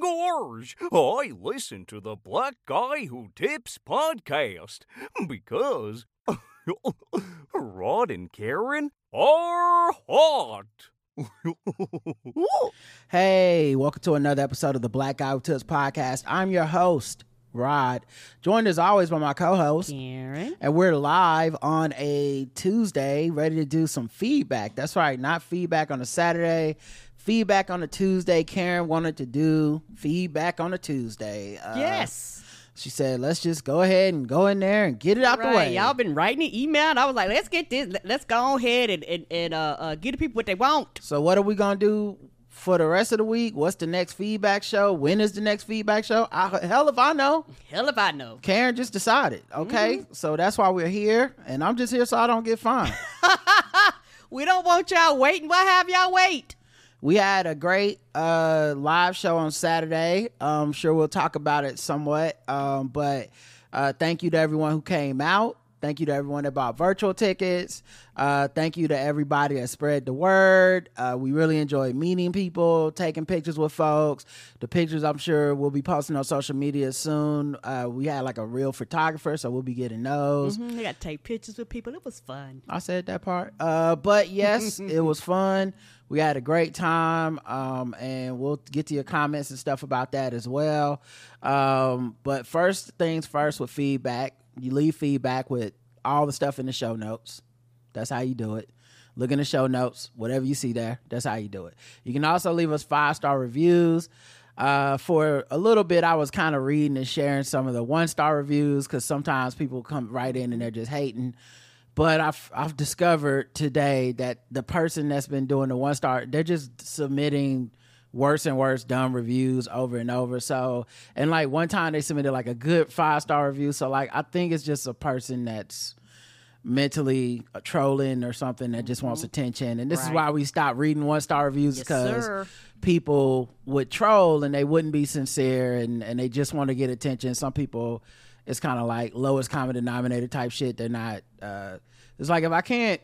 Gorge, I listen to the Black Guy Who Tips podcast because Rod and Karen are hot. Hey, welcome to another episode of the Black Guy Who Tips podcast. I'm your host, Rod, joined as always by my co-host, Karen. and we're live on a Tuesday, ready to do some feedback. That's right, not feedback on a Saturday, feedback on a Tuesday. Karen wanted to do feedback on a Tuesday. Uh, yes. she said, "Let's just go ahead and go in there and get it out right. the way." Y'all been writing an email. I was like, let's get this. Let's go ahead and, and, and uh, uh, give the people what they want. So what are we gonna do for the rest of the week? What's the next feedback show? When is the next feedback show? I, hell if I know. Hell if I know. Karen just decided. Okay, Mm-hmm. so that's why we're here, and I'm just here so I don't get fined. We don't want y'all waiting. Why have y'all wait? We had a great uh, live show on Saturday. I'm sure we'll talk about it somewhat, um, but uh, thank you to everyone who came out. Thank you to everyone that bought virtual tickets. Uh, thank you to everybody that spread the word. Uh, we really enjoyed meeting people, taking pictures with folks. The pictures I'm sure we'll be posting on social media soon. Uh, we had like a real photographer, so we'll be getting those. Mhm, I got to take pictures with people. It was fun. I said that part. Uh, but yes, it was fun. We had a great time, um, and we'll get to your comments and stuff about that as well. Um, but first things first with feedback, you leave feedback with all the stuff in the show notes. That's how you do it. Look in the show notes, whatever you see there, that's how you do it. You can also leave us five star reviews. Uh, for a little bit, I was kind of reading and sharing some of the one star reviews because sometimes people come right in and they're just hating. But I've I've discovered today that the person that's been doing the one star, they're just submitting worse and worse dumb reviews over and over. So and like one time they submitted like a good five star review. So like I think it's just a person that's mentally trolling or something that just wants attention. And this is why we stopped reading one star reviews because sir. people would troll and they wouldn't be sincere and, and they just want to get attention. Some people, it's kind of like lowest common denominator type shit. They're not. Uh, it's like if I can't.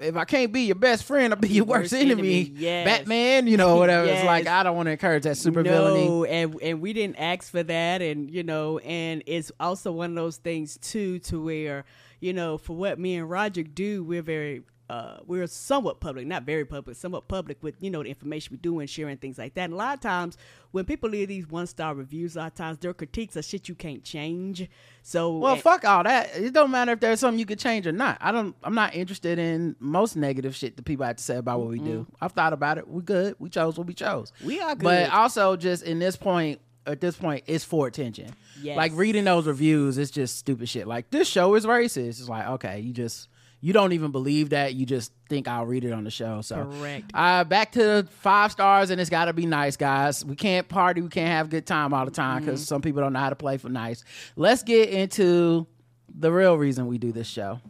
If I can't be your best friend, I'll be your worst, Worst enemy. enemy, yes. Batman, you know, whatever. It's like I don't want to encourage that super villainy. No, and and we didn't ask for that, and you know, and it's also one of those things too, to where you know, for what me and Roger do, we're very. Uh, we're somewhat public, not very public, somewhat public with you know the information we do and sharing things like that. And a lot of times, when people leave these one star reviews, a lot of times their critiques are shit you can't change. So Well, and- fuck all that. It don't matter if there's something you could change or not. I don't. I'm not interested in most negative shit that people have to say about what we do. I've thought about it. We good. We chose what we chose. We are good. But also, just in this point, at this point, it's for attention. Yes. Like reading those reviews, it's just stupid shit. Like this show is racist. It's like okay, you just you don't even believe that. You just think I'll read it on the show. So Correct. Uh, back to five stars, and it's got to be nice, guys. We can't party. We can't have a good time all the time because some people don't know how to play for nice. Let's get into the real reason we do this show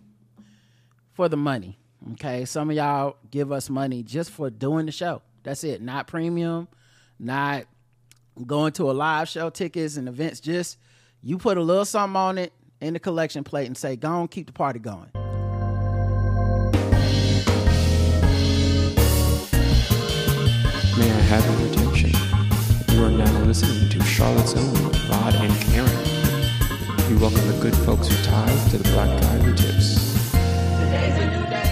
for the money. Okay, some of y'all give us money just for doing the show. That's it. Not premium, not going to a live show, tickets and events. Just you put a little something on it in the collection plate and say, "Go on, keep the party going." Have your attention? You are now listening to Charlotte's Own Rod and Karen. We welcome the good folks who tithe to the black guy who tips.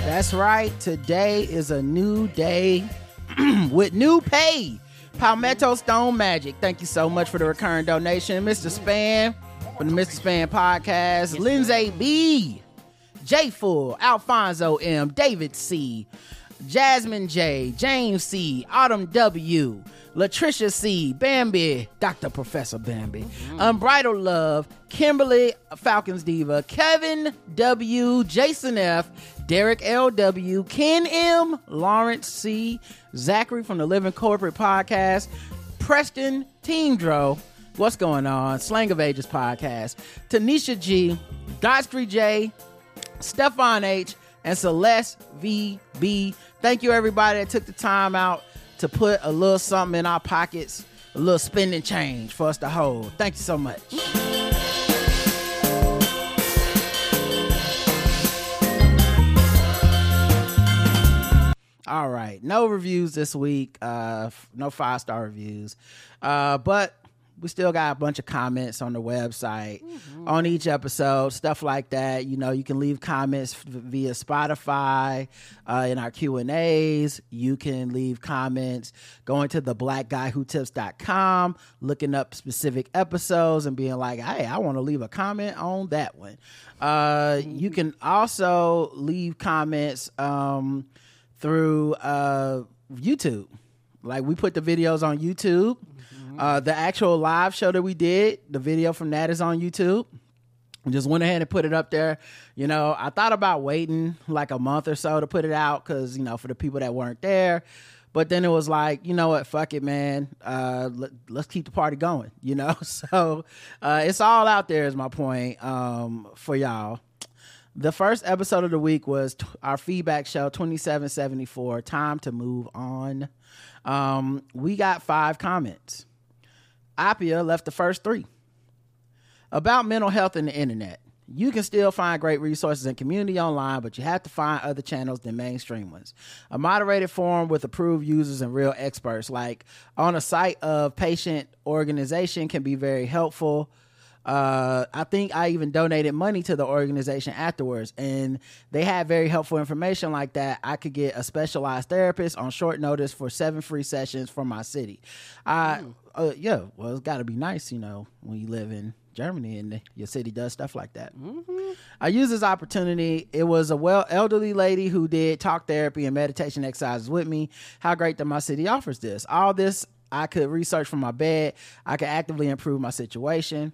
That's right. Today is a new day with new pay. Palmetto Stone Magic. Thank you so much for the recurring donation. Mr. Span from the Mr. Span podcast. Lindsay B. J Full, Alfonso M, David C, Jasmine J, James C, Autumn W, Latricia C, Bambi, Dr. Professor Bambi, mm-hmm. Unbridled Love, Kimberly Falcons Diva, Kevin W, Jason F, Derek L.W., Ken M., Lawrence C., Zachary from the Living Corporate Podcast, Preston Teamdro, What's Going On, Slang of Ages Podcast, Tanisha G., Godfrey J., Stefan H., and Celeste VB. Thank you, everybody that took the time out to put a little something in our pockets, a little spending change for us to hold. Thank you so much. All right. No reviews this week. Uh, no five star reviews. Uh, but we still got a bunch of comments on the website on each episode, stuff like that. You know, you can leave comments via Spotify uh, in our Q and A's. You can leave comments going to the blackguywhotips.com, looking up specific episodes and being like, "Hey, I want to leave a comment on that one." Uh, you can also leave comments um, through uh, YouTube. Like we put the videos on YouTube. Uh, the actual live show that we did, the video from that is on YouTube. Just went ahead and put it up there. You know, I thought about waiting like a month or so to put it out because you know for the people that weren't there. But then it was like, you know what, fuck it, man. Uh, let, us keep the party going. You know, so uh, it's all out there. Is my point um, for y'all. The first episode of the week was t- our feedback show 2774 Time to Move On. Um, we got five comments. Appia left the first three. About mental health and the internet. You can still find great resources and community online, but you have to find other channels than mainstream ones. A moderated forum with approved users and real experts, like on a site of patient organization, can be very helpful. Uh, I think I even donated money to the organization afterwards, and they had very helpful information like that. I could get a specialized therapist on short notice for seven free sessions from my city. I, uh, yeah, well, it's got to be nice, you know, when you live in Germany and your city does stuff like that. I used this opportunity. It was a well elderly lady who did talk therapy and meditation exercises with me. How great that my city offers this. All this I could research from my bed. I could actively improve my situation.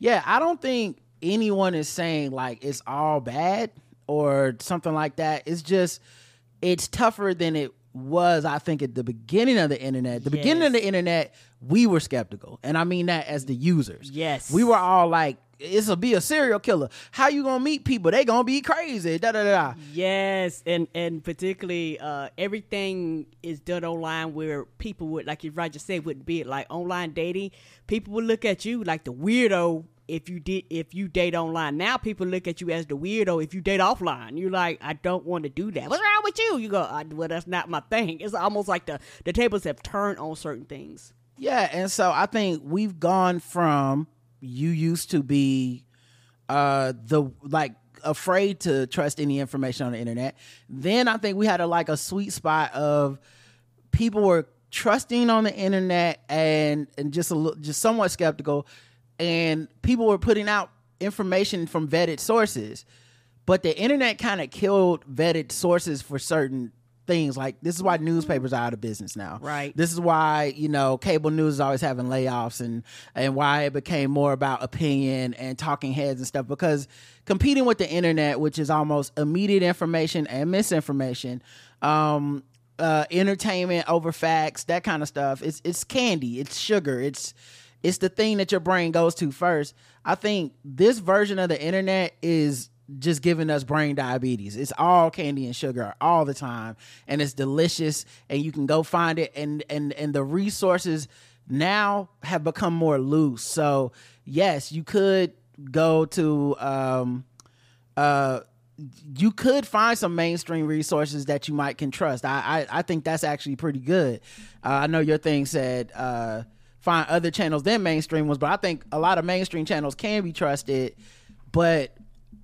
Yeah, I don't think anyone is saying like it's all bad or something like that. It's just it's tougher than it was I think at the beginning of the internet. The beginning of the internet, we were skeptical. And I mean that as the users. Yes. We were all like this'll be a serial killer. How you gonna meet people? They gonna be crazy. Da da da. da. Yes, and and particularly uh, everything is done online where people would, like you Roger said, wouldn't be like online dating. People would look at you like the weirdo if you did if you date online. Now people look at you as the weirdo if you date offline. You're like, I don't want to do that. What's wrong with you? You go, "I- well, that's not my thing. It's almost like the the tables have turned on certain things. Yeah, and so I think we've gone from you used to be uh the like afraid to trust any information on the internet. Then I think we had a like a sweet spot of people were trusting on the internet and and just a little, just somewhat skeptical and people were putting out information from vetted sources. But the internet kind of killed vetted sources for certain things. Like this is why newspapers are out of business now. Right. This is why you know cable news is always having layoffs and and why it became more about opinion and talking heads and stuff because competing with the internet, which is almost immediate information and misinformation, um, uh, entertainment over facts, that kind of stuff. It's it's candy, it's sugar, it's it's the thing that your brain goes to first. I think this version of the internet is just giving us brain diabetes. It's all candy and sugar all the time and it's delicious and you can go find it and and and the resources now have become more loose. So, yes, you could go to um uh you could find some mainstream resources that you might can trust. I I, I think that's actually pretty good. Uh, I know your thing said uh, find other channels than mainstream ones, but I think a lot of mainstream channels can be trusted. But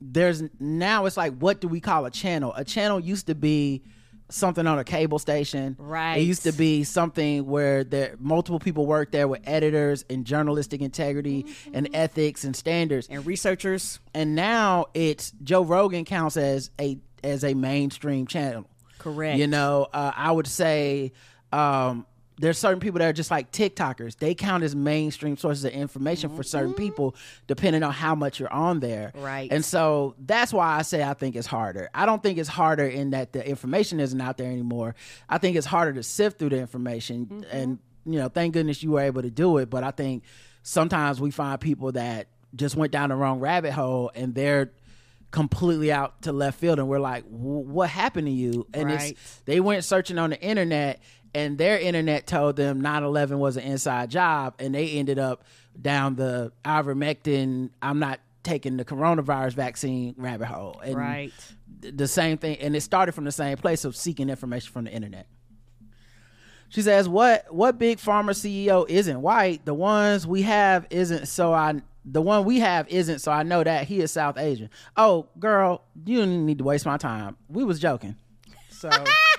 there's now it's like what do we call a channel? A channel used to be something on a cable station. Right. It used to be something where there multiple people worked there with editors and journalistic integrity and ethics and standards And researchers, and now it's Joe Rogan counts as a as a mainstream channel. Correct. You know, uh, I would say um, there's certain people that are just like TikTokers. They count as mainstream sources of information for certain mm-hmm. people, depending on how much you're on there. Right. And so that's why I say I think it's harder. I don't think it's harder in that the information isn't out there anymore. I think it's harder to sift through the information. Mm-hmm. And you know, thank goodness you were able to do it. But I think sometimes we find people that just went down the wrong rabbit hole and they're completely out to left field and we're like what happened to you and Right. it's they went searching on the internet and their internet told them 9-11 was an inside job and they ended up down the ivermectin i'm not taking the coronavirus vaccine rabbit hole. And Right. th- the same thing, and it started from the same place of seeking information from the internet. She says, "What what big pharma CEO isn't white? The ones we have isn't so I the one we have isn't so I know that he is South Asian. Oh, girl, you didn't need to waste my time. We was joking. So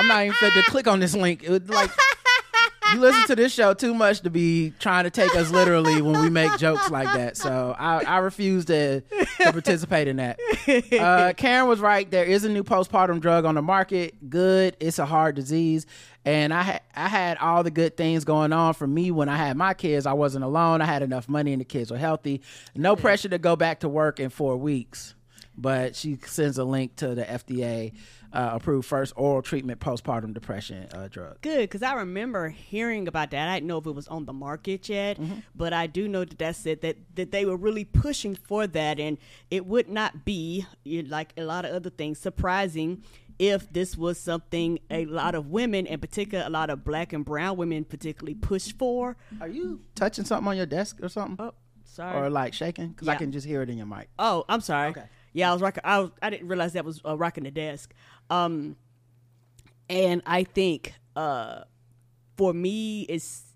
I'm not even fit to click on this link. It would like you listen to this show too much to be trying to take us literally when we make jokes like that. So I, I refuse to, to participate in that. Uh, Karen was right. There is a new postpartum drug on the market. Good. It's a hard disease. And I, ha- I had all the good things going on for me when I had my kids. I wasn't alone. I had enough money and the kids were healthy. No pressure to go back to work in four weeks. But she sends a link to the FDA uh, approved first oral treatment postpartum depression uh, drug. Good, because I remember hearing about that. I didn't know if it was on the market yet, but I do know that that's it. That that they were really pushing for that, and it would not be like a lot of other things surprising if this was something a lot of women, in particular, a lot of black and brown women, particularly pushed for. Are you touching something on your desk or something? Oh, sorry. Or like shaking? Because I can just hear it in your mic. Oh, I'm sorry. Okay. Yeah, I was rocking. I was, I didn't realize that was uh, rocking the desk. Um, and I think uh, for me, it's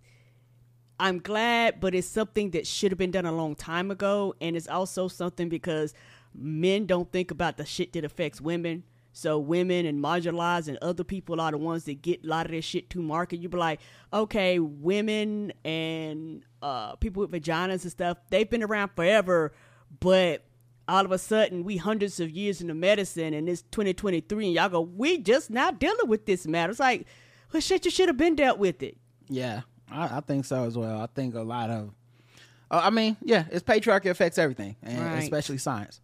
I'm glad, but it's something that should have been done a long time ago, and it's also something because men don't think about the shit that affects women. So women and marginalized and other people are the ones that get a lot of this shit to market. You be like, okay, women and uh, people with vaginas and stuff, they've been around forever, but all of a sudden we hundreds of years into medicine and it's 2023 and y'all go, we just now dealing with this matter. It's like, well, shit, you should have been dealt with it. Yeah, I, I think so as well. I think a lot of, oh, I mean, yeah, it's patriarchy affects everything, and Right. especially science.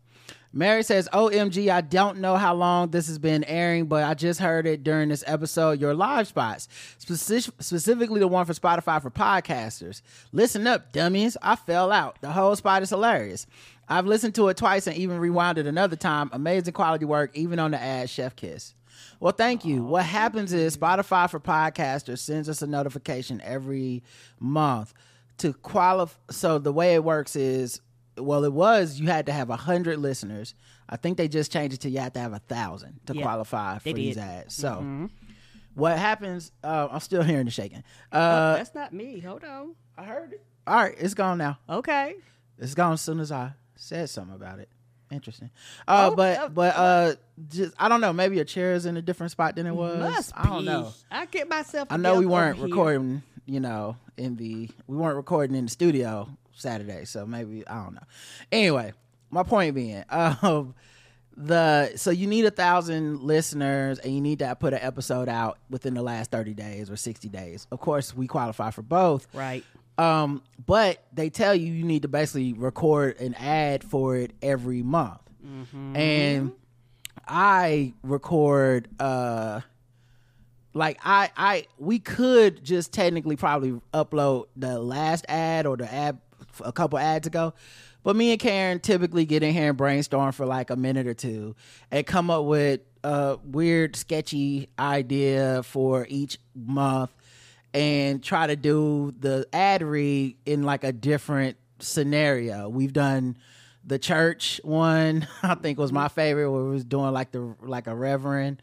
Mary says, "OMG, I don't know how long this has been airing, but I just heard it during this episode. Your live spots, Speci- specifically the one for Spotify for podcasters. Listen up, dummies! I fell out. The whole spot is hilarious. I've listened to it twice and even rewound it another time. Amazing quality work, even on the ad Chef Kiss." Well, thank you. What happens is Spotify for podcasters sends us a notification every month to qualify. So the way it works is, well, it was you had to have a hundred listeners. I think they just changed it to you have to have a thousand to Yeah, qualify for they these did. Mm-hmm. ads. So what happens? Uh, I'm still hearing the shaking. Oh, Uh, that's not me. Hold on. I heard it. All right, it's gone now. Okay. It's gone as soon as I said something about it. Interesting. Uh, Oh, but uh, but uh, just I don't know. Maybe your chair is in a different spot than it was. I don't know. I get myself. I know we weren't here. recording, you know, in the we weren't recording in the studio Saturday, so maybe I don't know. Anyway, my point being, um, the so you need a thousand listeners and you need to put an episode out within the last thirty days or sixty days. Of course, we qualify for both, Right. Um, but they tell you you need to basically record an ad for it every month. And I record uh like I I we could just technically probably upload the last ad or the ad a couple ads ago. But me and Karen typically get in here and brainstorm for like a minute or two and come up with a weird sketchy idea for each month and try to do the ad read in like a different scenario. We've done the church one, I think was my favorite where we was doing like the like a reverend.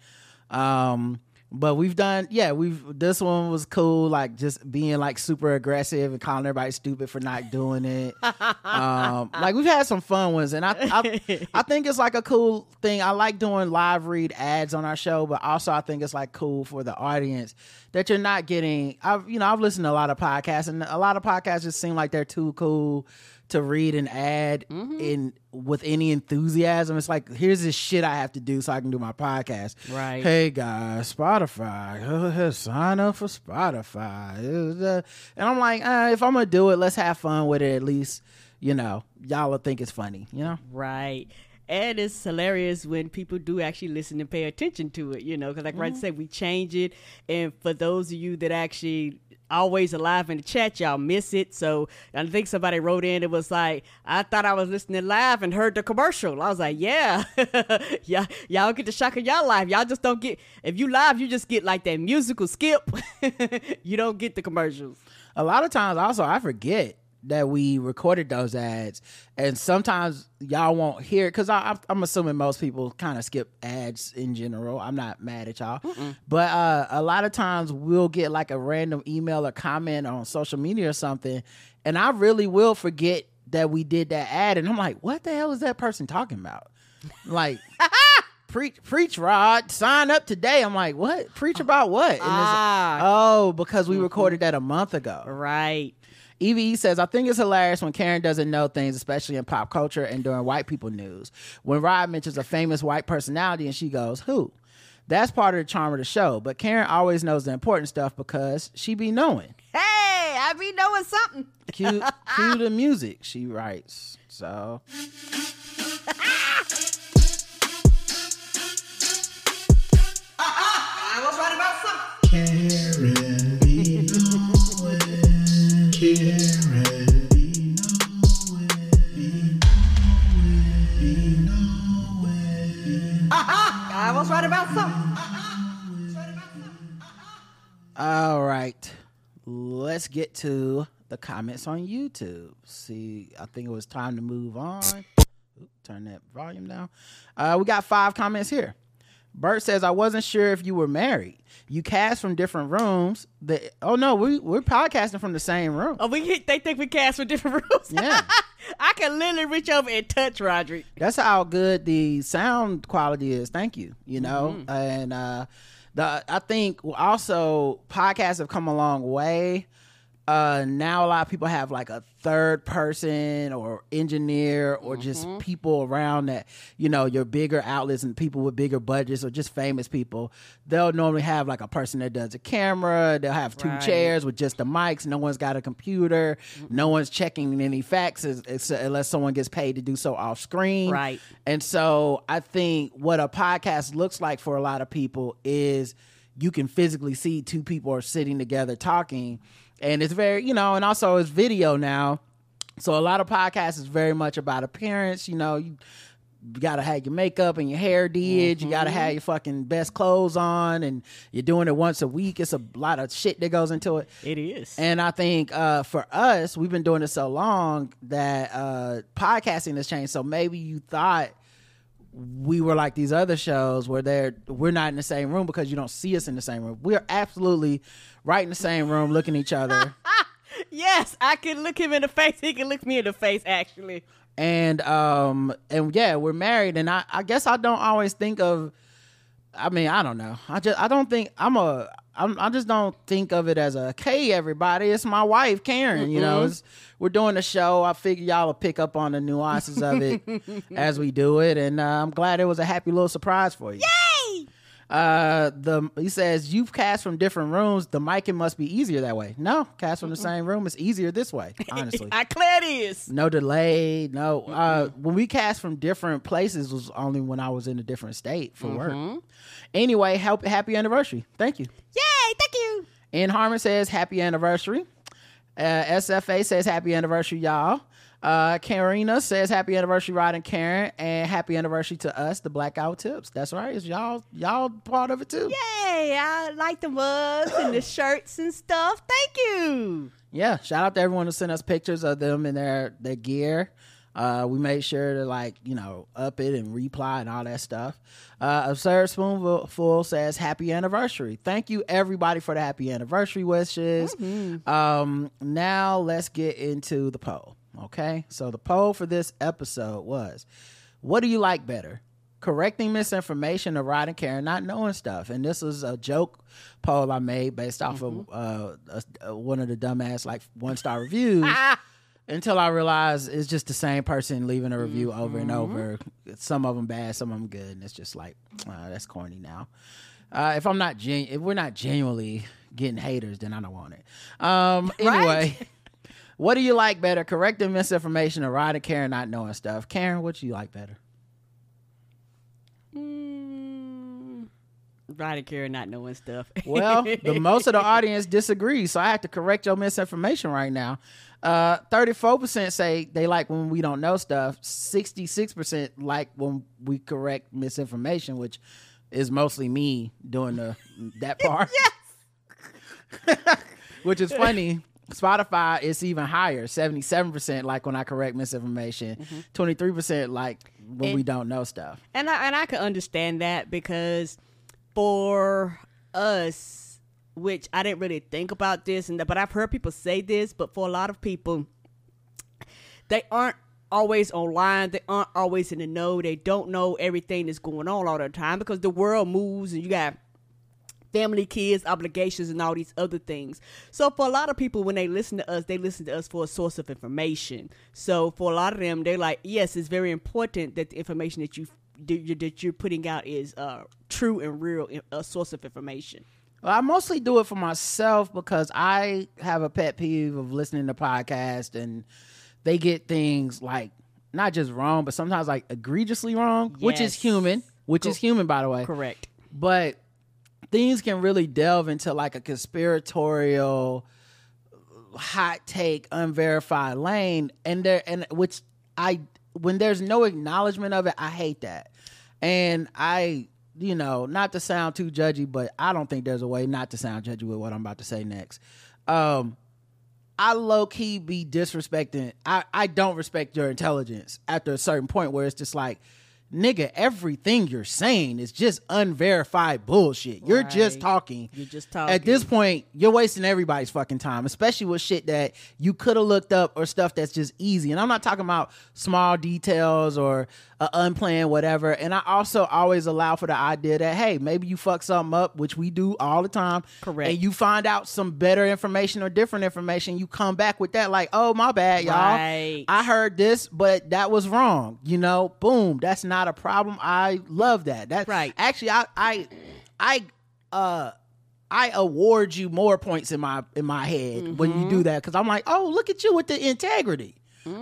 Um but we've done yeah, we've this one was cool, like just being like super aggressive and calling everybody stupid for not doing it. um like we've had some fun ones and I I, I think it's like a cool thing. I like doing live read ads on our show, but also I think it's like cool for the audience that you're not getting I've you know, I've listened to a lot of podcasts and a lot of podcasts just seem like they're too cool to read an ad Mm-hmm. in with any enthusiasm. It's like here's this shit I have to do so I can do my podcast. Right. Hey guys, Spotify, sign up for Spotify, and I'm like, uh, if I'm gonna do it, let's have fun with it at least. You know, y'all will think it's funny. You know, Right. And it's hilarious when people do actually listen and pay attention to it, you know, because like Mm-hmm. Ryan said, we change it. And for those of you that actually always alive in the chat, y'all miss it. So I think somebody wrote in, it was like, I thought I was listening live and heard the commercial. I was like, yeah, yeah, y'all get the shock of y'all live. Y'all just don't get, if you live, you just get like that musical skip. you don't get the commercials. a lot of times also I forget that we recorded those ads, and sometimes y'all won't hear it because I'm, assuming most people kind of skip ads in general. I'm not mad at y'all, but uh, a lot of times we'll get like a random email or comment on social media or something, and I really will forget that we did that ad, and I'm like, what the hell is that person talking about? Like. Preach, preach, Rod. Sign up today. I'm like, what? Preach about what? And it's- Ah. oh, because we recorded that a month ago. Right. EVE says, I think it's hilarious when Karen doesn't know things, especially in pop culture and during white people news. When Rod mentions a famous white personality and she goes, Who? That's part of the charm of the show. But Karen always knows the important stuff because she be knowing. Hey, I be knowing something. Cue, cue the music, she writes. So. Karen be knowing. I was right about something. All right. Let's get to the comments on YouTube. See, I think it was time to move on. Oop, turn that volume down. Uh, we got five comments here. Bert says, I wasn't sure if you were married. You cast from different rooms. The, oh, no, we, we're podcasting from the same room. Oh, we they think we cast from different rooms. Yeah. I can literally reach over and touch Roderick. That's how good the sound quality is. Thank you. You know, and uh, the I think also podcasts have come a long way. Uh, now a lot of people have like a third person or engineer or just people around that you know your bigger outlets and people with bigger budgets or just famous people. They'll normally have like a person that does a camera. They'll have two Right. chairs with just the mics. No one's got a computer. No one's checking any facts unless someone gets paid to do so off screen. Right. And so I think what a podcast looks like for a lot of people is you can physically see two people are sitting together talking. And it's very, you know, and also it's video now. So a lot of podcasts is very much about appearance. You know, you, you gotta have your makeup and your hair did. You gotta have your fucking best clothes on, and you're doing it once a week. It's a lot of shit that goes into it. It is. And I think uh, for us, we've been doing it so long that uh, podcasting has changed. So maybe you thought we were like these other shows where they're we're not in the same room because you don't see us in the same room. We're absolutely right in the same room, looking at each other. yes, I can look him in the face. He can look me in the face, actually. and um and yeah we're married and i i guess i don't always think of i mean i don't know i just i don't think i'm a I'm, I just don't think of it as a hey everybody it's my wife Karen you know it's, we're doing the show I figure y'all will pick up on the nuances of it as we do it and uh, I'm glad it was a happy little surprise for you Hey! Uh the he says you've cast from different rooms. The mic must be easier that way. No cast from the same room it's easier this way honestly. I clear it is. no delay no uh when we cast from different places was only when i was in a different state for work. Anyway help, happy anniversary. Thank you. Yay! Thank you. and harmon says happy anniversary. Uh sfa says happy anniversary y'all uh karina says happy anniversary rod and karen and happy anniversary to us the blackout tips. That's right. It's y'all y'all part of it too. Yay! I like the mugs and the shirts and stuff. Thank you. yeah shout out to everyone who sent us pictures of them and their their gear. Uh, we made sure to like you know up it and reply and all that stuff. Uh, absurd spoonful says happy anniversary. Thank you everybody for the happy anniversary wishes. Um, now let's get into the poll okay? So the poll for this episode was what do you like better? Correcting misinformation or Rod and Karen not knowing stuff. And this is a joke poll i made based off of uh, a, a- one of the dumbass like one star reviews until i realized it's just the same person leaving a review over and over. Some of them bad some of them good and it's just like uh, that's corny now. Uh, if i'm not gen- if we're not genuinely getting haters then i don't want it. Um anyway what do you like better correcting misinformation or Rod and Karen not knowing stuff Karen what do you like better Mm, Roddy Carey not knowing stuff. Well, the most of the audience disagrees, so I have to correct your misinformation right now. Uh, Thirty-four percent say they like when we don't know stuff. Sixty-six percent like when we correct misinformation, which is mostly me doing the that part. yes, which is funny Spotify it's even higher, seventy seven percent. Like when I correct misinformation, mm-hmm. twenty three percent like when And- we don't know stuff. and I and I can understand that because for us, which I didn't really think about this, and but I've heard people say this, but for a lot of people, they aren't always online. They aren't always in the know. They don't know everything that's going on all the time because the world moves, and you got family, kids, obligations, and all these other things. So for a lot of people, when they listen to us, they listen to us for a source of information. So for a lot of them, they're like, yes, it's very important that the information that you that you're putting out is uh, true and real, a source of information. Well, I mostly do it for myself because I have a pet peeve of listening to podcasts and they get things like not just wrong, but sometimes like egregiously wrong, which is human, which is human, by the way. Correct. But things can really delve into like a conspiratorial, hot take, unverified lane, and there and which I when there's no acknowledgement of it, I hate that, and I. You know, not to sound too judgy, but I don't think there's a way not to sound judgy with what I'm about to say next. Um, I low key be disrespecting. I, I don't respect your intelligence after a certain point where it's just like, nigga, everything you're saying is just unverified bullshit. You're just talking. You're just talking. At this point, you're wasting everybody's fucking time, especially with shit that you could have looked up or stuff that's just easy. And I'm not talking about small details or uh, unplanned whatever. And I also always allow for the idea that hey, maybe you fuck something up, which we do all the time. Correct. And you find out some better information or different information. You come back with that, like, oh my bad, y'all. Right. I heard this, but that was wrong. You know, boom. That's not a problem. I love that. That's Right. Actually, I I I uh I award you more points in my in my head when you do that because I'm like, oh, look at you with the integrity.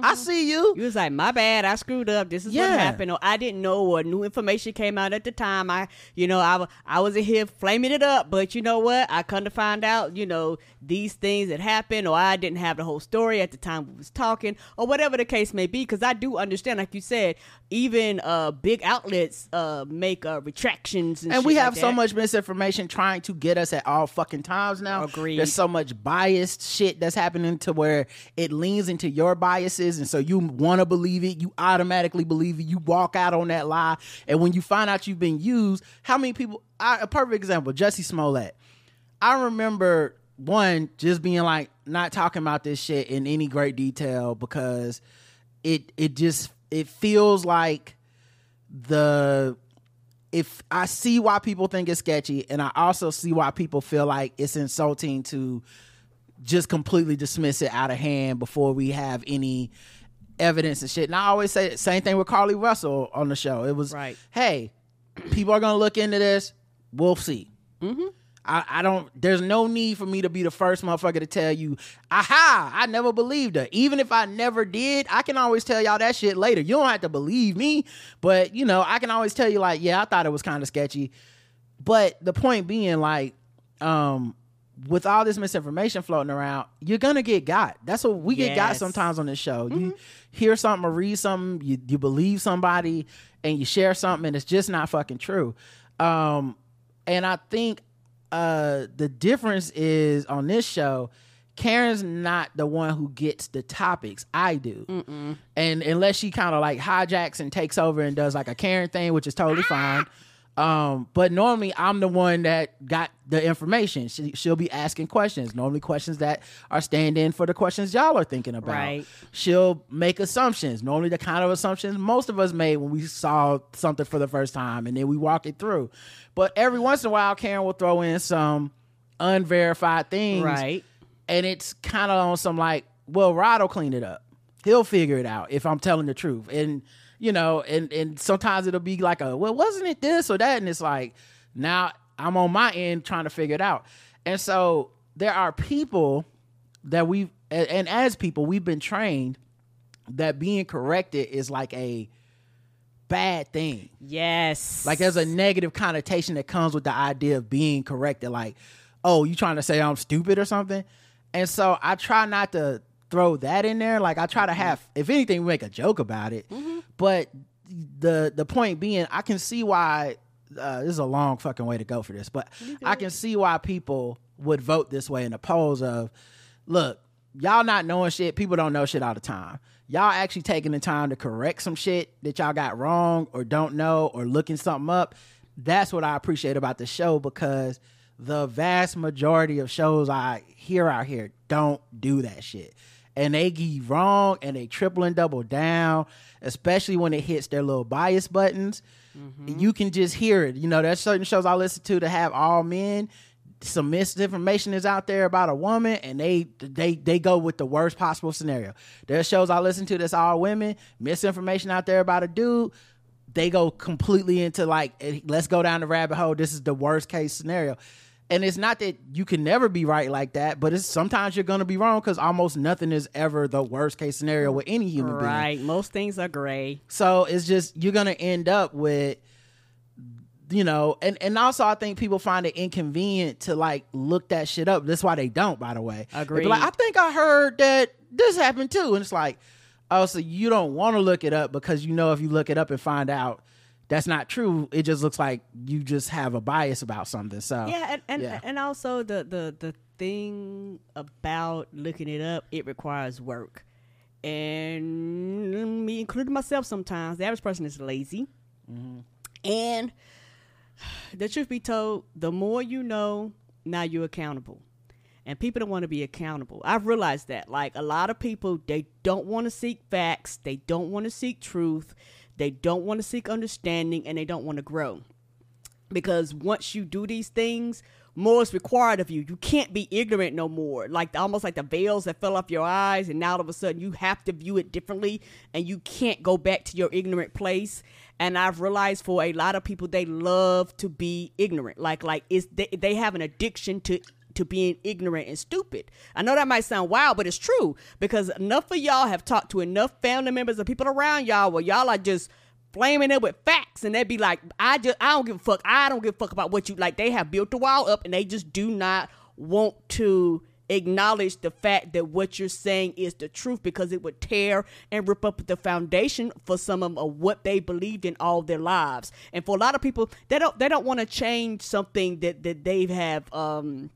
I see you. You was like, my bad, I screwed up. This is Yeah. what happened, or I didn't know, or new information came out at the time. I, you know, I, I was in here flaming it up, but you know what? I come to find out, you know, these things that happened, or I didn't have the whole story at the time we was talking, or whatever the case may be. Because I do understand, like you said, even uh, big outlets uh, make uh, retractions, and, and we like have so that. much misinformation trying to get us at all fucking times now. Agreed. There's so much biased shit that's happening to where it leans into your and so you want to believe it. You automatically believe it. You walk out on that lie, and when you find out you've been used, how many people? I, a perfect example: Jussie Smollett. I remember one just being like not talking about this shit in any great detail because it it just it feels like the if I see why people think it's sketchy, and I also see why people feel like it's insulting to just completely dismiss it out of hand before we have any evidence and shit. And I always say the same thing with Carlee Russell on the show. It was Right. hey, people are gonna look into this. We'll see. I, I don't. There's no need for me to be the first motherfucker to tell you, aha, I never believed her. Even if I never did, I can always tell y'all that shit later. You don't have to believe me, but you know, I can always tell you like, yeah, I thought it was kind of sketchy. But the point being, like, um, with all this misinformation floating around, you're gonna get got. That's what we get got sometimes on this show. You hear something or read something, you you believe somebody, and you share something, and it's just not fucking true. Um, and I think uh the difference is on this show. Karen's not the one who gets the topics. I do, and unless she kind of like hijacks and takes over and does like a Karen thing, which is totally fine. Um, but normally I'm the one that got the information. She, she'll be asking questions, normally questions that are stand in for the questions y'all are thinking about. Right. She'll make assumptions, normally the kind of assumptions most of us made when we saw something for the first time, and then we walk it through. But every once in a while, Karen will throw in some unverified things, Right. and it's kind of on some like, well, Rod will clean it up. He'll figure it out if I'm telling the truth. And you know, and and sometimes it'll be like a, well, wasn't it this or that? And it's like, now I'm on my end trying to figure it out. And so there are people that we and, and as people we've been trained that being corrected is like a bad thing. Yes. Like there's a negative connotation that comes with the idea of being corrected. Like, oh, you trying to say I'm stupid or something? And so I try not to throw that in there. Like I try to have, if anything, make a joke about it. But the the point being, I can see why uh, this is a long fucking way to go for this, but I can see why people would vote this way in the polls of, look, y'all not knowing shit, people don't know shit all the time. Y'all actually taking the time to correct some shit that y'all got wrong or don't know or looking something up. That's what I appreciate about the show because the vast majority of shows I hear out here don't do that shit. And they get wrong and they triple and double down, especially when it hits their little bias buttons. You can just hear it. You know, there's certain shows I listen to that have all men some misinformation is out there about a woman and they they they go with the worst possible scenario. There's shows I listen to that's all women, misinformation out there about a dude, they go completely into like eh, let's go down the rabbit hole. This is the worst case scenario. And it's not that you can never be right like that, but it's sometimes you're gonna be wrong because almost nothing is ever the worst case scenario with any human being. Right. Most things are gray. So it's just you're gonna end up with you know, and and also I think people find it inconvenient to like look that shit up. That's why they don't, by the way. Agreed. like, I think I heard that this happened too, and it's like, oh, so you don't want to look it up because you know if you look it up and find out that's not true, it just looks like you just have a bias about something. So Yeah, and and, yeah. and also the, the the thing about looking it up, it requires work. And me including myself sometimes, the average person is lazy. Mm-hmm. And the truth be told, the more you know, now you're accountable. And people don't want to be accountable. I've realized that. Like a lot of people, they don't want to seek facts, they don't want to seek truth, they don't want to seek understanding, and they don't want to grow. Because once you do these things more is required of you. You can't be ignorant no more. Like almost like the veils that fell off your eyes and now all of a sudden you have to view it differently and you can't go back to your ignorant place. And i've realized for a lot of people they love to be ignorant. Like like it's they, they have an addiction to to being ignorant and stupid. I know that might sound wild, but it's true because enough of y'all have talked to enough family members and people around y'all where y'all are just flaming it with facts and they'd be like i just i don't give a fuck i don't give a fuck about what you like they have built the wall up and they just do not want to acknowledge the fact that what you're saying is the truth because it would tear and rip up the foundation for some of, of what they believed in all their lives and for a lot of people they don't they don't want to change something that that they have um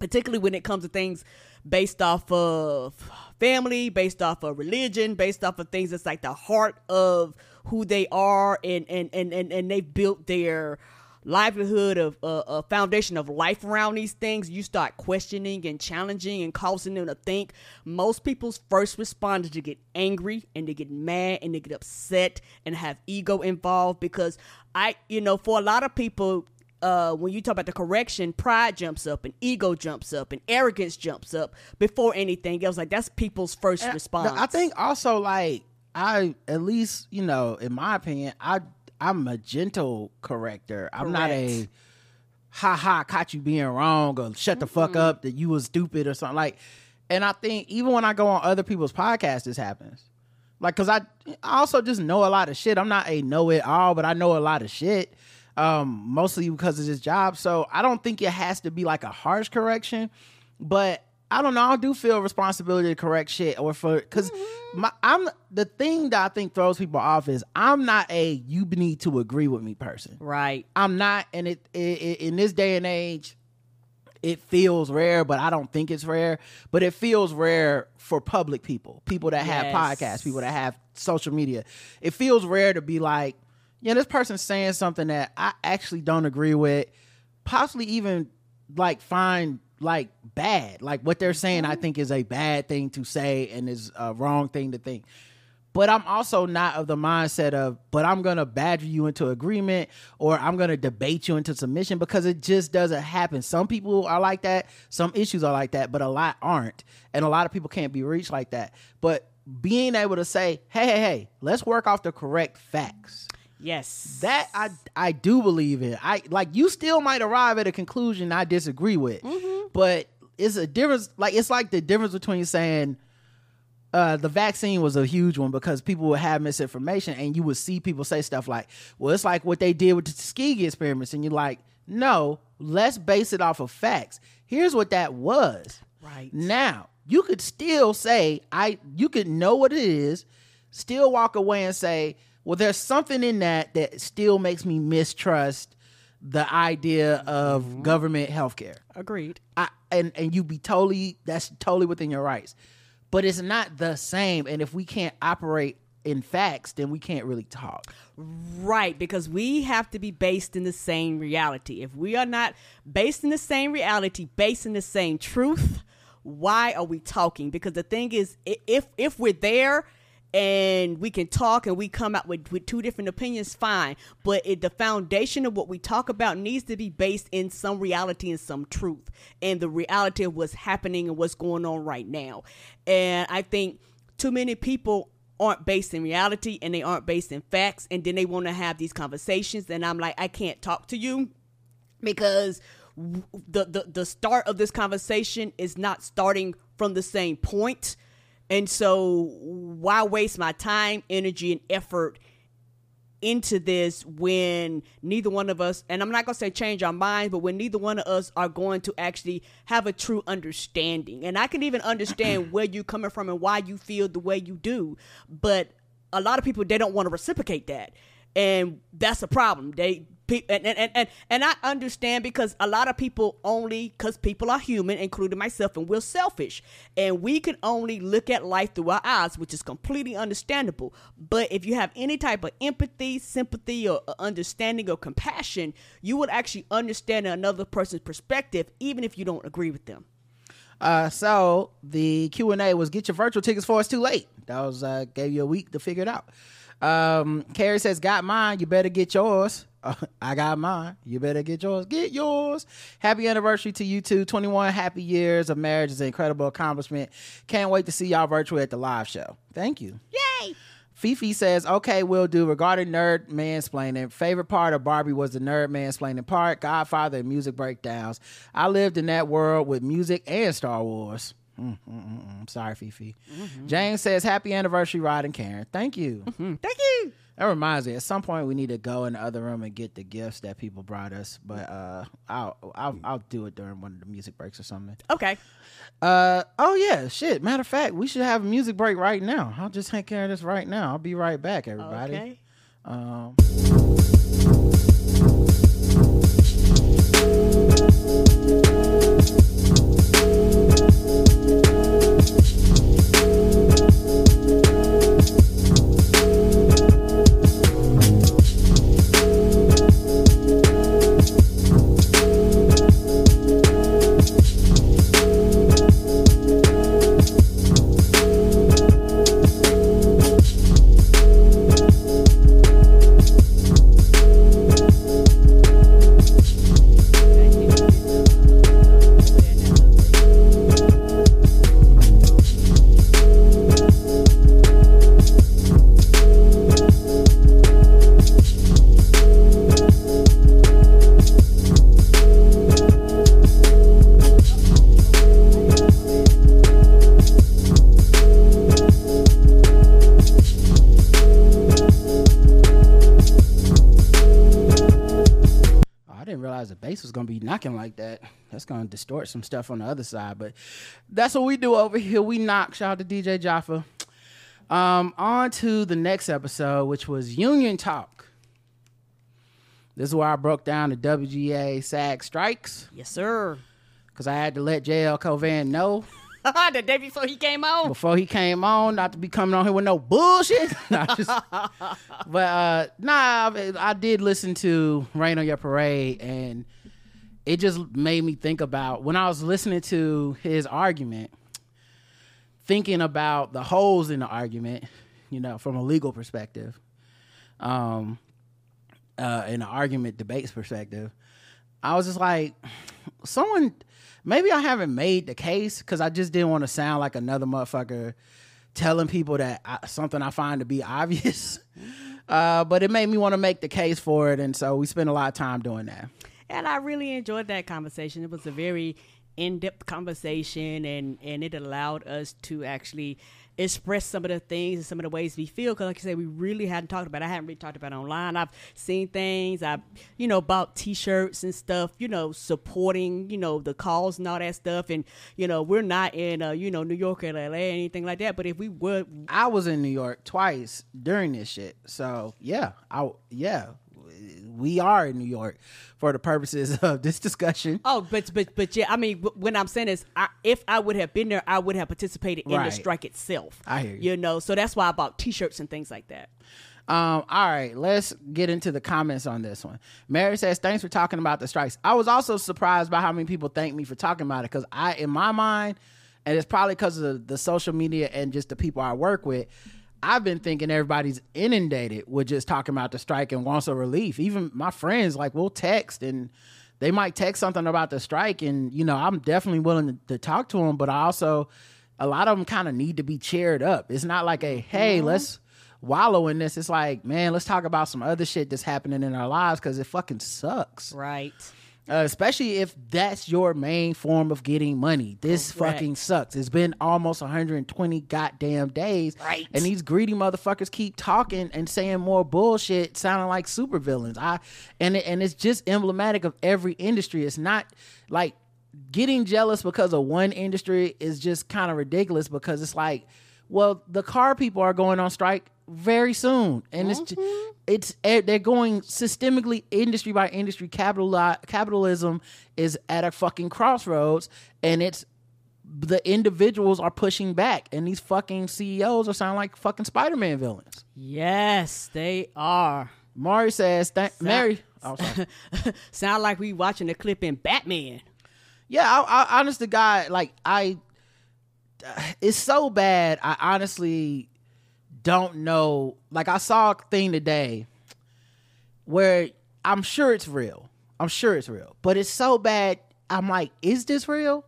particularly when it comes to things based off of family, based off of religion, based off of things that's like the heart of who they are, and and and and, and they've built their livelihood of uh, a foundation of life around these things you start questioning and challenging and causing them to think. Most people's first response is to get angry and they get mad and they get upset and have ego involved because i you know for a lot of people uh, when you talk about the correction, pride jumps up and ego jumps up and arrogance jumps up before anything else. Like that's people's first And response. I think also like I at least you know in my opinion I I'm a gentle corrector. I'm not a Correct. ha ha caught you being wrong or shut the fuck up that you was stupid or something like. And I think even when I go on other people's podcasts, this happens. Like, cause I, I also just know a lot of shit. I'm not a know it all, but I know a lot of shit. Um, mostly because of this job. So I don't think it has to be like a harsh correction, but I don't know. I do feel responsibility to correct shit or for because my I'm the thing that I think throws people off is I'm not a you need to agree with me person. right. I'm not, and it, it, it in this day and age, it feels rare, but I don't think it's rare. But it feels rare for public people, people that have Yes. podcasts, people that have social media. It feels rare to be like, yeah, this person's saying something that I actually don't agree with, possibly even like find like bad. Like what they're saying, I mm-hmm. think is a bad thing to say and is a wrong thing to think but I'm also not of the mindset of, but I'm gonna badger you into agreement or I'm gonna debate you into submission because it just doesn't happen. Some people are like that, some issues are like that, but a lot aren't. And a lot of people can't be reached like that. But being able to say, hey, hey, hey, let's work off the correct facts. Yes. That I I do believe in. I like you still might arrive at a conclusion I disagree with, but it's a difference. Like it's like the difference between saying uh, the vaccine was a huge one because people would have misinformation, and you would see people say stuff like, "Well, it's like what they did with the Tuskegee experiments," and you're like, "No, let's base it off of facts. Here's what that was." Right. Now, you could still say, I you could know what it is, still walk away and say, well, there's something in that that still makes me mistrust the idea of mm-hmm. government health care. Agreed. I, and and you be totally that's totally within your rights. but it's not the same. And if we can't operate in facts, then we can't really talk. Right, because we have to be based in the same reality. If we are not based in the same reality, based in the same truth, why are we talking? Because the thing is, if if we're there and we can talk and we come out with, with two different opinions, fine. But it, the foundation of what we talk about needs to be based in some reality and some truth, and the reality of what's happening and what's going on right now. And I think too many people aren't based in reality and they aren't based in facts and then they want to have these conversations and i'm like i can't talk to you because the, the the start of this conversation is not starting from the same point and so why waste my time energy and effort into this when neither one of us and I'm not going to say change our minds but when neither one of us are going to actually have a true understanding? And I can even understand where you're coming from and why you feel the way you do but a lot of people they don't want to reciprocate that. And that's a problem. They and and, and, and, and I understand because a lot of people only because people are human, including myself, and we're selfish, and we can only look at life through our eyes, which is completely understandable. But if you have any type of empathy, sympathy, or understanding or compassion, you would actually understand another person's perspective, even if you don't agree with them. Uh, so the Q and A was get your virtual tickets for it's too late. That was uh, gave you a week to figure it out. Um, Carrie says, "Got mine. You better get yours." Uh, I got mine. You better get yours. Get yours. Happy anniversary to you two. 21 happy years of marriage is an incredible accomplishment. Can't wait to see y'all virtual at the live show. Thank you. Yay! Fifi says, okay, we'll do. Regarding nerd mansplaining, favorite part of Barbie was the nerd mansplaining part, Godfather and music breakdowns. I lived in that world with music and Star Wars. Mm, mm, mm, mm. I'm sorry, Fifi. James says, happy anniversary, Rod and Karen. Thank you. Thank you. That reminds me, at some point we need to go in the other room and get the gifts that people brought us. But uh, I'll, I'll I'll do it during one of the music breaks or something. Okay. Uh oh yeah, shit. Matter of fact, we should have a music break right now. I'll just take care of this right now. I'll be right back, everybody. Okay. Um, That's gonna distort some stuff on the other side, but that's what we do over here. We knock. Shout out to DJ Jaffa. Um, on to the next episode, which was Union Talk. This is where I broke down the WGA SAG strikes Yes, sir. because I had to let JL Cauvin know the day before he came on. before he came on, not to be coming on here with no bullshit. Just- but uh, nah, I, I did listen to Rain on Your Parade, and it just made me think about when I was listening to his argument, thinking about the holes in the argument, you know, from a legal perspective, um, uh, in an argument debates perspective. I was just like, someone, maybe I haven't made the case because I just didn't want to sound like another motherfucker telling people that I, something I find to be obvious. Uh, but it made me want to make the case for it, and so we spent a lot of time doing that. And I really enjoyed that conversation. It was a very in-depth conversation, and and it allowed us to actually express some of the things and some of the ways we feel. Because, like I said, we really hadn't talked about. It. I hadn't really talked about it online. I've seen things. I've you know bought T-shirts and stuff. You know, supporting you know the cause and all that stuff. And you know, we're not in uh, you know New York or LA or anything like that. But if we would, I was in New York twice during this shit, so yeah, I yeah, we are in New York for the purposes of this discussion. Oh, but but but yeah, I mean, when I'm saying is, I, if I would have been there, I would have participated in Right. the strike itself. I hear you. You know, so that's why I bought T-shirts and things like that. Um, all right, let's get into the comments on this one. Mary says, "Thanks for talking about the strikes." I was also surprised by how many people thank me for talking about it because I, in my mind, and it's probably because of the social media and just the people I work with. I've been thinking everybody's inundated with just talking about the strike and wants a relief. Even my friends, like, we'll text and they might text something about the strike, and you know, I'm definitely willing to, to talk to them. But I also, a lot of them kind of need to be cheered up. It's not like a hey, let's wallow in this. It's like, man, let's talk about some other shit that's happening in our lives because it fucking sucks. Right. Uh, especially if that's your main form of getting money. This Correct. fucking sucks. It's been almost 120 goddamn days. Right. And these greedy motherfuckers keep talking and saying more bullshit, sounding like supervillains. I and it, and it's just emblematic of every industry. It's not like getting jealous because of one industry is just kind of ridiculous because it's like, well, the car people are going on strike very soon, and it's ju- it's eh, they're going systemically industry by industry. Capital capitalism is at a fucking crossroads, and it's the individuals are pushing back, and these fucking CEOs are sounding like fucking Spider Man villains. Yes, they are. Mari says, "Thank Mary." Oh, sorry. Sound like we watching the clip in Batman. Yeah, I, I honest to God, like I, it's so bad. I honestly don't know. Like I saw a thing today where I'm sure it's real. I'm sure it's real, but it's so bad. I'm like, is this real?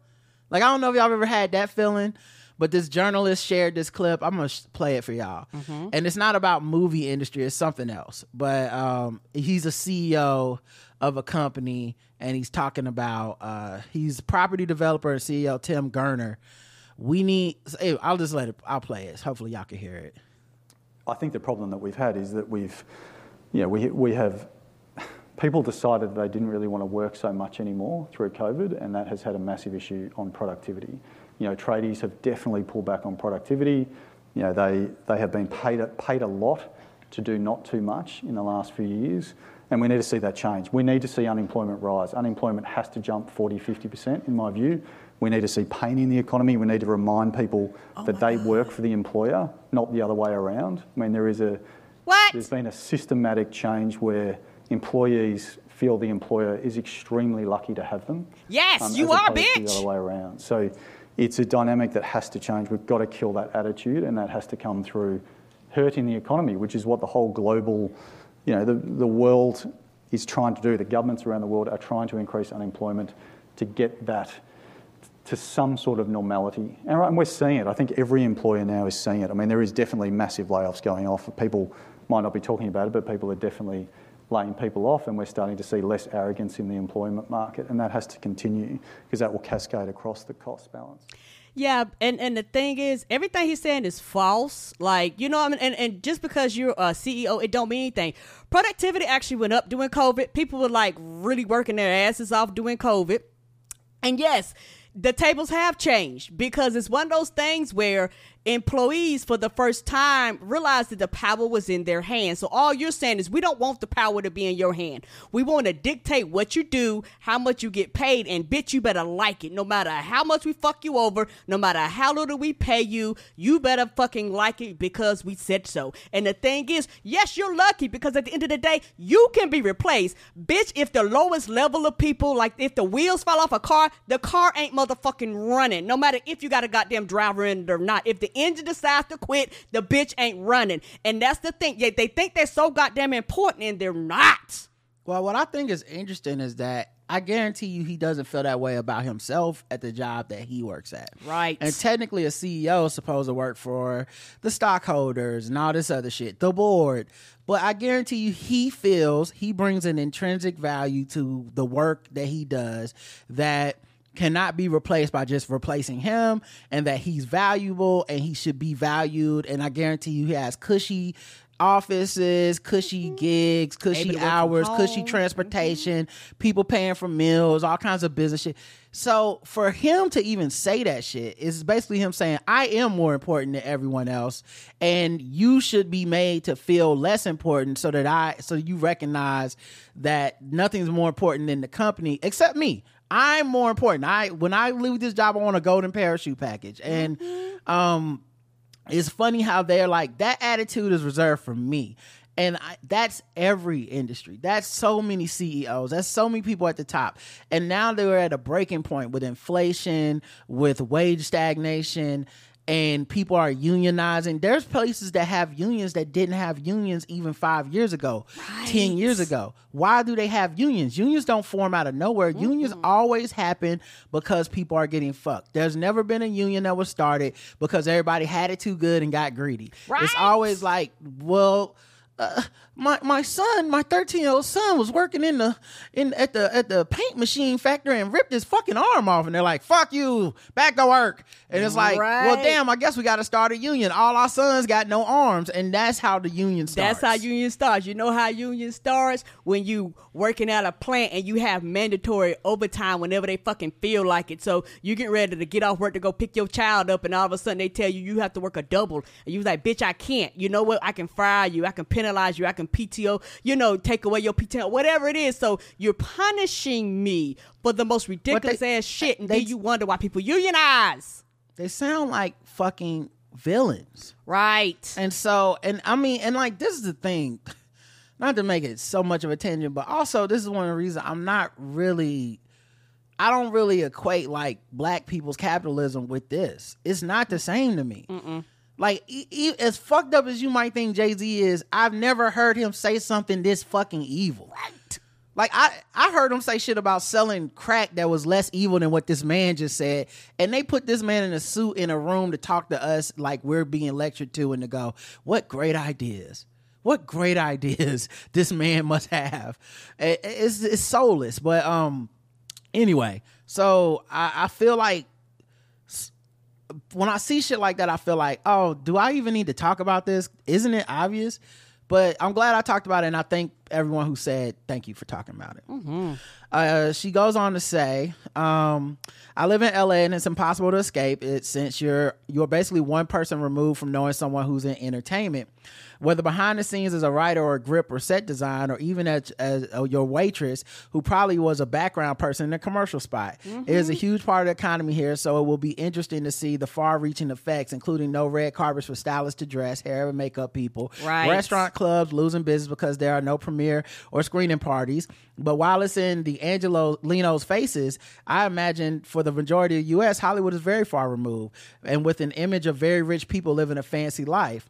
Like I don't know if y'all ever had that feeling, but this journalist shared this clip. I'm gonna sh- play it for y'all, and it's not about movie industry. It's something else. But um, he's a CEO of a company, and he's talking about uh, he's property developer and CEO Tim Gurner. We need. I'll just let it. I'll play it. Hopefully, y'all can hear it. I think the problem that we've had is that we've, you know, we, we have, people decided they didn't really want to work so much anymore through COVID, and that has had a massive issue on productivity. You know, tradies have definitely pulled back on productivity. You know, they, they have been paid paid a lot to do not too much in the last few years, and we need to see that change. We need to see unemployment rise. Unemployment has to jump 40, 50%, in my view. We need to see pain in the economy. We need to remind people oh that they work for the employer, not the other way around. I mean, there is a What? there's been a systematic change where employees feel the employer is extremely lucky to have them. Yes, um, you as are, to The other way around. So it's a dynamic that has to change. We've got to kill that attitude, and that has to come through hurting the economy, which is what the whole global, you know, the, the world is trying to do. The governments around the world are trying to increase unemployment to get that to some sort of normality. And we're seeing it. I think every employer now is seeing it. I mean, there is definitely massive layoffs going off. People might not be talking about it, but people are definitely laying people off, and we're starting to see less arrogance in the employment market, and that has to continue because that will cascade across the cost balance. Yeah, and and the thing is, everything he's saying is false. Like you know, I mean, and and just because you're a CEO, it don't mean anything. Productivity actually went up during COVID. People were like really working their asses off during COVID, and yes. The tables have changed because it's one of those things where employees, for the first time, realized that the power was in their hands. So, all you're saying is, we don't want the power to be in your hand. We want to dictate what you do, how much you get paid, and bitch, you better like it. No matter how much we fuck you over, no matter how little we pay you, you better fucking like it because we said so. And the thing is, yes, you're lucky because at the end of the day, you can be replaced. Bitch, if the lowest level of people, like if the wheels fall off a car, the car ain't motherfucking running. No matter if you got a goddamn driver in it or not. If the engine decides to quit, the bitch ain't running. And that's the thing. Yeah, they think they're so goddamn important and they're not. Well, what I think is interesting is that I guarantee you he doesn't feel that way about himself at the job that he works at. Right. And technically, a CEO is supposed to work for the stockholders and all this other shit, the board. But I guarantee you, he feels he brings an intrinsic value to the work that he does that cannot be replaced by just replacing him and that he's valuable and he should be valued. And I guarantee you, he has cushy offices, cushy gigs, cushy hours, cushy transportation, people paying for meals, all kinds of business shit. So for him to even say that shit is basically him saying, I am more important than everyone else, and you should be made to feel less important so that I so you recognize that nothing's more important than the company except me. I'm more important. I when I leave this job, I want a golden parachute package. And um it's funny how they're like that attitude is reserved for me. And I, that's every industry. That's so many ceos that's so many people at the top. And now they're at a breaking point with inflation with wage stagnation and people are unionizing. There's places that have unions that didn't have unions even five years ago 10 years ago. Why do they have unions? Unions don't form out of nowhere. Unions always happen because people are getting fucked. There's never been a union that was started because everybody had it too good and got greedy. It's always like well uh, my my son, my thirteen year old son, was working in the in at the at the paint machine factory and ripped his fucking arm off, and they're like, "Fuck you, back to work." And it's like, well, damn, I guess we got to start a union. All our sons got no arms, and that's how the union starts. That's how union starts. You know how union starts when you working at a plant and you have mandatory overtime whenever they fucking feel like it. So you get ready to get off work to go pick your child up, and all of a sudden they tell you you have to work a double, and you was like, bitch, I can't. You know what? I can fire you. I can penalize you. I can PTO. You know, take away your PTO, whatever it is. So you're punishing me for the most ridiculous ass shit, and they- then you wonder why people unionize. They sound like fucking villains. Right. And so, and I mean, and like this is the thing, not to make it so much of a tangent, but also this is one of the reasons I'm not really, I don't really equate like black people's capitalism with this. It's not the same to me. Like, e- e- as fucked up as you might think Jay Z is, I've never heard him say something this fucking evil. Right. Like I, I heard him say shit about selling crack that was less evil than what this man just said, and they put this man in a suit in a room to talk to us like we're being lectured to, and to go, what great ideas, what great ideas this man must have. It- it's it's soulless, but um, anyway, so I, I feel like when I see shit like that, I feel like, oh, do I even need to talk about this? Isn't it obvious? But I'm glad I talked about it, and I thank everyone who said thank you for talking about it. Uh, she goes on to say, um, "I live in LA, and it's impossible to escape it since you're you're basically one person removed from knowing someone who's in entertainment." Whether behind the scenes as a writer or a grip or set design, or even as, as uh, your waitress, who probably was a background person in a commercial spot, it is a huge part of the economy here. So it will be interesting to see the far-reaching effects, including no red carpets for stylists to dress, hair and makeup people, Right. restaurant clubs losing business because there are no premiere or screening parties. But while it's in the Angeleno's faces, I imagine for the majority of U.S., Hollywood is very far removed, and with an image of very rich people living a fancy life.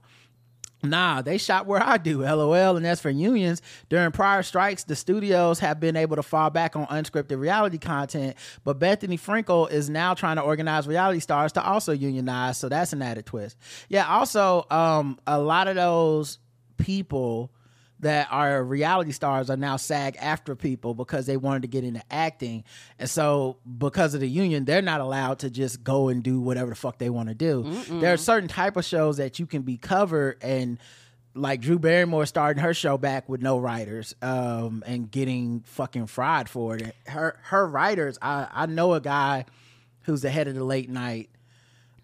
Nah, they shot where I do, lol. And as for unions, during prior strikes, the studios have been able to fall back on unscripted reality content. But Bethenny Frankel is now trying to organize reality stars to also unionize. So that's an added twist. Yeah, also, um, a lot of those people that our reality stars are now SAG-AFTRA people because they wanted to get into acting. And so because of the union, they're not allowed to just go and do whatever the fuck they want to do. There are certain type of shows that you can be covered and like Drew Barrymore starting her show back with no writers um, and getting fucking fried for it. Her her writers, I, I know a guy who's the head of the late night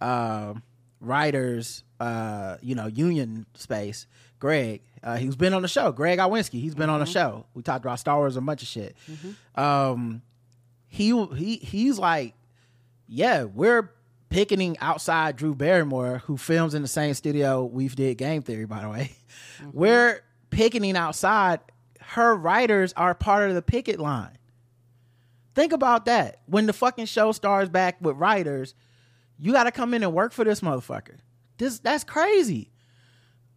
um writers, uh, you know, union space, Greg. Uh, he's been on the show. Greg Iwinski. He's been on the show. We talked about Star Wars and a bunch of shit. Um, he he he's like, yeah, we're picketing outside Drew Barrymore, who films in the same studio we've did Game Theory, by the way. We're picketing outside. Her writers are part of the picket line. Think about that. When the fucking show stars back with writers, you got to come in and work for this motherfucker. This that's crazy.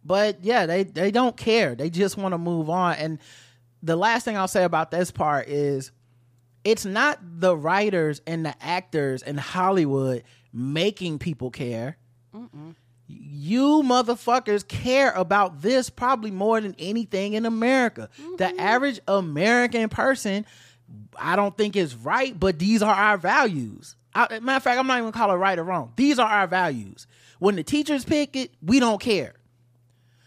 But yeah, they they don't care. They just want to move on. And the last thing I'll say about this part is it's not the writers and the actors in Hollywood making people care. You motherfuckers care about this probably more than anything in America. The mm-hmm. average American person, I don't think is right, but these are our values. I, matter of fact, I'm not even gonna call it right or wrong. These are our values. When the teachers pick it, we don't care.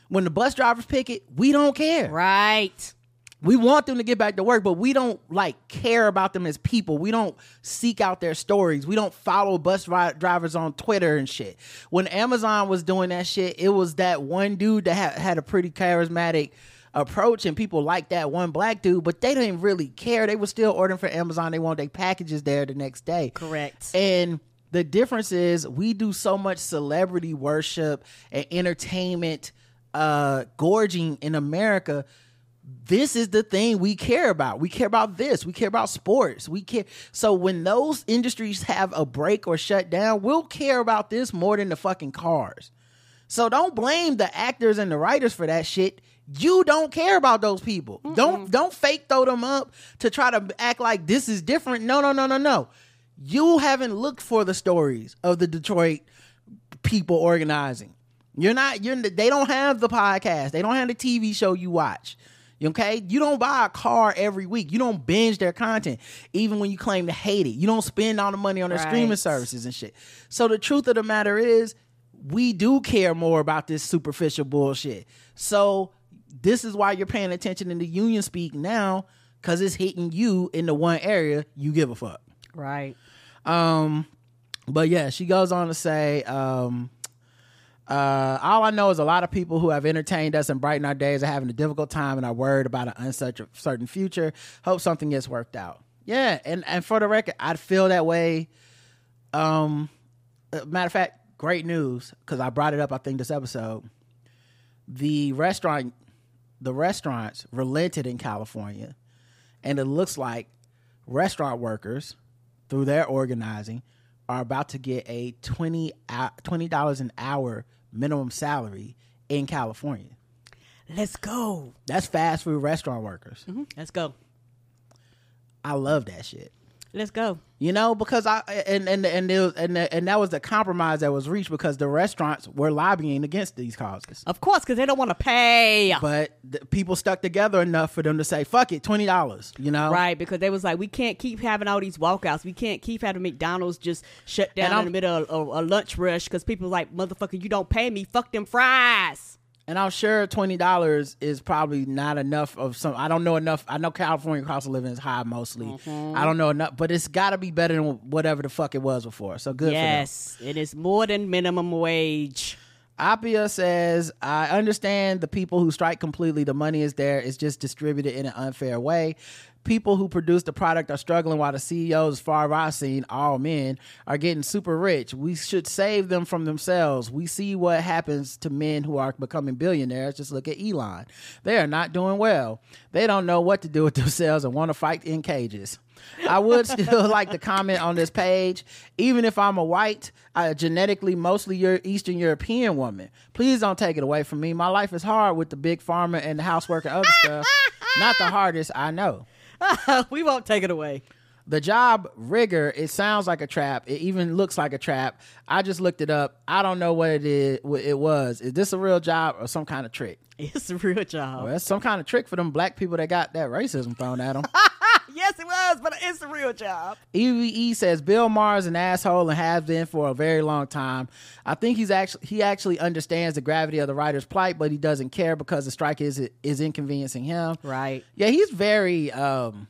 When the bus drivers pick it, we don't care. Right. We want them to get back to work, but we don't like care about them as people. We don't seek out their stories. We don't follow bus dri- drivers on Twitter and shit. When Amazon was doing that shit, it was that one dude that had, had a pretty charismatic approach and people liked that one black dude, but they didn't really care. They were still ordering for Amazon. They wanted their packages there the next day. Correct. And the difference is we do so much celebrity worship and entertainment uh gorging in America. This is the thing we care about. We care about this. We care about sports. We care. So when those industries have a break or shut down, we'll care about this more than the fucking cars. So don't blame the actors and the writers for that shit. You don't care about those people. Don't don't fake throw them up to try to act like this is different. No, no, no, no, no. You haven't looked for the stories of the Detroit people organizing. You're not you're they don't have the podcast. They don't have the TV show you watch. Okay? You don't buy a car every week. You don't binge their content even when you claim to hate it. You don't spend all the money on their streaming services and shit. So the truth of the matter is we do care more about this superficial bullshit. So this is why you're paying attention in the union speak now cuz it's hitting you in the one area you give a fuck. Right. Um, but yeah, she goes on to say, um, uh, all I know is a lot of people who have entertained us and brightened our days are having a difficult time and are worried about an uncertain future. Hope something gets worked out. Yeah, and and for the record, I'd feel that way. Um, uh, matter of fact, great news because I brought it up. I think this episode, the restaurant, the restaurants relented in California, and it looks like restaurant workers through their organizing are about to get a uh, 20 dollars an hour minimum salary in California. Let's go. That's fast food restaurant workers. Mm-hmm. Let's go. I love that shit. Let's go. You know, because I and and and was, and and that was the compromise that was reached because the restaurants were lobbying against these causes. Of course, because they don't want to pay. But the people stuck together enough for them to say, "Fuck it, twenty dollars." You know, Right, because they was like, we can't keep having all these walkouts. We can't keep having McDonald's just shut down in the middle of a, a lunch rush because people like, motherfucker, you don't pay me. Fuck them fries. And I'm sure twenty dollars is probably not enough of some. I don't know enough. I know California cost of living is high mostly. Mm-hmm. I don't know enough, but it's got to be better than whatever the fuck it was before. So good yes, it is more than minimum wage. Appia says, "I understand the people who strike completely. The money is there. It's just distributed in an unfair way." People who produce the product are struggling while the CEOs, far as I've seen, all men, are getting super rich. We should save them from themselves. We see what happens to men who are becoming billionaires. Just look at Elon. They are not doing well. They don't know what to do with themselves and want to fight in cages. I would still like to comment on this page, even if I'm a white, uh, genetically mostly your Eastern European woman. Please don't take it away from me. My life is hard with the big farmer and the housework and other stuff. Not the hardest, I know. we won't take it away. The job rigger, it sounds like a trap. It even looks like a trap. I just looked it up. I don't know what it is. What it was. Is this a real job or some kind of trick? It's a real job. Well, it's some kind of trick for them black people that got that racism thrown at them. yes, it was, but it's a real job. EVE says Bill Maher is an asshole and has been for a very long time. I think he's actually he actually understands the gravity of the writer's plight, but he doesn't care because the strike is is inconveniencing him. Right. Yeah, he's very. um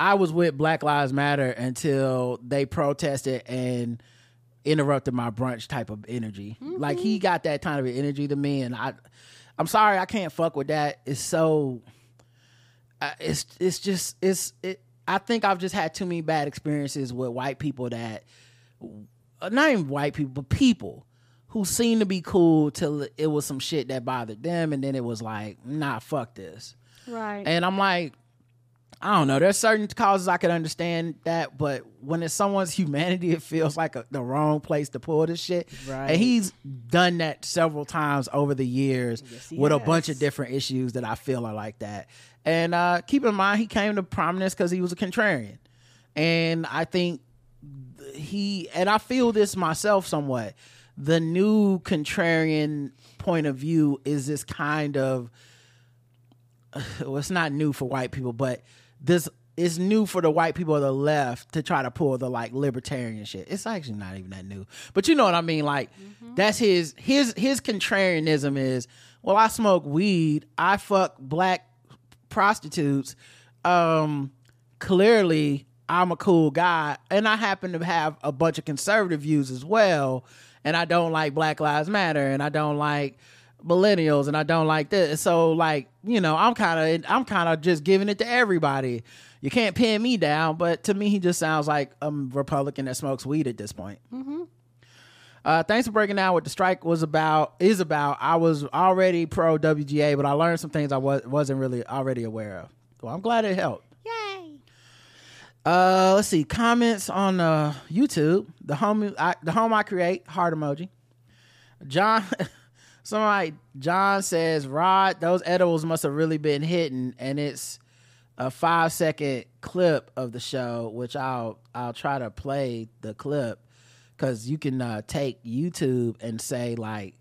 I was with Black Lives Matter until they protested and interrupted my brunch type of energy. Like he got that kind of energy to me, and I, I'm sorry I can't fuck with that. It's so. It's it's just it's it. I think I've just had too many bad experiences with white people that, uh, not even white people, but people who seem to be cool till it was some shit that bothered them, and then it was like, nah, fuck this. Right. And I'm like, I don't know. There's certain causes I could understand that, but when it's someone's humanity, it feels like a, the wrong place to pull this shit. Right. And he's done that several times over the years Yes, with a bunch of different issues that I feel are like that. And uh, keep in mind, he came to prominence because he was a contrarian, and I think he and I feel this myself somewhat. The new contrarian point of view is this kind of well, it's not new for white people, but this is new for the white people of the left to try to pull the like libertarian shit. It's actually not even that new, but you know what I mean. Like that's his his his contrarianism is well, I smoke weed, I fuck black prostitutes. Um, clearly, I'm a cool guy, and I happen to have a bunch of conservative views as well. And I don't like Black Lives Matter, and I don't like millennials, and I don't like this. So, like, you know, I'm kind of, I'm kind of just giving it to everybody. You can't pin me down, but to me, he just sounds like a Republican that smokes weed at this point. Uh, thanks for breaking down what the strike was about. Is about. I was already pro WGA, but I learned some things I was wasn't really already aware of. Well, I'm glad it helped. Yay! Uh, let's see comments on uh, YouTube. The home, I, the home I create, heart emoji. John, somebody, John says, Rod, those edibles must have really been hitting, and it's a five second clip of the show, which I'll I'll try to play the clip because you can uh, take YouTube and say like,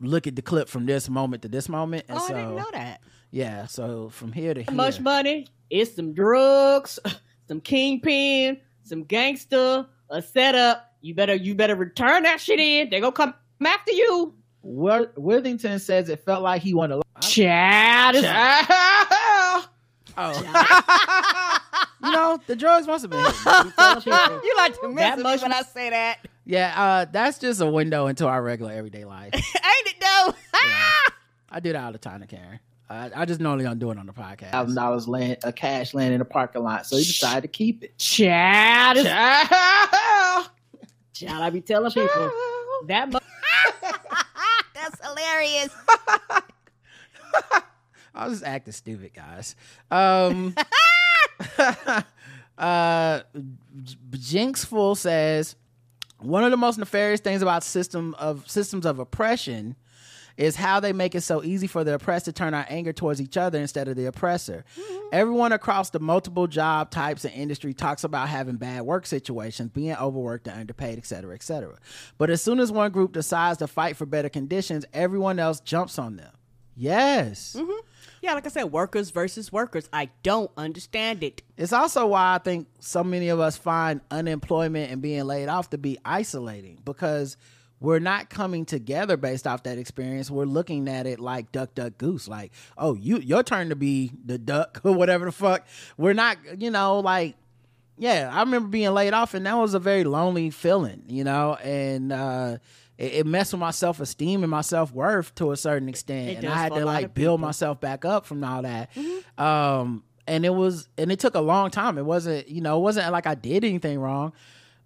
look at the clip from this moment to this moment, and Oh, so I didn't know that. yeah, so from here to here, much money? It's some drugs, some kingpin, some gangster, a setup. You better you better return that shit in. They gonna come after you. Wor- Worthington says it felt like he wanted. to Chad. Oh, you know the drugs must have been. you like to mess That with much me when I say that. Yeah, uh, that's just a window into our regular everyday life. Ain't it though? I do that all the time to Karen. I, I just normally don't do it on the podcast. thousand dollars land a cash land in the parking lot, so he decided to keep it. Chad. Chad, Chad! I be telling people that. Mu- That's hilarious. I was just acting stupid, guys. Um, uh, Jinxful says one of the most nefarious things about system of systems of oppression is how they make it so easy for the oppressed to turn our anger towards each other instead of the oppressor. Everyone across the multiple job types and industry talks about having bad work situations, being overworked and underpaid, etc., cetera, et cetera. But as soon as one group decides to fight for better conditions, everyone else jumps on them. Yes. Yeah, like I said, workers versus workers. I don't understand it. It's also why I think so many of us find unemployment and being laid off to be isolating because we're not coming together based off that experience. We're looking at it like duck, duck, goose. Like, oh, you your turn to be the duck or whatever the fuck. We're not, you know, like, yeah. I remember being laid off, and that was a very lonely feeling, you know, and uh, it, it messed with my self esteem and my self worth to a certain extent, and I had to like build myself back up from all that. Um, and it was, and it took a long time. It wasn't, you know, it wasn't like I did anything wrong.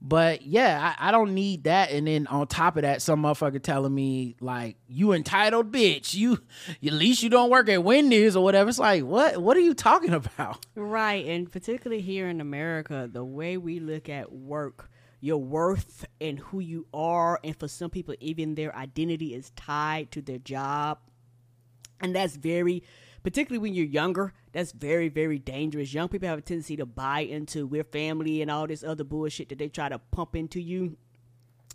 But yeah, I, I don't need that. And then on top of that, some motherfucker telling me like, "You entitled bitch. You at least you don't work at Wendy's or whatever." It's like, what? What are you talking about? Right, and particularly here in America, the way we look at work, your worth and who you are, and for some people, even their identity is tied to their job. And that's very, particularly when you're younger, that's very, very dangerous. Young people have a tendency to buy into we're family and all this other bullshit that they try to pump into you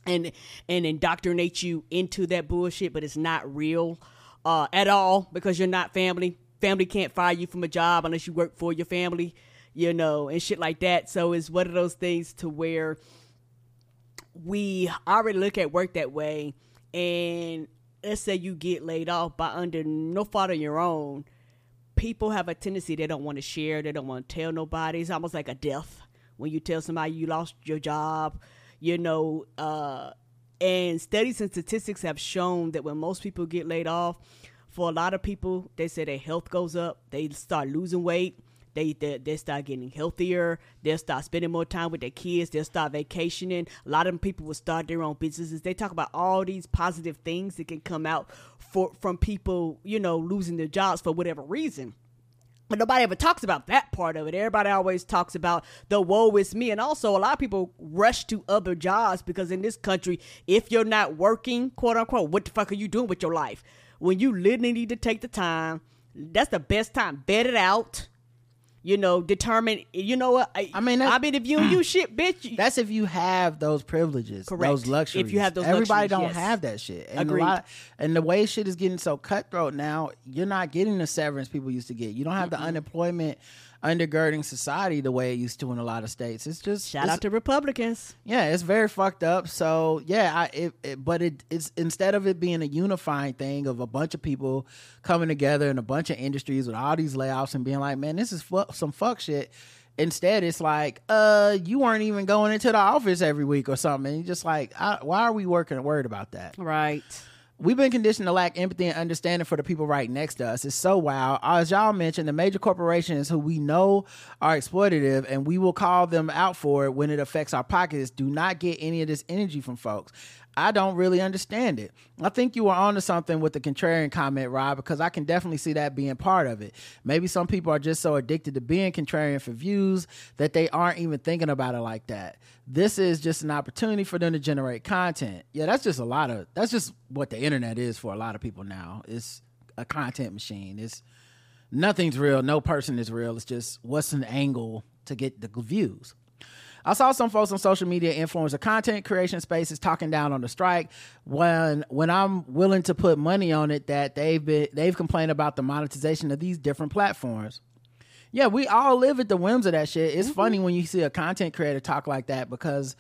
and and indoctrinate you into that bullshit, but it's not real uh, at all because you're not family. Family can't fire you from a job unless you work for your family, you know, and shit like that. So it's one of those things to where we already look at work that way, and let's say you get laid off by under no fault of your own. People have a tendency they don't want to share, they don't want to tell nobody. It's almost like a death when you tell somebody you lost your job, you know. Uh, and studies and statistics have shown that when most people get laid off, for a lot of people, they say their health goes up, they start losing weight, they, they they start getting healthier. They'll start spending more time with their kids. They'll start vacationing. A lot of them people will start their own businesses. They talk about all these positive things that can come out for from people, you know, losing their jobs for whatever reason. But nobody ever talks about that part of it. Everybody always talks about the woe is me. And also, a lot of people rush to other jobs because in this country, if you're not working, quote unquote, what the fuck are you doing with your life? When you literally need to take the time, that's the best time. Bet it out. You know, determine. You know what? I, I mean, I mean, if you you, shit, bitch. That's if you have those privileges, Correct. those luxuries. If you have those everybody don't yes. have that shit. And Agreed. A lot, and the way shit is getting so cutthroat now, you're not getting the severance people used to get. You don't have the unemployment undergirding society the way it used to in a lot of states. It's just Shout it's- out to Republicans. yeah, it's very fucked up. So yeah, I it, it but it it's instead of it being a unifying thing of a bunch of people coming together in a bunch of industries with all these layoffs and being like, man, this is fu- some fuck shit. Instead, it's like, uh, you weren't even going into the office every week or something. And you're just like, I, why are we working worried about that? Right. We've been conditioned to lack empathy and understanding for the people right next to us. It's so wild. As y'all mentioned, the major corporations who we know are exploitative and we will call them out for it when it affects our pockets do not get any of this energy from folks. I don't really understand it. I think you were onto something with the contrarian comment, Rod, because I can definitely see that being part of it. Maybe some people are just so addicted to being contrarian for views that they aren't even thinking about it like that. This is just an opportunity for them to generate content. Yeah, that's just a lot of that's just what the internet is for a lot of people now. It's a content machine. It's nothing's real, no person is real. It's just what's an angle to get the views. I saw some folks on social media influencer content creation spaces talking down on the strike when when I'm willing to put money on it that they've been they've complained about the monetization of these different platforms. Yeah, we all live at the whims of that shit. It's mm-hmm. funny when you see a content creator talk like that because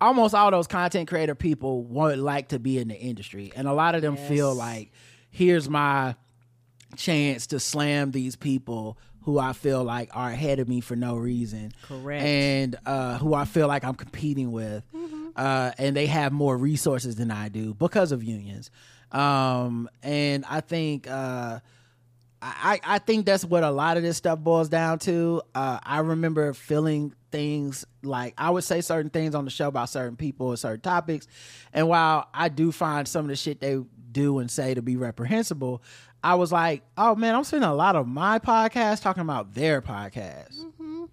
almost all those content creator people would like to be in the industry, and a lot of them feel like, here's my chance to slam these people who I feel like are ahead of me for no reason. Correct. And uh, who I feel like I'm competing with. Uh, and they have more resources than I do because of unions. Um, and I think uh, I, I think that's what a lot of this stuff boils down to. Uh, I remember feeling things like I would say certain things on the show about certain people or certain topics. And while I do find some of the shit they do and say to be reprehensible, I was like, oh man, I'm spending a lot of my podcast talking about their podcast. Mm-hmm.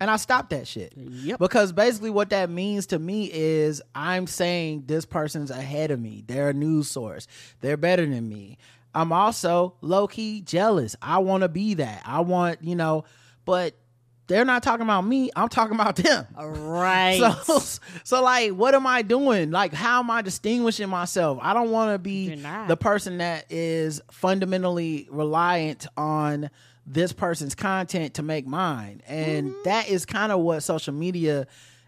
And I stopped that shit. Yep. Because basically what that means to me is I'm saying this person's ahead of me. They're a news source. They're better than me. I'm also low key jealous. I want to be that. I want, you know, but they're not talking about me. I'm talking about them. Right. So, so like, what am I doing? Like, how am I distinguishing myself? I don't want to be the person that is fundamentally reliant on this person's content to make mine, and Mm-hmm. that is kind of what social media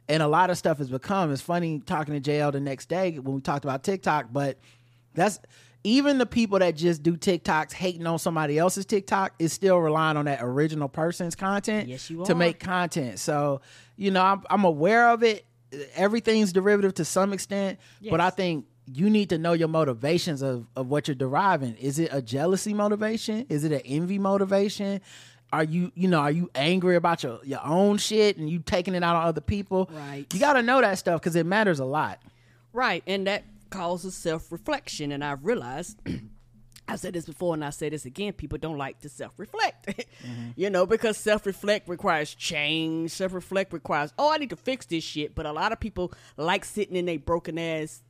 and a lot of stuff has become. It's funny talking to JL the next day when we talked about TikTok, but that's even the people that just do TikToks hating on somebody else's TikTok is still relying on that original person's content Yes, you to are. make content. So, you know, I'm, I'm aware of it. Everything's derivative to some extent, but I think you need to know your motivations of, of what you're deriving. Is it a jealousy motivation? Is it an envy motivation? Are you, you know, are you angry about your, your own shit and you taking it out on other people? Right. You got to know that stuff because it matters a lot. Right, and that causes self reflection. And I've realized, I've said this before and I say this again, people don't like to self reflect. Mm-hmm. You know, because self reflect requires change. Self reflect requires, oh, I need to fix this shit. But a lot of people like sitting in a broken ass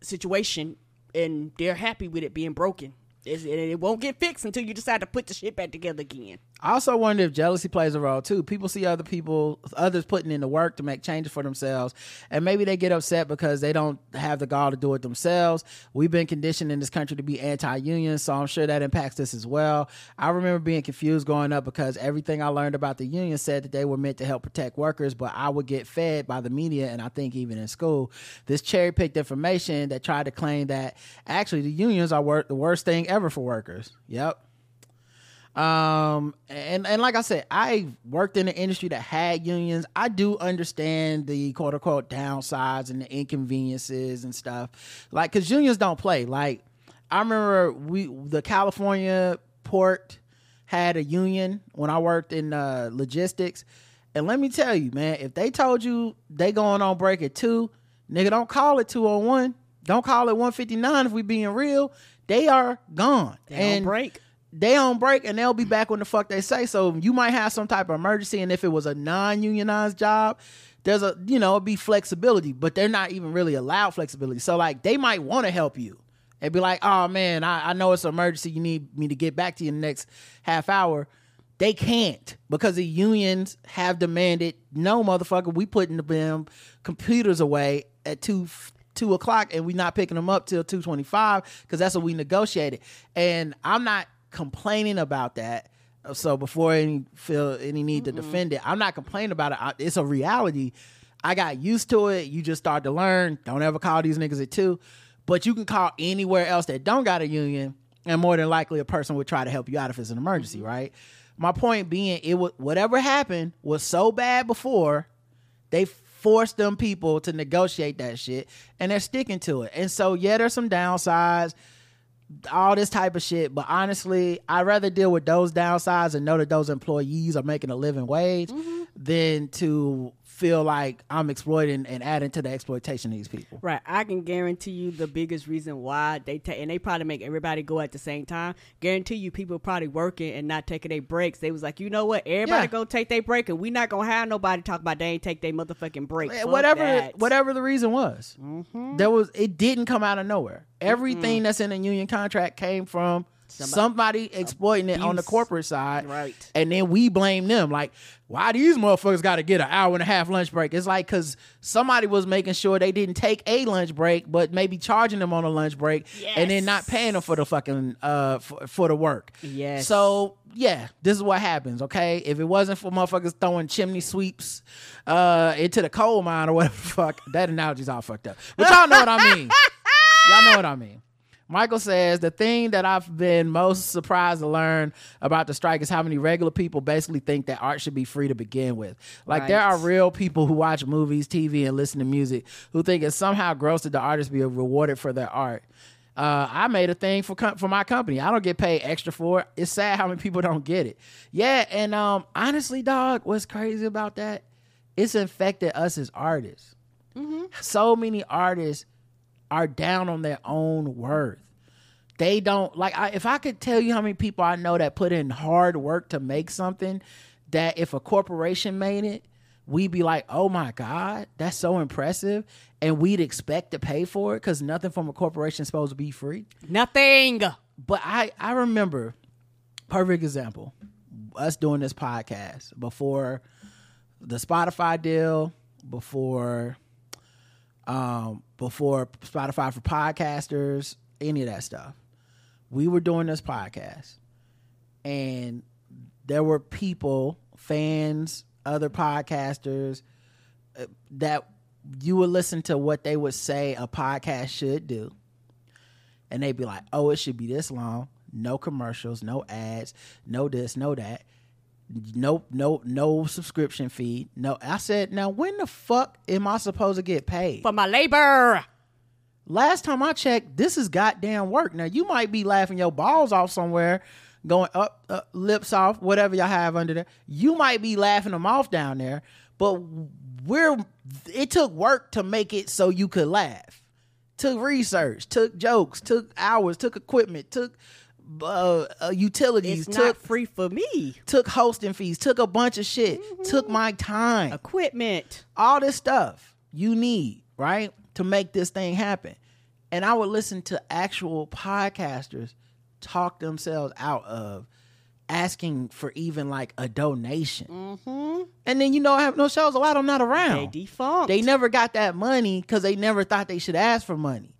situation and they're happy with it being broken. It's, and it won't get fixed until you decide to put the shit back together again. I also wonder if jealousy plays a role too. People see other people, others putting in the work to make changes for themselves, and maybe they get upset because they don't have the gall to do it themselves. We've been conditioned in this country to be anti-union, so I'm sure that impacts this as well. I remember being confused growing up because everything I learned about the union said that they were meant to help protect workers, but I would get fed by the media, and I think even in school, this cherry-picked information that tried to claim that actually the unions are wor- the worst thing ever for workers. Yep. Um and and like I said, I worked in an industry that had unions. I do understand the quote unquote downsides and the inconveniences and stuff. Like cuz unions don't play. Like I remember we the California port had a union when I worked in uh logistics. And let me tell you, man, if they told you they going on break at 2, nigga don't call it 201. Don't call it 159 if we being real. They are gone. They on and break. They on break and they'll be back when the fuck they say. So you might have some type of emergency, and if it was a non-unionized job, there's a you know it'd be flexibility, but they're not even really allowed flexibility. So like they might want to help you and be like, oh man, I, I know it's an emergency. You need me to get back to you in the next half hour. They can't because the unions have demanded no motherfucker. We putting them computers away at two two o'clock and we not picking them up till two twenty five because that's what we negotiated. And I'm not complaining about that. So before any feel any need to defend it, I'm not complaining about it. I, it's a reality. I got used to it. You just start to learn. Don't ever call these niggas at two, but you can call anywhere else that don't got a union, and more than likely a person would try to help you out if it's an emergency, right? My point being, it was whatever happened was so bad before they forced them people to negotiate that shit and they're sticking to it. And so yeah, there's some downsides, all this type of shit. But honestly, I'd rather deal with those downsides and know that those employees are making a living wage mm-hmm. than to feel like I'm exploiting and adding to the exploitation of these people. Right. I can guarantee you the biggest reason why they take, and they probably make everybody go at the same time. Guarantee you people probably working and not taking their breaks. They was like, you know what? Everybody Yeah. gonna take their break and we not gonna have nobody talk about they ain't take their motherfucking break. Fuck whatever that. Mm-hmm. whatever the reason was there was it didn't come out of nowhere everything that's in a union contract came from somebody, exploiting it on the corporate side Right. and then we blame them like why these motherfuckers got to get an hour and a half lunch break it's like because somebody was making sure they didn't take a lunch break but maybe charging them on a lunch break and then not paying them for the fucking uh for, for the work Yes. so yeah, this is what happens, okay? If it wasn't for motherfuckers throwing chimney sweeps uh into the coal mine or whatever the fuck, that analogy's all fucked up. But y'all know what I mean. y'all know what I mean. Michael says the thing that I've been most surprised to learn about the strike is how many regular people basically think that art should be free to begin with. Like there are real people who watch movies, TV, and listen to music who think it's somehow gross that the artists be rewarded for their art. Uh, I made a thing for com- for my company. I don't get paid extra for it. It's sad how many people don't get it. Yeah, and um, honestly, dog, what's crazy about that? It's infected us as artists. So many artists are down on their own worth. They don't like. I, if I could tell you how many people I know that put in hard work to make something, that if a corporation made it, we'd be like, "Oh my god, that's so impressive," and we'd expect to pay for it because nothing from a corporation is supposed to be free Nothing. but I I remember perfect example us doing this podcast before the Spotify deal before um before Spotify for podcasters any of that stuff. We were doing this podcast and there were people fans other podcasters uh, that you would listen to what they would say a podcast should do. And they'd be like, "Oh, it should be this long, no commercials, no ads, no this, no that, no no no subscription fee, no." I said, "Now when the fuck am I supposed to get paid?" For my labor. Last time I checked, this is goddamn work. Now you might be laughing your balls off somewhere, going up, uh, lips off, whatever y'all have under there. You might be laughing them off down there, but we're. It took work to make it so you could laugh. Took research, took jokes, took hours, took equipment, took uh, uh, utilities, It's took not free for me. took hosting fees, took a bunch of shit, took my time Equipment. all this stuff you need, right, to make this thing happen. And I would listen to actual podcasters talk themselves out of asking for even like a donation. Mm-hmm. And then you know I have no shows. A lot of them not around. They defunct. They never got that money because they never thought they should ask for money.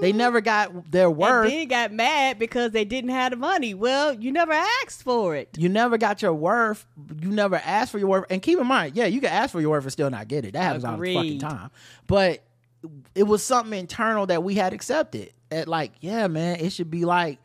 They never got their worth. Mm-hmm. And then got mad because they didn't have the money. Well, you never asked for it. you never got your worth. You never asked for your worth. And keep in mind, yeah, you can ask for your worth and still not get it. That happens all the fucking time. But it was something internal that we had accepted. At like, yeah, man, it should be like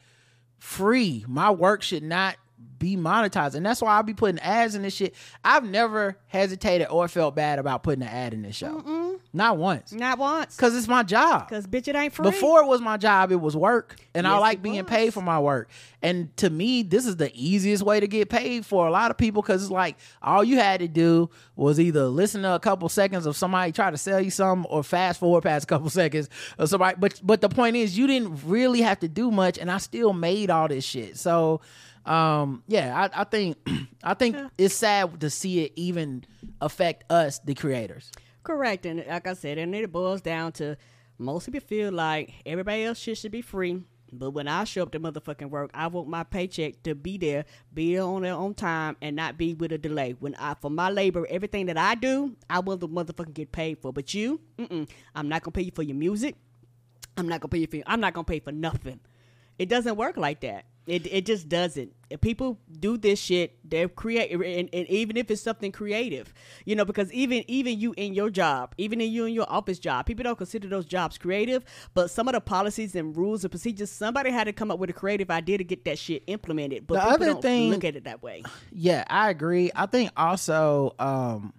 free. My work should not be monetized. And that's why I'll be putting ads in this shit. I've never hesitated or felt bad about putting an ad in this show. Not once. Not once. Because it's my job. Because bitch, it ain't free. Before it was my job, it was work, and I like being was. paid for my work. And to me, this is the easiest way to get paid for a lot of people because it's like all you had to do was either listen to a couple seconds of somebody try to sell you something, or fast forward past a couple seconds of somebody. But but the point is, you didn't really have to do much, and I still made all this shit. So. Um. Yeah, I, I think I think it's sad to see it even affect us, the creators. Correct. And like I said, and it boils down to most people feel like everybody else shit should be free. But when I show up to motherfucking work, I want my paycheck to be there, be on there on time, and not be with a delay. When I for my labor, everything that I do, I will the motherfucking get paid for. But you, mm-mm, I'm not gonna pay you for your music. I'm not gonna pay you for. I'm not gonna pay for nothing. It doesn't work like that. It it just doesn't. If people do this shit, they're create, and, and even if it's something creative, you know, because even even you in your job, even in you in your office job, people don't consider those jobs creative. But some of the policies and rules and procedures, somebody had to come up with a creative idea to get that shit implemented. But The people other don't thing- look at it that way. Yeah, I agree. I think also um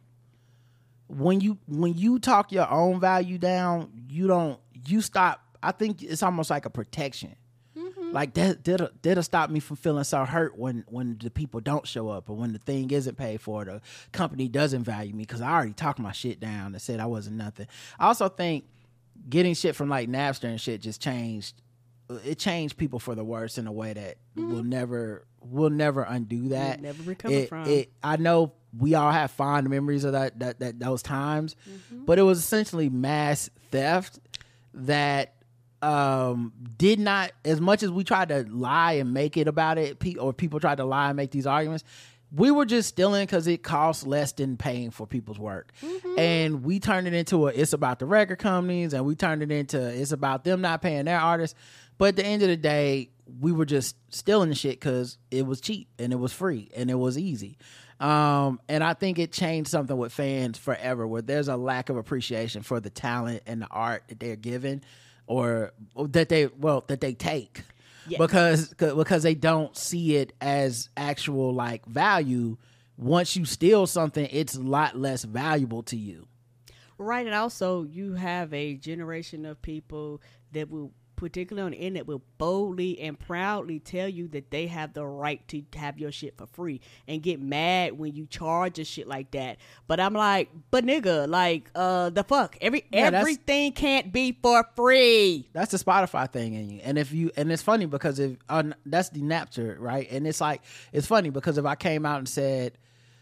when you when you talk your own value down, you don't you stop I think it's almost like a protection. Like that that'll, that'll stop me from feeling so hurt when when the people don't show up or when the thing isn't paid for, the company doesn't value me because I already talked my shit down and said I wasn't nothing. I also think getting shit from like Napster and shit just changed it changed people for the worse in a way that will never will never undo that. never recover It- from. it- I know we all have fond memories of that that, that those times, Mm-hmm. but it was essentially mass theft that um did not as much as we tried to lie and make it about it pe- or people tried to lie and make these arguments we were just stealing because it costs less than paying for people's work. And we turned it into a it's about the record companies and we turned it into it's about them not paying their artists. But at the end of the day we were just stealing the shit because it was cheap and it was free and it was easy. Um, and I think it changed something with fans forever, where there's a lack of appreciation for the talent and the art that they're given, or that they well that they take, Yeah. because because they don't see it as actual like value. Once you steal something, it's a lot less valuable to you. Right, and also you have a generation of people that will, particularly on the internet, will boldly and proudly tell you that they have the right to have your shit for free and get mad when you charge a shit like that. But I'm like, but nigga, like, uh, the fuck, every Yeah, everything can't be for free. That's the Spotify thing in you. And if you and it's funny because if uh, that's the Napster, right? And it's like it's funny because if I came out and said,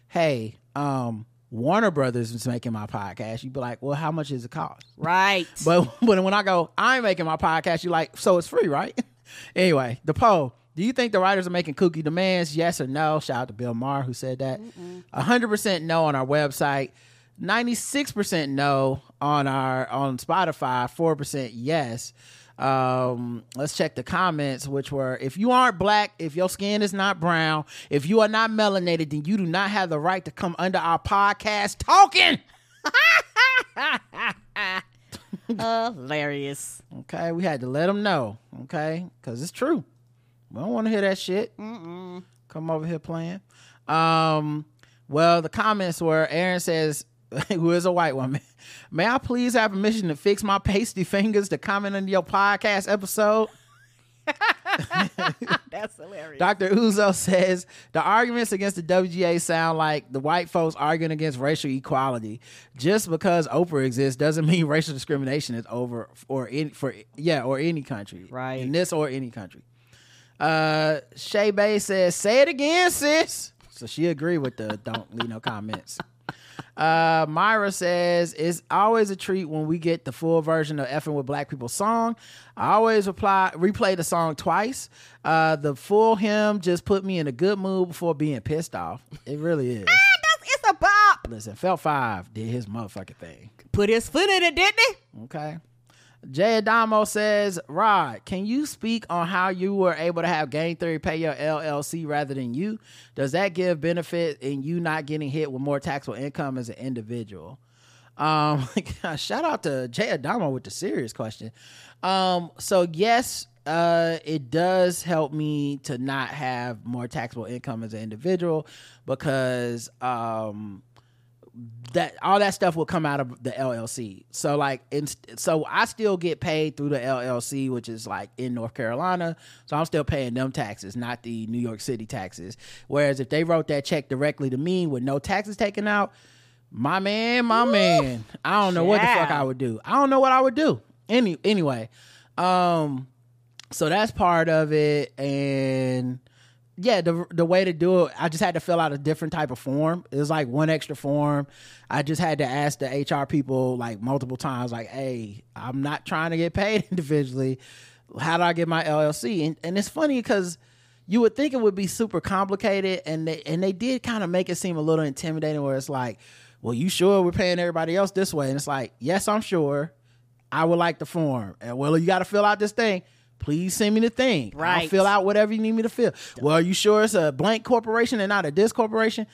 "Hey, um, Warner Brothers is making my podcast," you'd be like, "Well, how much does it cost?" Right. But but when I go, I'm making my podcast, you're like, so it's free, right? anyway, the poll. Do you think the writers are making kooky demands? Yes or no? Shout out to Bill Maher who said that. hundred percent no on our website. Ninety six percent no on our on Spotify. Four percent yes. Um, let's check the comments, which were if you aren't black, if your skin is not brown, if you are not melanated, then you do not have the right to come under our podcast talking. Hilarious. Okay, we had to let them know. Okay, because it's true. We don't want to hear that shit. Come over here playing. Um, well, the comments were Aaron says, who is a white woman, may I please have permission to fix my pasty fingers to comment on your podcast episode? That's hilarious. Dr. Uzo says the arguments against the WGA sound like the white folks arguing against racial equality. Just because Oprah exists doesn't mean racial discrimination is over or any for yeah or any country Right. in this or any country. Uh, Shay Bay says, "Say it again, sis." So she agreed with the don't leave no comments. Uh, Myra says it's always a treat when we get the full version of "Effing with Black People" song. I always reply replay the song twice. Uh, the full hymn just put me in a good mood before being pissed off. It really is. it's a bop. Listen, Felt Five did his motherfucking thing. Put his foot in it, didn't he? Okay. Jay Adamo says, Rod, can you speak on how you were able to have Game Theory pay your LLC rather than you? Does that give benefit in you not getting hit with more taxable income as an individual? Um, shout out to Jay Adamo with the serious question. Um, so yes, uh, it does help me to not have more taxable income as an individual because um, that all that stuff will come out of the LLC. So like, in, so I still get paid through the LLC, which is like in North Carolina. So I'm still paying them taxes, not the New York City taxes. Whereas if they wrote that check directly to me with no taxes taken out, my man, my man, I don't know what the fuck I would do. I don't know what I would do. Any anyway, um, so that's part of it, and yeah, the the way to do it, I just had to fill out a different type of form. It was like one extra form. I just had to ask the HR people like multiple times, like, "Hey, I'm not trying to get paid individually. How do I get my LLC?" And and it's funny because you would think it would be super complicated, and they and they did kind of make it seem a little intimidating, where it's like, "Well, you sure we're paying everybody else this way?" And it's like, "Yes, I'm sure." I would like the form. And well, you got to fill out this thing. Please send me the thing. I'll Right. fill out whatever you need me to fill. Well, are you sure it's a blank corporation and not a disc corporation?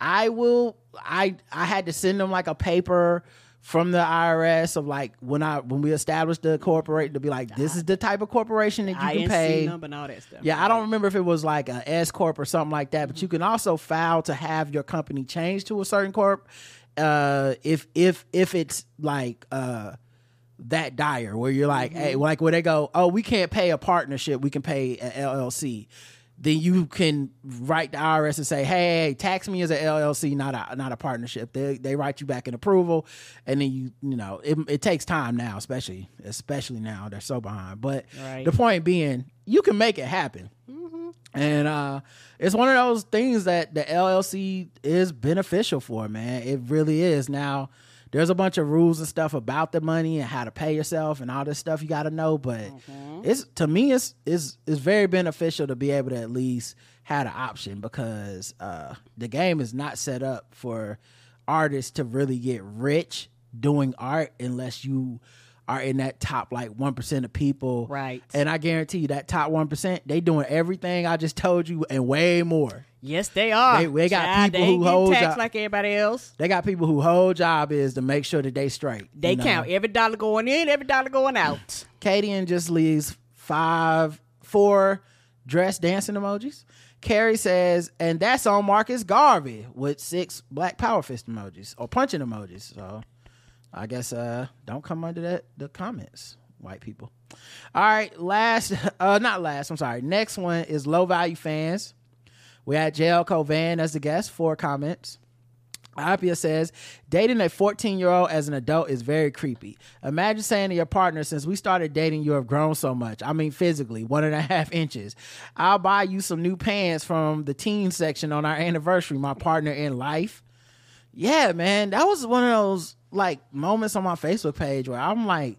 I will. I I had to send them like a paper from the IRS of like when I when we established the corporate to be like this is the type of corporation that you can pay. number and all that stuff. Yeah, I don't remember if it was like a S corp or something like that, but you can also file to have your company changed to a certain corp. Uh, if if if it's like uh that dire where you're like, hey, like where they go, oh, we can't pay a partnership, we can pay an LLC. Then you can write the IRS and say, hey, tax me as a LLC, not a not a partnership. They they write you back an approval, and then you you know it, it takes time now, especially especially now they're so behind. But Right. the point being, you can make it happen. And uh, it's one of those things that the LLC is beneficial for, man. It really is. Now, there's a bunch of rules and stuff about the money and how to pay yourself and all this stuff you got to know. But it's to me, it's is is very beneficial to be able to at least have an option because uh, the game is not set up for artists to really get rich doing art unless you are in that top like one percent of people, Right. And I guarantee you that top one percent, they doing everything I just told you and way more. Yes, they are. They- they got Child, people they who hold taxed job- like everybody else. They got people who whole job is to make sure that they straight. They you know? count every dollar going in, every dollar going out. Kadian just leaves five, four dress dancing emojis. Carrie says, and that's on Marcus Garvey with six black power fist emojis or punching emojis. So I guess uh don't come under that the comments, white people. All right, last uh not last, I'm sorry. Next one is low value fans. We had JL Cauvin as the guest, four comments. Apia says, dating a 14 year old as an adult is very creepy. Imagine saying to your partner, since we started dating, you have grown so much. I mean, physically, one and a half inches. I'll buy you some new pants from the teen section on our anniversary, my partner in life. Yeah, man, that was one of those like moments on my Facebook page where I'm like,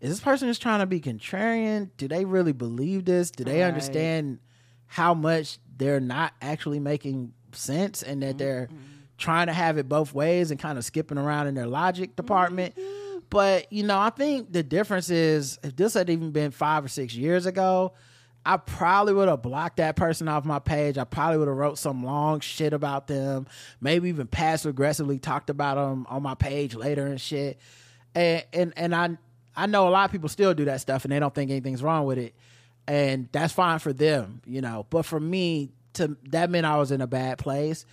is this person just trying to be contrarian? Do they really believe this? Do they Right. understand how much they're not actually making sense and that they're mm-hmm. trying to have it both ways and kind of skipping around in their logic mm-hmm. department? But, you know, I think the difference is if this had even been five or six years ago, I probably would have blocked that person off my page. I probably would have wrote some long shit about them. Maybe even passive aggressively talked about them on my page later and shit. And and and I I know a lot of people still do that stuff and they don't think anything's wrong with it. And that's fine for them, you know. But for me, to that meant I was in a bad place.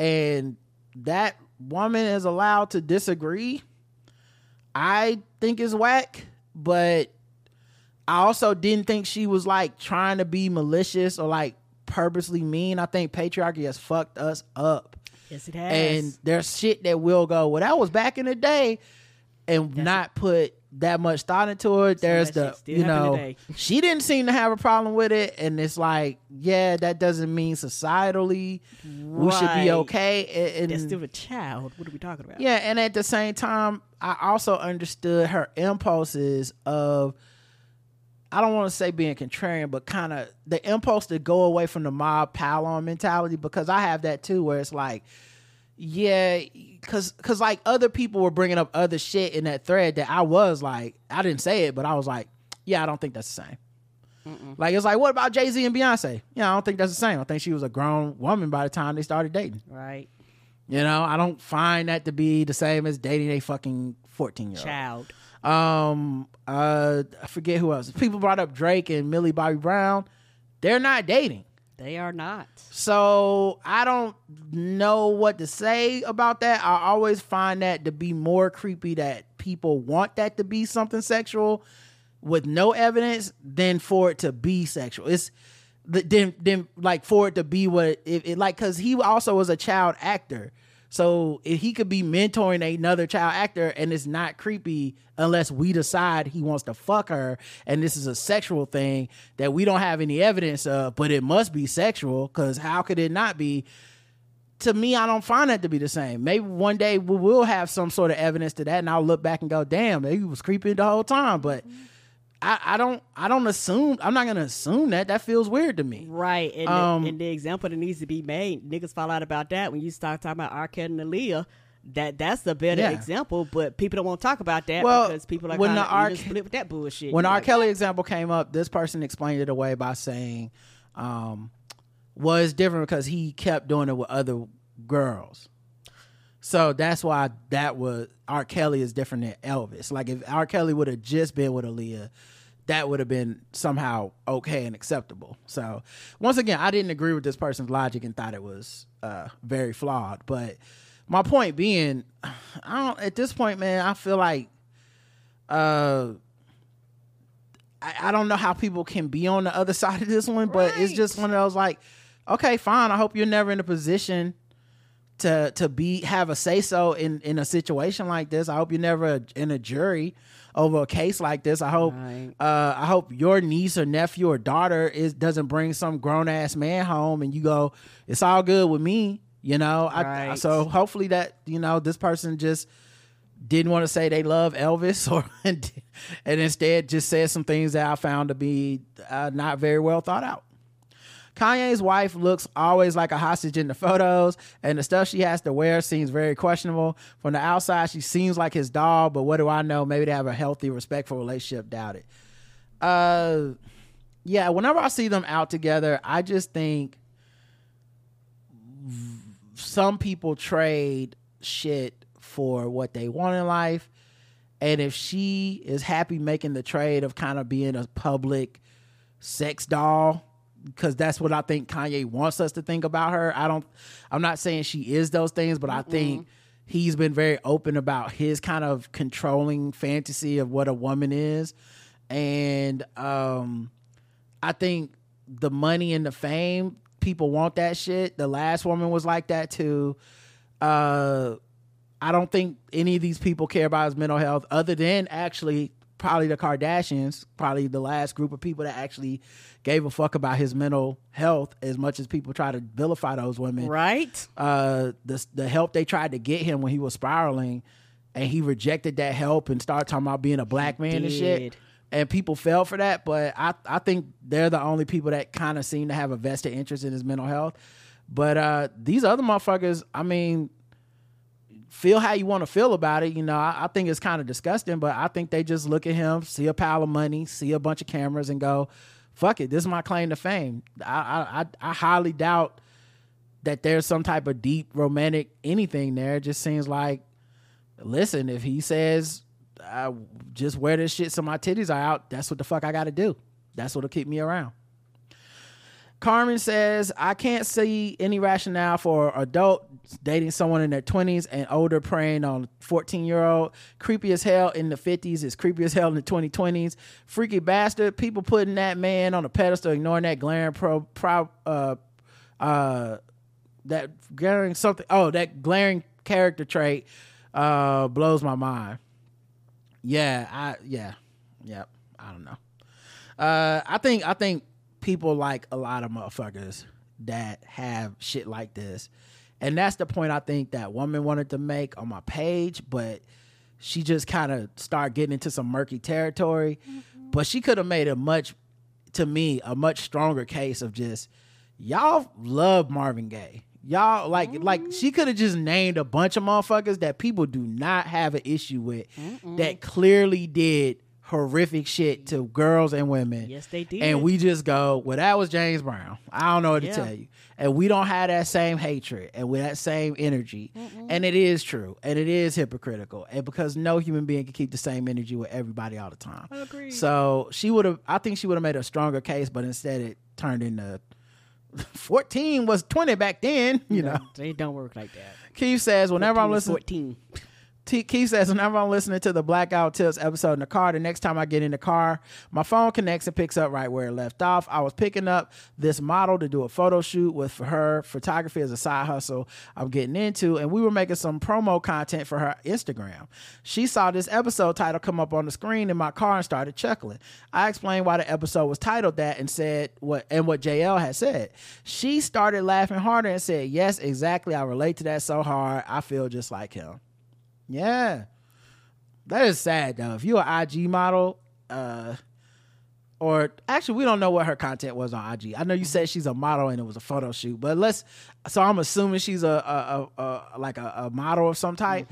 And that woman is allowed to disagree. I think is whack, but I also didn't think she was like trying to be malicious or like purposely mean. I think patriarchy has fucked us up. Yes, it has. And there's shit that will go, well, that was back in the day, and not put that much thought into it. There's the, you know, today. she didn't seem to have a problem with it. And it's like, yeah, that doesn't mean societally we should be okay. And, That's and- still a child. What are we talking about? yeah, and at the same time, I also understood her impulses of I don't want to say being contrarian, but kind of the impulse to go away from the mob pile on mentality because I have that too, where it's like, yeah, because because like other people were bringing up other shit in that thread that I was like, I didn't say it, but I was like, yeah, I don't think that's the same. Like it's like, what about Jay Z and Beyonce? Yeah, I don't think that's the same. I think she was a grown woman by the time they started dating. Right. You know, I don't find that to be the same as dating a fucking 14 year old. Child. Um, uh, I forget who else. People brought up Drake and Millie Bobby Brown. They're not dating. They are not. So I don't know what to say about that. I always find that to be more creepy that people want that to be something sexual with no evidence than for it to be sexual. It's the- then then like for it to be what it, it like because he also was a child actor. So if he could be mentoring another child actor and it's not creepy unless we decide he wants to fuck her and this is a sexual thing that we don't have any evidence of, but it must be sexual because how could it not be? To me, I don't find that to be the same. Maybe one day we will have some sort of evidence to that, and I'll look back and go, "Damn, he was creepy the whole time." But mm-hmm. I, I don't, I don't assume. I'm not gonna assume that. That feels weird to me. Right. And, Um, the, and the example that needs to be made, niggas fall out about that when you start talking about R. Kelly and Aaliyah. that that's the better Yeah. example, but people don't want to talk about that Well, because people are when the R- split with that bullshit. when You're R. like, Kelly example came up, this person explained it away by saying, um, was different because he kept doing it with other girls. So that's why that was R. Kelly is different than Elvis. Like if R. Kelly would have just been with Aaliyah, that would have been somehow okay and acceptable. So once again, I didn't agree with this person's logic and thought it was uh, very flawed. But my point being, I don't at this point, man, I feel like uh I, I don't know how people can be on the other side of this one, but it's just one of those like, okay, fine. I hope you're never in a position to to be have a say so in in a situation like this. I hope you're never in a jury over a case like this. I hope Right. uh I hope your niece or nephew or daughter is doesn't bring some grown ass man home and you go, it's all good with me. You know, I, Right. so hopefully that you know this person just didn't want to say they love Elvis or and instead just said some things that I found to be uh, not very well thought out. Kanye's wife looks always like a hostage in the photos, and the stuff she has to wear seems very questionable. From the outside, she seems like his doll, but what do I know? Maybe they have a healthy, respectful relationship. Doubt it. Uh, yeah. Whenever I see them out together, I just think some people trade shit for what they want in life. And if she is happy making the trade of kind of being a public sex doll, because that's what I think Kanye wants us to think about her. I don't, I'm not saying she is those things, but I think he's been very open about his kind of controlling fantasy of what a woman is. And um, I think the money and the fame, people want that shit. The last woman was like that too. Uh, I don't think any of these people care about his mental health, other than actually probably the Kardashians, probably the last group of people that actually gave a fuck about his mental health as much as people try to vilify those women. Right? uh the the help they tried to get him when he was spiraling and he rejected that help and started talking about being a black man and shit. and people fell for that but i i think they're the only people that kind of seem to have a vested interest in his mental health. But uh these other motherfuckers i mean feel how you want to feel about it you know i, I think it's kind of disgusting but i think they just look at him see a pile of money see a bunch of cameras and go fuck it this is my claim to fame i i i, highly doubt that there's some type of deep romantic anything there. It just seems like, listen, if he says, I just wear this shit so my titties are out, that's what the fuck I got to do. That's what'll keep me around. Carmen says, I can't see any rationale for adult dating someone in their 20s and older preying on 14 year old. Creepy as hell in the 50s is creepy as hell in the 2020s. Freaky bastard. People putting that man on a pedestal, ignoring that glaring pro, pro uh, uh, that glaring something oh that glaring character trait uh blows my mind yeah i yeah yep i don't know uh i think i think people like a lot of motherfuckers that have shit like this and that's the point i think that woman wanted to make on my page but she just kind of started getting into some murky territory. Mm-hmm. But she could have made a much to me a much stronger case of just y'all love Marvin Gaye. Y'all like like she mm-hmm. could have just named a bunch of motherfuckers that people do not have an issue with that clearly did horrific shit to girls and women. Yes, they did. And we just go, well, that was James Brown. I don't know what Yeah. to tell you. And we don't have that same hatred and with that same energy. And it is true. And it is hypocritical. And because no human being can keep the same energy with everybody all the time. Agreed. So she would have I think she would have made a stronger case, but instead it turned into 14 was 20 back then, you know. they don't work like that. Keith says, whenever I'm 14 listening, 14. T- Keith says, whenever I'm listening to the Black Guy Who Tips episode in the car, the next time I get in the car, my phone connects and picks up right where it left off. I was picking up this model to do a photo shoot with for her photography as a side hustle I'm getting into, and we were making some promo content for her Instagram. She saw this episode title come up on the screen in my car and started chuckling. I explained why the episode was titled that and said what and what JL had said. She started laughing harder and said, Yes, exactly. I relate to that so hard. I feel just like him. Yeah. That is sad though. If you're an IG model, uh, or actually, we don't know what her content was on IG. I know you said she's a model and it was a photo shoot, but let's. So I'm assuming she's a, a, a, a like a, a model of some type.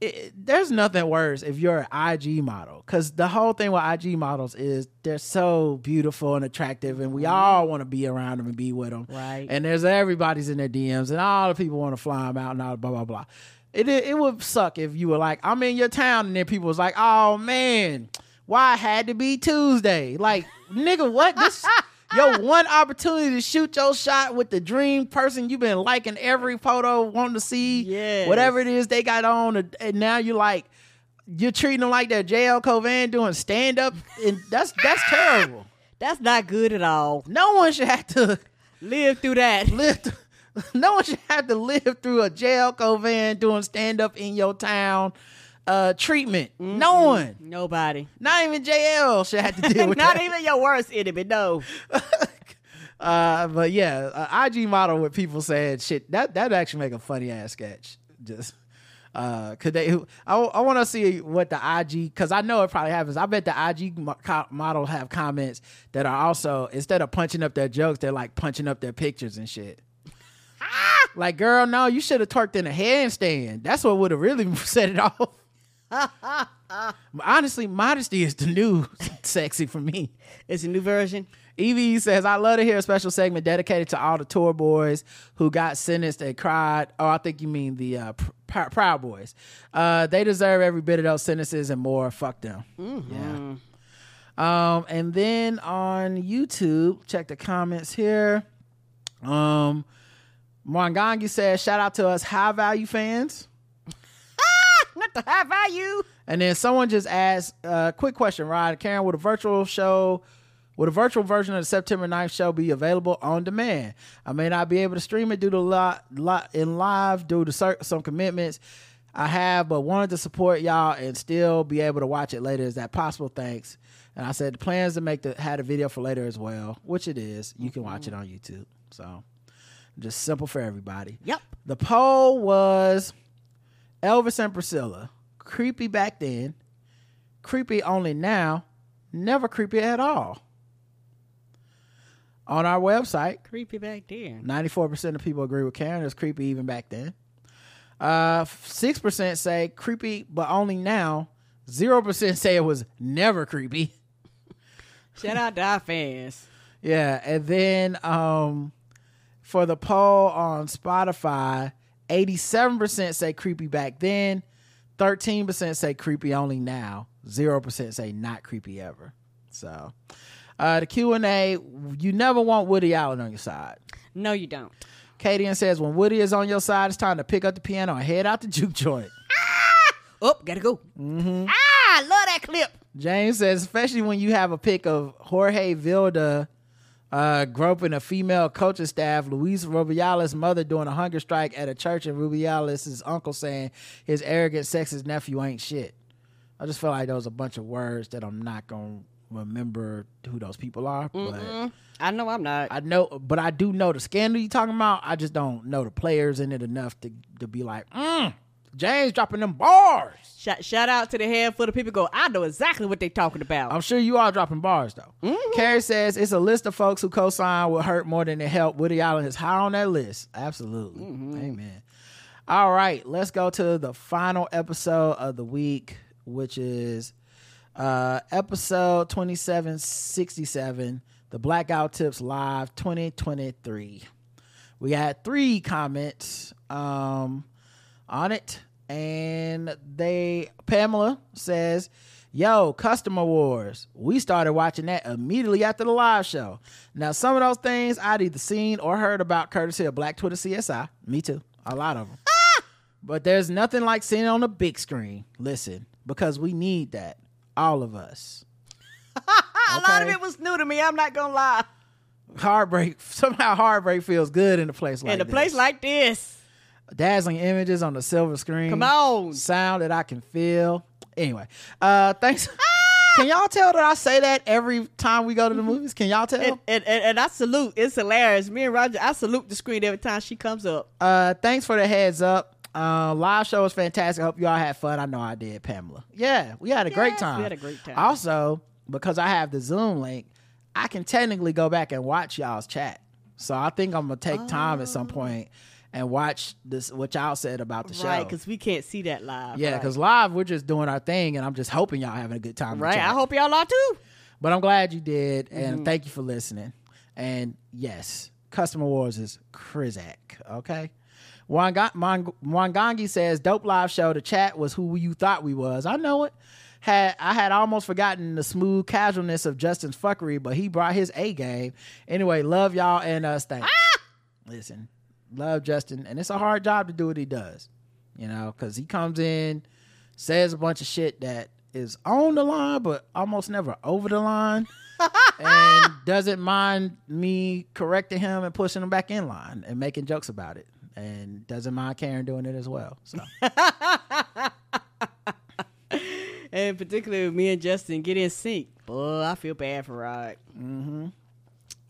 It, there's nothing worse if you're an IG model because the whole thing with IG models is they're so beautiful and attractive, and we all want to be around them and be with them. Right. And there's everybody's in their DMs, and all the people want to fly them out and all blah blah blah. It, it would suck if you were like, I'm in your town, and then people was like, Oh man, why it had to be Tuesday? Like, nigga, what this? Your one opportunity to shoot your shot with the dream person you've been liking every photo, wanting to see Yes. whatever it is they got on, and now you're like, you're treating them like they're JL Cauvin doing stand up, and that's that's terrible. That's not good at all. No one should have to Live through that. live. th- no one should have to live through a JL Cauvin doing stand up in your town uh treatment. No one, Nobody. not even JL, should have to deal with Not that. even your worst enemy. No. Uh, but yeah, uh, IG model with people saying shit that that actually make a funny ass sketch. Just uh, could they? I, I want to see what the IG because I know it probably happens. I bet the IG mo- model have comments that are also instead of punching up their jokes, they're like punching up their pictures and shit. like, girl, no, you should have twerked in a handstand. That's what would have really set it off. Honestly, modesty is the new sexy for me. It's a new version. Evie says, I love to hear a special segment dedicated to all the tour boys who got sentenced and cried. Oh, I think you mean the uh, pr- pr- Proud Boys. Uh, they deserve every bit of those sentences and more. Fuck them. Yeah. Um, and then on YouTube, check the comments here. Um, Mwangangi says, shout out to us high value fans. Not the high value. And then someone just asked, uh, quick question, Rod, Karen, would a virtual show, would a virtual version of the September 9th show be available on demand? I may not be able to stream it due to lot, lot in live due to some commitments I have, but wanted to support y'all and still be able to watch it later. Is that possible? Thanks. And I said the plans to make the had a video for later as well, which it is. You can watch it on YouTube. So just simple for everybody. Yep. The poll was Elvis and Priscilla. Creepy back then, creepy only now, never creepy at all. On our website, Creepy back there. 94% of people agree with Karen. It was creepy even back then. Uh, 6% say creepy, but only now. 0% say it was never creepy. Shout out to our fans. Yeah, and then um for the poll on Spotify, 87% say creepy back then, 13% say creepy only now, 0% say not creepy ever. So, uh the Q&A, you never want Woody Allen on your side. No, you don't. Kadian says when Woody is on your side, it's time to pick up the piano and head out the juke joint. Ah! Oh, gotta go. Mm-hmm. Ah, I love that clip. James says, especially when you have a pic of Jorge Vilda uh, groping a female coaching staff, Luis Rubiales' mother doing a hunger strike at a church, and Rubiales' uncle saying his arrogant sexist nephew ain't shit. I just feel like those are a bunch of words that I'm not gonna remember who those people are, but I know I'm not. I know, but I do know the scandal you talking about. I just don't know the players in it enough to to be like, mm, James dropping them bars. shout, shout out to the handful of people go, I know exactly what they talking about. I'm sure you are dropping bars though. Carrie says it's a list of folks who co-sign will hurt more than it help. Woody Allen is high on that list. Absolutely. Amen. All right, let's go to the final episode of the week, which is uh episode 2767, the Black Guy Who Tips Live 2023. We had three comments um on it and they Pamela says, "Yo, Customer Wars. We started watching that immediately after the live show. Now, some of those things I'd either seen or heard about courtesy of Black Twitter CSI. Me too. A lot of them. Ah! But there's nothing like seeing it on the big screen. Listen, because we need that. All of us. a lot of it was new to me. I'm not gonna lie. Heartbreak. Somehow heartbreak feels good in a place like In a this. place like this, dazzling images on the silver screen. come on. sound that I can feel. Anyway, uh, thanks. can y'all tell that I say that every time we go to the movies? Can y'all tell? And, and, and, and I salute. It's hilarious. Me and Roger, I salute the screen every time she comes up. Uh, thanks for the heads up. Uh, live show was fantastic. I hope you all had fun. I know I did, Pamela. Yeah, we had a great time. we had a great time. Also, because I have the Zoom link, I can technically go back and watch y'all's chat. So I think I'm gonna take time at some point and watch this what y'all said about the Right, show. Right, because we can't see that live. Yeah, right. because live we're just doing our thing, and I'm just hoping y'all having a good time. right. I hope y'all are too. But I'm glad you did, and Mm-hmm. thank you for listening. And yes, Customer Wars is Krizak, okay? Wanga- Mong- Mwangangi says, dope live show. The chat was who you thought we was. I know it. Had I had almost forgotten the smooth casualness of Justin's fuckery, but he brought his A game. Anyway, love y'all and us. Thanks. Listen, love Justin, and it's a hard job to do what he does, you know, because he comes in, says a bunch of shit that is on the line, but almost never over the line, and doesn't mind me correcting him and pushing him back in line and making jokes about it, and doesn't mind Karen doing it as well. So And particularly with me and Justin get in sync. Boy, I feel bad for Rod. Mm-hmm.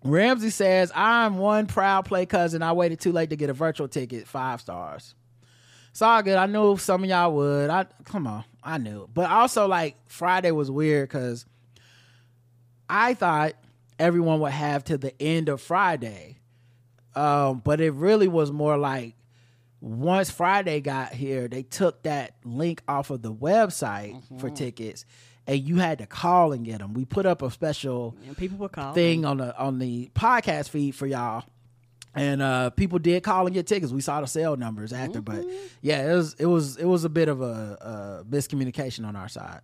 Ramsey says, I'm one proud play cousin. I waited too late to get a virtual ticket. Five stars. It's all good. I knew some of y'all would. I come on. I knew. But also like Friday was weird because I thought everyone would have to the end of Friday. Um, but it really was more like once Friday got here, they took that link off of the website for tickets and you had to call and get them. We put up a special And people were calling. thing on the on the podcast feed for y'all. And uh people did call and get tickets. We saw the sale numbers after, but yeah, it was it was it was a bit of a, a miscommunication on our side.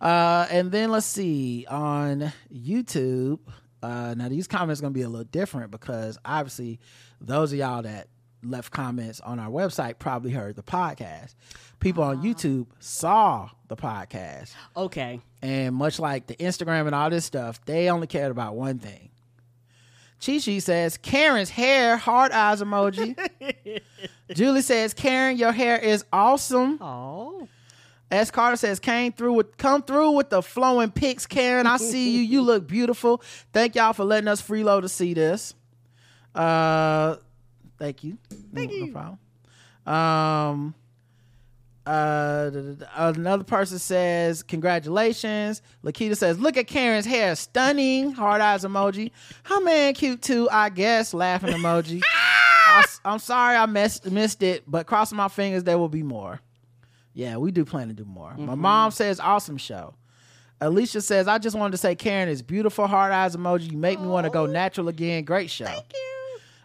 Uh and then let's see on YouTube. Uh now these comments gonna be a little different because obviously those of y'all that left comments on our website probably heard the podcast. People on YouTube saw the podcast. Okay. And much like the Instagram and all this stuff, they only cared about one thing. Chi Chi says, Karen's hair, hard eyes emoji. Julie says, Karen, your hair is awesome. Oh. S. Carter says, came through with come through with the flowing pics, Karen. I see you. You look beautiful. Thank y'all for letting us freeload to see this. Uh thank you. Thank no, you. No problem. Um uh, da- another person says, Congratulations. Lakita says, Look at Karen's hair. Stunning. Hard eyes emoji. Her man cute too, I guess. Laughing emoji. I, am sorry I messed, missed it, but crossing my fingers, there will be more. Yeah, we do plan to do more. My mom says, Awesome show. Alicia says, I just wanted to say, Karen is beautiful. Hard eyes emoji. You make me want to go natural again. Great show. Thank you.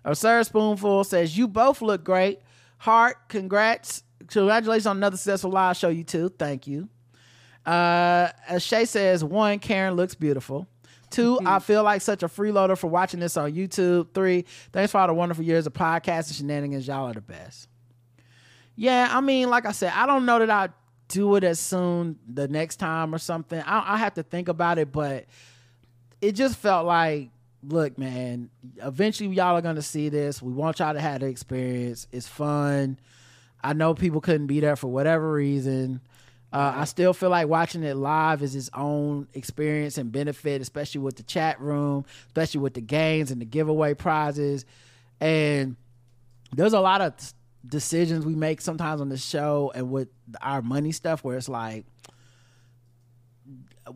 Absurd Spoonful says, You both look great. Heart, congrats. Congratulations on another successful live show, you two. Thank you. Uh, as Shay says, one, Karen looks beautiful. Two, I feel like such a freeloader for watching this on YouTube. Three, thanks for all the wonderful years of podcast and shenanigans. Y'all are the best. Yeah, I mean, like I said, I don't know that I'll do it as soon the next time or something. I, I have to think about it, but it just felt like, look, man, eventually y'all are gonna see this. We want y'all to have the experience. It's fun. I know people couldn't be there for whatever reason. Uh, I still feel like watching it live is its own experience and benefit, especially with the chat room, especially with the games and the giveaway prizes. And there's a lot of decisions we make sometimes on the show and with our money stuff where it's like,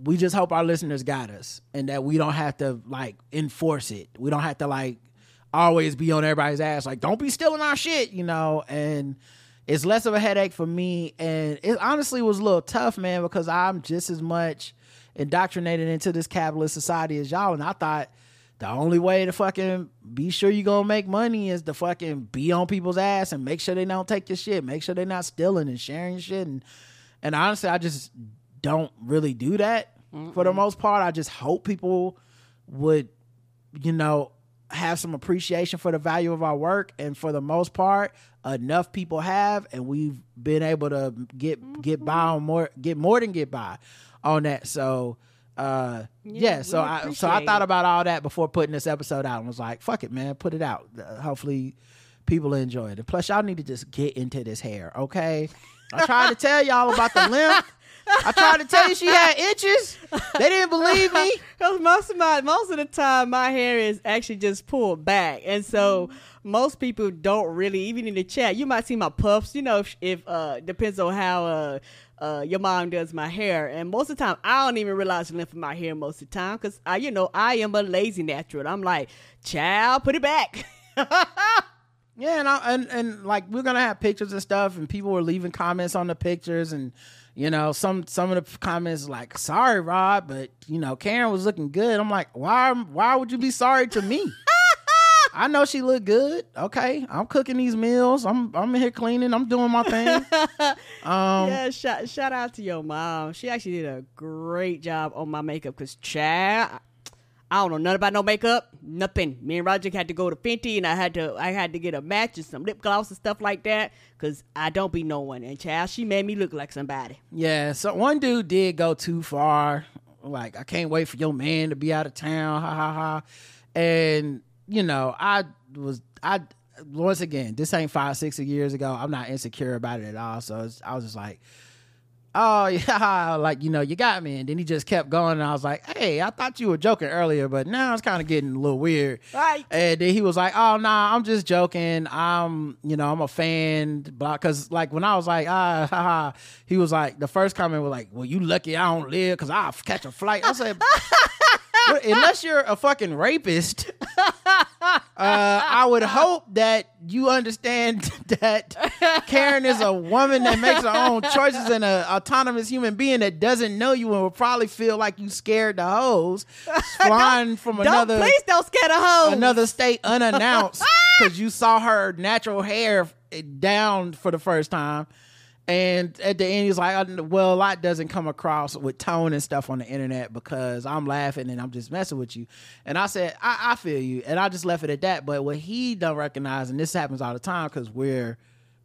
we just hope our listeners got us and that we don't have to like enforce it. We don't have to like always be on everybody's ass like don't be stealing our shit, you know, and it's less of a headache for me. And it honestly was a little tough, man, because I'm just as much indoctrinated into this capitalist society as y'all. And I thought the only way to fucking be sure you're gonna make money is to fucking be on people's ass and make sure they don't take your shit, make sure they're not stealing and sharing shit. And and honestly I just don't really do that for the most part. I just hope people would, you know, have some appreciation for the value of our work. And for the most part, enough people have, and we've been able to get get by on more, get more than get by on that. So. Uh yeah, so I so I thought about all that before putting this episode out and was like, fuck it, man, put it out. Uh, hopefully people enjoy it. And plus y'all need to just get into this hair, okay? I tried to tell y'all about the length. I tried to tell you she had itches. They didn't believe me. Because most of my most of the time my hair is actually just pulled back, and so most people don't really even in the chat. You might see my puffs. You know, if, if uh depends on how uh. Uh, your mom does my hair, and most of the time I don't even realize the length of my hair most of the time because I, you know, I am a lazy natural. I'm like, child, put it back. Yeah, and, I, and and like we're gonna have pictures and stuff, and people were leaving comments on the pictures, and you know some some of the comments like, "Sorry, Rod, but you know Karen was looking good." I'm like, why why would you be sorry to me? I know she looked good. Okay, I'm cooking these meals. I'm I'm in here cleaning. I'm doing my thing. Um, yeah, shout shout out to your mom. She actually did a great job on my makeup because Chad, I don't know nothing about no makeup, nothing. Me and Roger had to go to Fenty, and I had to I had to get a match and some lip gloss and stuff like that because I don't be no one. And child, she made me look like somebody. Yeah, so one dude did go too far. Like, I can't wait for your man to be out of town. Ha ha ha. And, you know, I was, I, once again, this ain't five, six years ago. I'm not insecure about it at all. So I was just like, oh, yeah, like, you know, you got me. And then he just kept going. And I was like, hey, I thought you were joking earlier, but now it's kind of getting a little weird. Right. And then he was like, "Oh nah, I'm just joking. I'm, you know, I'm a fan." Blah. Because like when I was like, "Ah, ha, ha," he was like, the first comment was like, "Well, you lucky I don't live because I'll catch a flight." I said, "Well, "Unless you're a fucking rapist, uh, I would hope that you understand that Karen is a woman that makes her own choices and an autonomous human being that doesn't know you and will probably feel like you scared the hoes flying from Don't another." please don't scare the hoes. another state unannounced because you saw her natural hair down for the first time. And at the end, he's like, "Uh, "Well, a lot doesn't come across with tone and stuff on the internet because I'm laughing and I'm just messing with you." And I said, "I, I feel you," and I just left it at that. But what he don't recognize, and this happens all the time, because we're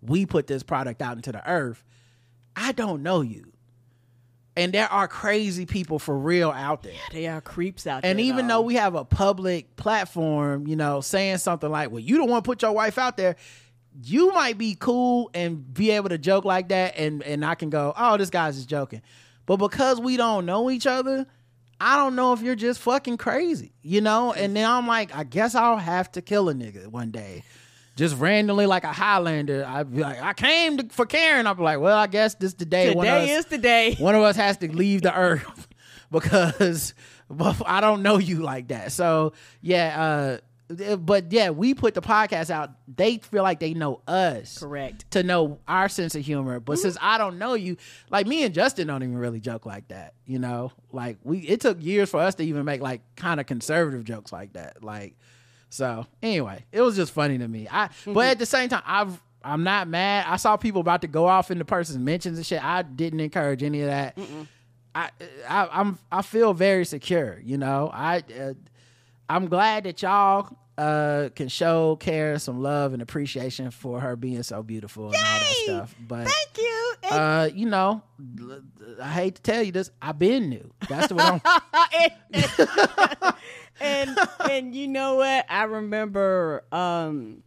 we put this product out into the earth. I don't know you, and there are crazy people for real out there. They are creeps out there. And even dog. though we have a public platform, you know, saying something like, well, you don't want to put your wife out there, you might be cool and be able to joke like that. And, and I can go, oh, this guy's just joking. But because we don't know each other, I don't know if you're just fucking crazy, you know? And then I'm like, I guess I'll have to kill a nigga one day. Just randomly, like a Highlander, I'd be like, I came to, for Karen. I'd be like, well, I guess this the day. one of today us- is the day. one of us has to leave the earth because I don't know you like that. So yeah, uh, Eh, but yeah, we put the podcast out. They feel like they know us, Correct. to know our sense of humor. But mm-hmm. since I don't know you, like me and Justin don't even really joke like that. You know, like we it took years for us to even make like kind of conservative jokes like that. Like so anyway, it was just funny to me. I but mm-hmm. at the same time, I've I'm not mad. I saw people about to go off in the person's mentions and shit. I didn't encourage any of that. I, I I'm I feel very secure. You know, I uh, I'm glad that y'all uh can show Karen some love and appreciation for her being so beautiful and all that stuff. But Thank you. And- uh, you know, I hate to tell you this, I've been new. That's the I'm. and, and and you know what? I remember um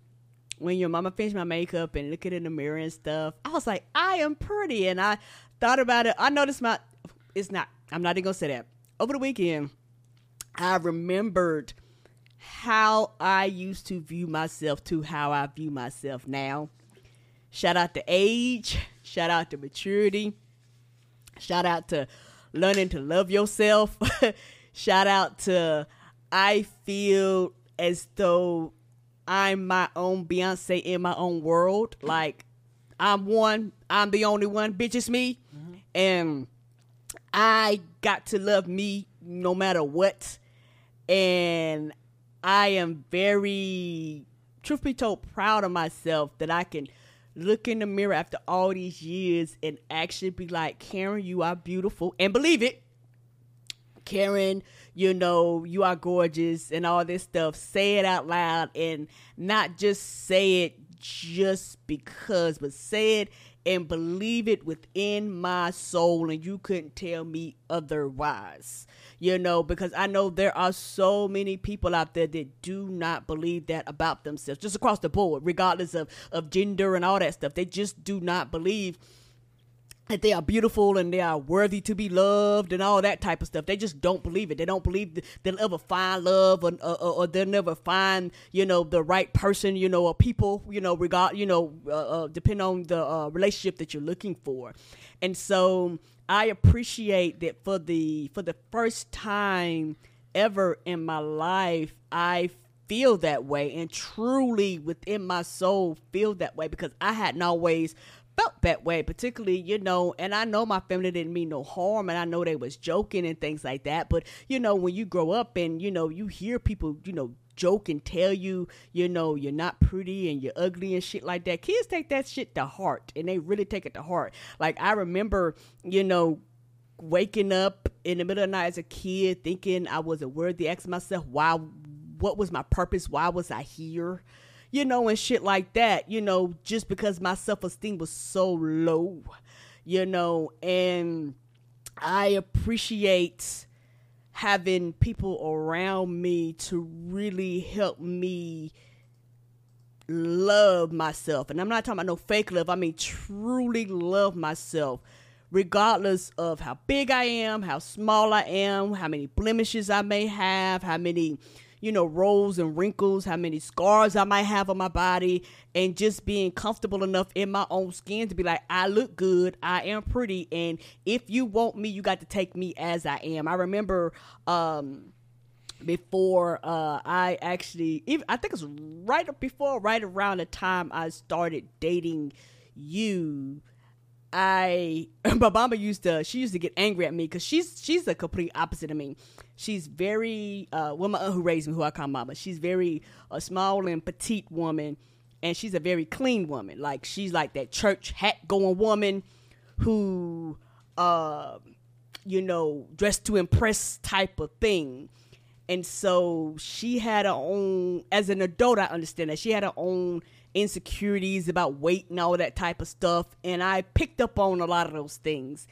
when your mama finished my makeup and looking in the mirror and stuff. I was like, I am pretty, and I thought about it. I noticed my. It's not. I'm not even gonna say that. Over the weekend, I remembered how I used to view myself to how I view myself now. Shout out to age. Shout out to maturity. Shout out to learning to love yourself. Shout out to I feel as though I'm my own Beyonce in my own world. Like I'm one, I'm the only one, bitch, it's me. Mm-hmm. And I got to love me no matter what. And I am very, truth be told, proud of myself that I can look in the mirror after all these years and actually be like, Karen, you are beautiful. And believe it. Karen, you know, you are gorgeous and all this stuff. Say it out loud and not just say it just because, but say it and believe it within my soul, and you couldn't tell me otherwise. You know, because I know there are so many people out there that do not believe that about themselves, just across the board, regardless of, of gender and all that stuff. They just do not believe that they are beautiful and they are worthy to be loved and all that type of stuff. They just don't believe it. They don't believe they'll ever find love or, or, or they'll never find, you know, the right person, you know, or people, you know, regard, you know, uh, uh, depend on the uh, relationship that you're looking for. And so I appreciate that for the for the first time ever in my life, I feel that way and truly within my soul feel that way because I hadn't always felt that way, particularly, you know, and I know my family didn't mean no harm and I know they was joking and things like that. But, you know, when you grow up and, you know, you hear people, you know, joke and tell you, you know, you're not pretty and you're ugly and shit like that. Kids take that shit to heart and they really take it to heart. Like I remember, you know, waking up in the middle of the night as a kid thinking I wasn't worthy, asking myself why what was my purpose? Why was I here? You know, and shit like that, you know, just because my self esteem was so low, you know, and I appreciate having people around me to really help me love myself. And I'm not talking about no fake love, I mean truly love myself, regardless of how big I am, how small I am, how many blemishes I may have, how many, you know, rolls and wrinkles, how many scars I might have on my body, and just being comfortable enough in my own skin to be like, I look good, I am pretty, and if you want me, you got to take me as I am. I remember, um, before uh I actually even I think it's right before right around the time I started dating you I mama used to she used to get angry at me because she's she's the complete opposite of me. She's very uh well my aunt who raised me who I call mama. She's very a small and petite woman and she's a very clean woman. Like she's like that church hat going woman who uh you know dressed to impress type of thing and so she had her own as an adult i understand that she had her own insecurities about weight and all that type of stuff and i picked up on a lot of those things.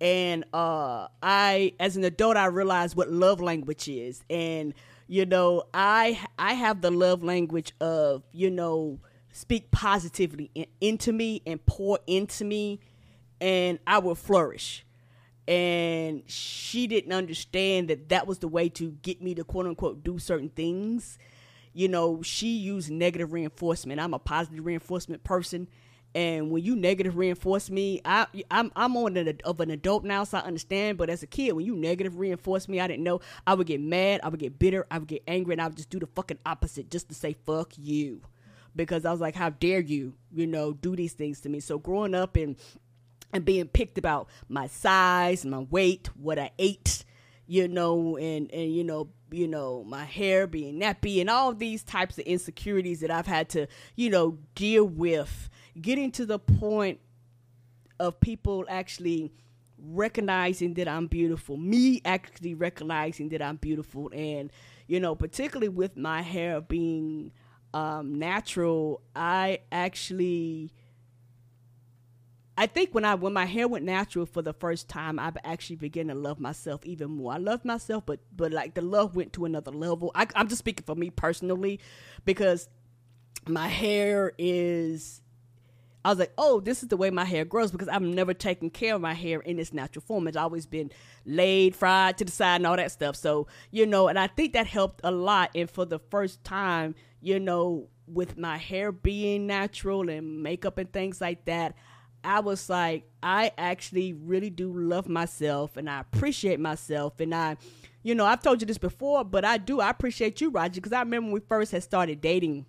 And uh i as an adult i realized what love language is. And you know i i have the love language of you know speak positively in, into me and pour into me and i will flourish. And she didn't understand that that was the way to get me to quote unquote do certain things. You know, she used negative reinforcement. I'm a positive reinforcement person, and when you negative reinforce me, I I'm I'm on an, of an adult now, so I understand. But as a kid, when you negative reinforce me, I didn't know. I would get mad, I would get bitter, I would get angry, and I would just do the fucking opposite just to say fuck you, because I was like, how dare you, you know, do these things to me. So growing up and and being picked about my size, my weight, what I ate, you know, and and you know, you know, my hair being nappy and all these types of insecurities that I've had to, you know, deal with, getting to the point of people actually recognizing that I'm beautiful, me actually recognizing that I'm beautiful and you know, particularly with my hair being um natural, I actually I think when I when my hair went natural for the first time, I actually began to love myself even more. I love myself, but but like the love went to another level. I, I'm just speaking for me personally, because my hair is. I was like, oh, this is the way my hair grows because I've never taken care of my hair in its natural form. It's always been laid, fried to the side, and all that stuff. So you know, and I think that helped a lot. And for the first time, you know, with my hair being natural and makeup and things like that. I was like, I actually really do love myself and I appreciate myself. And I, you know, I've told you this before, but I do. I appreciate you, Roger, because I remember when we first had started dating.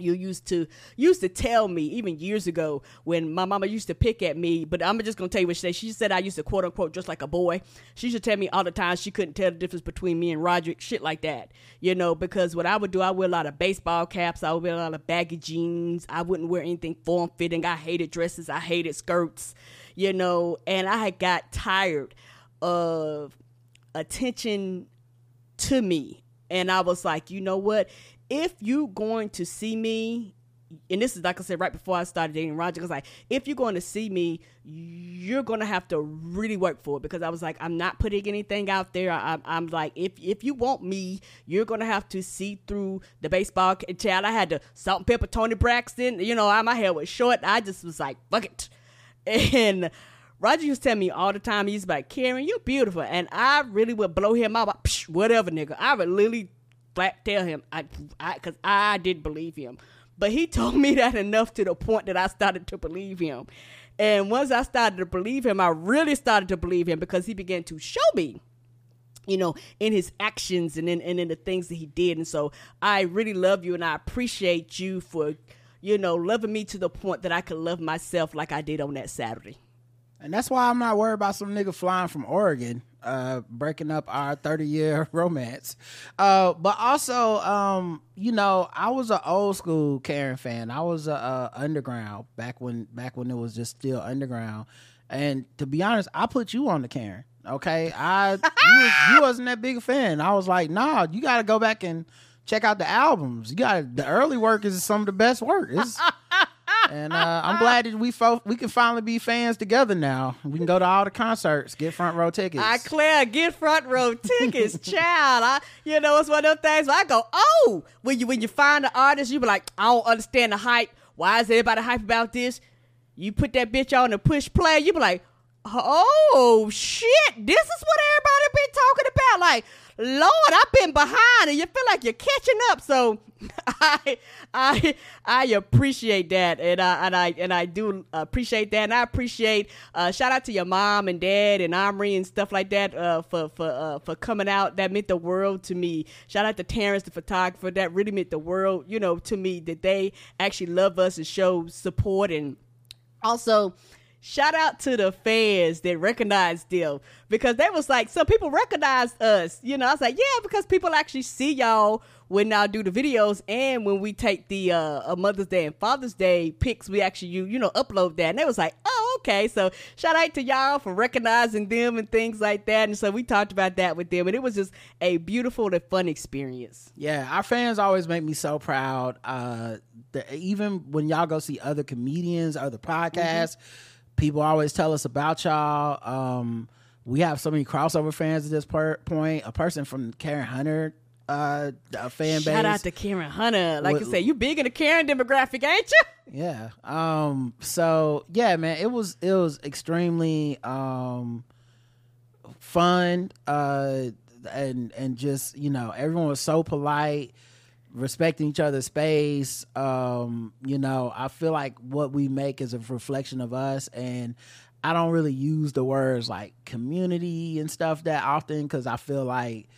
You used to used to tell me even years ago when my mama used to pick at me, but I'm just gonna tell you what she said. She said I used to quote unquote just like a boy. She used to tell me all the time she couldn't tell the difference between me and Roderick, shit like that. You know, because what I would do, I wear a lot of baseball caps, I would wear a lot of baggy jeans, I wouldn't wear anything form fitting. I hated dresses, I hated skirts, you know, and I had got tired of attention to me. And I was like, you know what? If you going to see me, and this is like I said right before I started dating Roger, because like if you're going to see me, you're going to have to really work for it. Because I was like, I'm not putting anything out there. I, I'm, I'm like, if if you want me, you're going to have to see through the baseball child. I had to salt and pepper Toni Braxton. You know, I, my hair was short. I just was like, fuck it, and Roger used to tell me all the time, he's like, Karen, you're beautiful. And I really would blow him out, like, whatever, nigga. I would literally flat tell him, I, I, cause I didn't believe him. But he told me that enough to the point that I started to believe him. And once I started to believe him, I really started to believe him because he began to show me you know, in his actions and in and in the things that he did. And so I really love you and I appreciate you for, you know, loving me to the point that I could love myself like I did on that Saturday. And that's why I'm not worried about some nigga flying from Oregon, uh, breaking up our 30 year romance. Uh, but also, um, you know, I was an old school Karen fan. I was a, uh underground back when back when it was just still underground. And to be honest, I put you on the Karen. Okay, I you, you wasn't that big a fan. I was like, nah, you got to go back and check out the albums. You got the early work is some of the best work. It's, and uh, I'm glad that we fo- we can finally be fans together now. We can go to all the concerts, get front row tickets. I Claire get front row tickets, child. I you know it's one of them things where I go, oh, when you when you find an artist, you be like, I don't understand the hype. Why is everybody hype about this? You put that bitch on and push play, you be like, oh shit, this is what everybody been talking about. Like, Lord, I've been behind, and you feel like you're catching up. So, I, I, I appreciate that, and I, and I, and I do appreciate that, and I appreciate. Uh, shout out to your mom and dad and Omri and stuff like that uh, for for uh, for coming out. That meant the world to me. Shout out to Terrence, the photographer. That really meant the world, you know, to me. That they actually love us and show support and also shout out to the fans that recognized them. Because they was like some people recognized us you know? I was like yeah because people actually see y'all when I do the videos and when we take the uh, mother's day and father's day pics we actually you you know upload that. And they was like oh okay. So shout out to y'all for recognizing them and things like that. And so we talked about that with them and it was just a beautiful and fun experience. Yeah, our fans always make me so proud. Uh, the, even when y'all go see other comedians, other podcasts, people always tell us about y'all. Um, we have so many crossover fans at this per- point. A person from Karen Hunter, uh, a fan shout base. Shout out to Karen Hunter like I said you big in the Karen demographic ain't you Yeah. Um so yeah, man, it was it was extremely um fun uh and and just, you know, everyone was so polite, respecting each other's space. Um, you know, I feel like what we make is a reflection of us and I don't really use the words like community and stuff that often cuz I feel like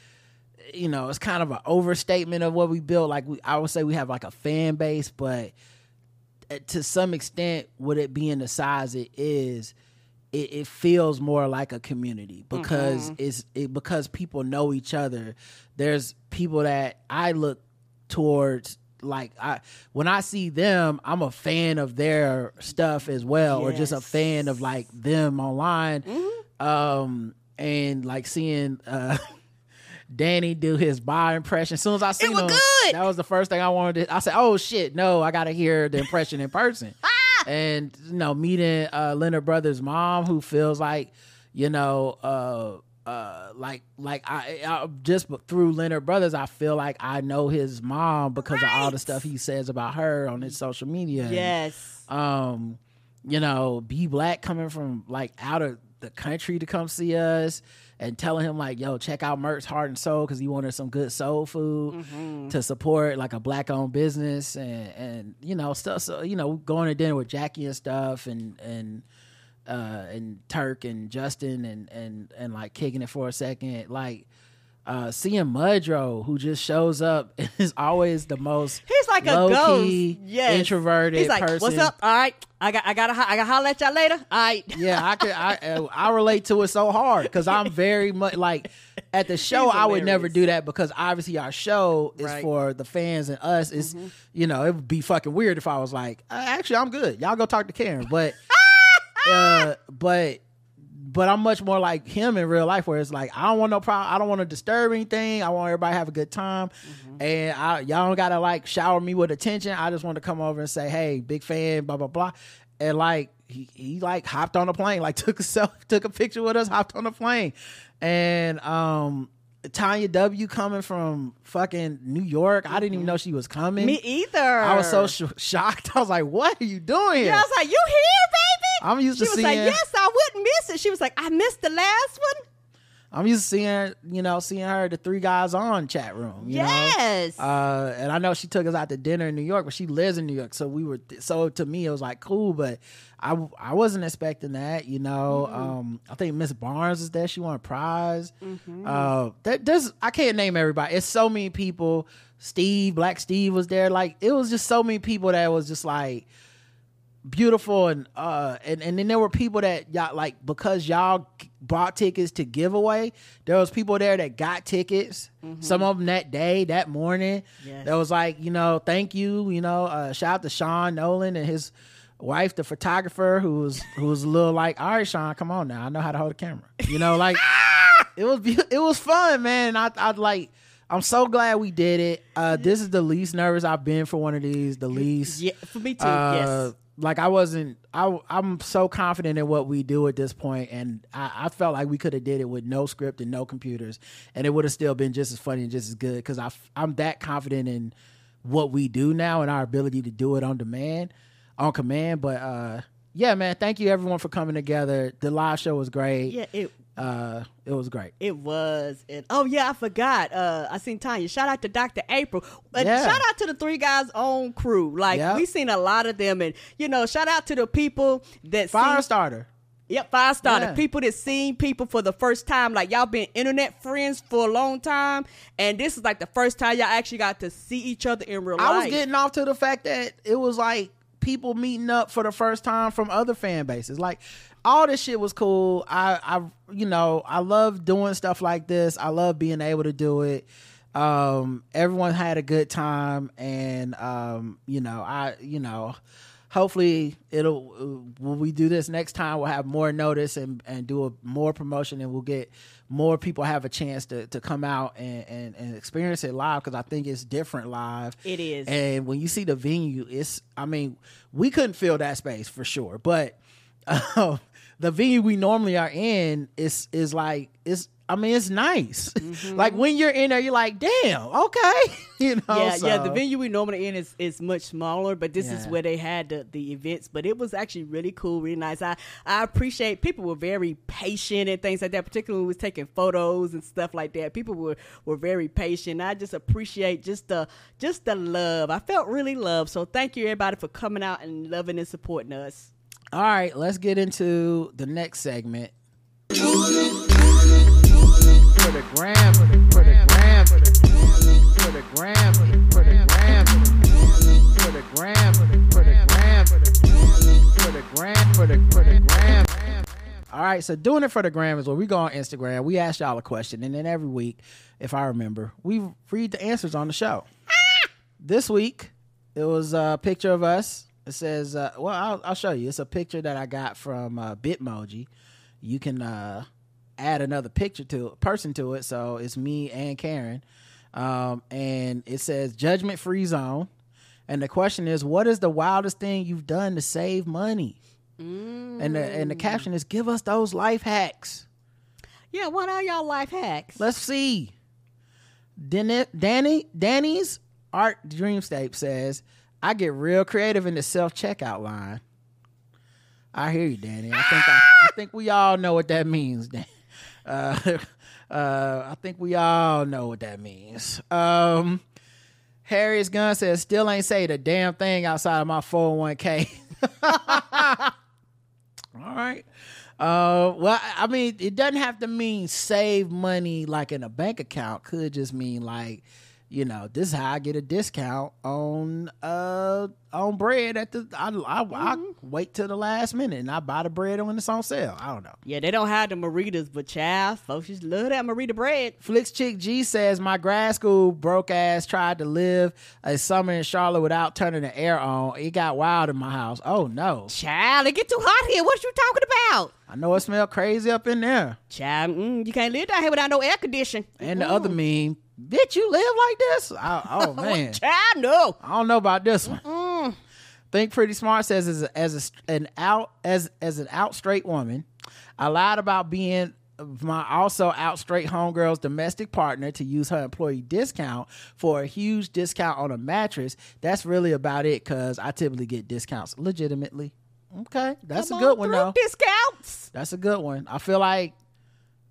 you know, it's kind of an overstatement of what we built. Like we, I would say we have like a fan base, but uh, to some extent, with it being the size it is, it, it feels more like a community because it's it, because people know each other. There's people that I look towards. Like I, when I see them, I'm a fan of their stuff as well, or just a fan of like them online. Um, and like seeing uh Danny do his bar impression. As soon as I was him, good. that was the first thing I wanted. To, I said, "Oh shit, no! I got to hear the impression in person." Ah! And you know, meeting uh, Leonard Brothers' mom, who feels like, you know, uh, uh, like like I, I just through Leonard Brothers, I feel like I know his mom because of all the stuff he says about her on his social media. And, yes um, you know, be Black coming from like out of the country to come see us and telling him like, yo, check out Mert's Heart and Soul because he wanted some good soul food to support like a black owned business and and you know stuff. So you know, going to dinner with Jackie and stuff and and uh and Turk and Justin and and and like kicking it for a second, like. Uh, seeing Mudro, who just shows up, is always the most He's like a ghost. Yes. introverted He's like, person. what's up? All right. I got I ho- I gotta holler at y'all later. All right. yeah, I could. I uh, I relate to it so hard because I'm very much like at the show. I would never do that because obviously our show is Right. Mm-hmm. for the fans and us. Is you know it would be fucking weird if I was like, uh, actually I'm good. Y'all go talk to Karen, but uh, but but I'm much more like him in real life, where it's like I don't want no problem. I don't want to disturb anything. I want everybody to have a good time, Mm-hmm. and I, y'all don't gotta like shower me with attention. I just want to come over and say, hey, big fan, blah blah blah, and like he, he like hopped on a plane, like took a self, took a picture with us, hopped on a plane, and um. Tanya W coming from fucking New York. I didn't even know she was coming. Me either. I was so sh- shocked. I was like, "What are you doing here?" Yeah, I was like, you here, baby? I'm used She to was seeing. like, "Yes, I wouldn't miss it." She was like, "I missed the last one." I'm used to seeing, you know, seeing her the three guys on chat room. You Know? yes. Uh, and I know she took us out to dinner in New York, but she lives in New York, so we were. So to me, it was like cool, but I I wasn't expecting that. You know, um, I think Miss Barnes is there. She won a prize. Uh, that there's I can't name everybody. It's so many people. Steve, Black Steve was there. Like it was just so many people that was just like beautiful and uh and and then there were people that y'all like because y'all bought tickets to give away there was people there that got tickets some of them that day that morning Yes. that was like you know thank you you know uh shout out to sean nolan and his wife the photographer who was who was a little like all right sean come on now i know how to hold a camera you know like it was it was fun man i i like i'm so glad we did it uh this is the least nervous i've been for one of these the least yeah, for me too. uh, yes. Like I wasn't. I I'm so confident in what we do at this point, and I, I felt like we could have did it with no script and no computers, and it would have still been just as funny and just as good because I I'm that confident in what we do now and our ability to do it on demand, on command. But uh, yeah, man, thank you everyone for coming together. The live show was great. Yeah, it Uh, it was great. It was. And oh yeah, I forgot. Uh I seen Tanya. Shout out to Dr. April. And Yeah. shout out to the three guys on crew. Like Yep. we seen a lot of them and you know, shout out to the people that Fire seen, starter. Yep, five star. Yeah. People that seen people for the first time. Like y'all been internet friends for a long time. And this is like the first time y'all actually got to see each other in real I life. I was getting off to the fact that it was like people meeting up for the first time from other fan bases. Like all this shit was cool. I, I, you know, I love doing stuff like this. I love being able to do it. Um, everyone had a good time, and um, you know, I, you know, hopefully it'll when we do this next time we'll have more notice and and do a more promotion and we'll get more people have a chance to to come out and and, and experience it live because i think it's different live It is. and when you see the venue it's i mean we couldn't fill that space for sure but uh, the venue we normally are in is is like it's I mean, it's nice. Mm-hmm. like when you're in there, you're like, damn, okay. you know, yeah, yeah. The venue we normally in is, is much smaller, but this is where they had the, the events. But it was actually really cool, really nice. I I appreciate people were very patient and things like that. Particularly when we was taking photos and stuff like that. People were, were very patient. I just appreciate just the just the love. I felt really loved. So thank you everybody for coming out and loving and supporting us. All right, let's get into the next segment. For the gram, for the gram, for the for the gram, for the gram, for the gram, for the gram, for the gram, for the gram. All right, so doing it for the gram is where we go on Instagram. We ask y'all a question, and then every week, if I remember, we read the answers on the show. This week, it was a picture of us. It says, uh, well, I'll, I'll show you. It's a picture that I got from uh, Bitmoji. You can uh, add another picture to person to it. So it's me and Karen. Um, and it says judgment free zone. And the question is, what is the wildest thing you've done to save money? And the and the caption is, give us those life hacks. Yeah, what are y'all life hacks? Let's see. Danny, Danny Danny's art dreamscape says, I get real creative in the self checkout line. I hear you, Danny. I think I, I think we all know what that means, Dan. Uh, uh, I think we all know what that means. Um, Harriet's gun says, still ain't say the damn thing outside of my 401k. All right. Uh, well, I mean, it doesn't have to mean save money like in a bank account. Could just mean like, you know, this is how I get a discount on uh on bread at the. I I, I wait till the last minute and I buy the bread when it's on sale. I don't know. yeah, they don't have the Maritas, but child, folks just love that Marita bread. Flicks Chick G says my grad school broke ass tried to live a summer in Charlotte without turning the air on. It got wild in my house. Oh no! Child, it get too hot here. What you talking about? I know it smell crazy up in there. Child, mm, you can't live down here without no air conditioning. And the other meme, bitch, you live like this? I, oh man, Child, no. I don't know about this one. Think Pretty Smart says as a, as a, an out as as an out straight woman, I lied about being my also out straight homegirl's domestic partner to use her employee discount for a huge discount on a mattress. That's really about it because I typically get discounts legitimately. Okay, that's Come a good on one though. Discounts. That's a good one. I feel like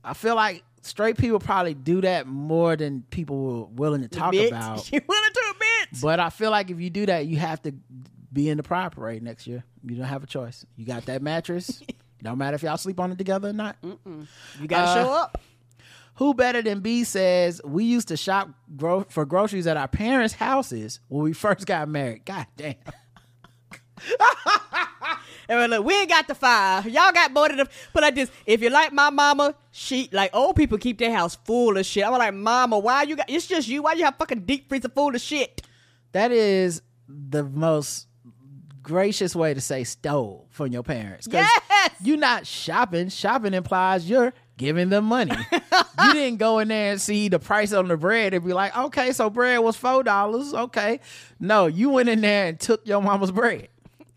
I feel like straight people probably do that more than people were willing to talk Admit. about. You willing to admit? But I feel like if you do that, you have to be in the pride parade next year. You don't have a choice. You got that mattress. don't matter if y'all sleep on it together or not. You gotta Uh, show up. Who better than B says we used to shop gro- for groceries at our parents' houses when we first got married. God damn. And we're we ain't got the five. Y'all got more than the. But like this, if you like my mama, she like old people keep their house full of shit. I'm like, mama, why you got? It's just you. Why you have fucking deep freezer full of shit? That is the most gracious way to say stole from your parents. Yes! You're not shopping. Shopping implies you're giving them money. you didn't go in there and see the price on the bread and be like, okay, so bread was four dollars. Okay. No, you went in there and took your mama's bread.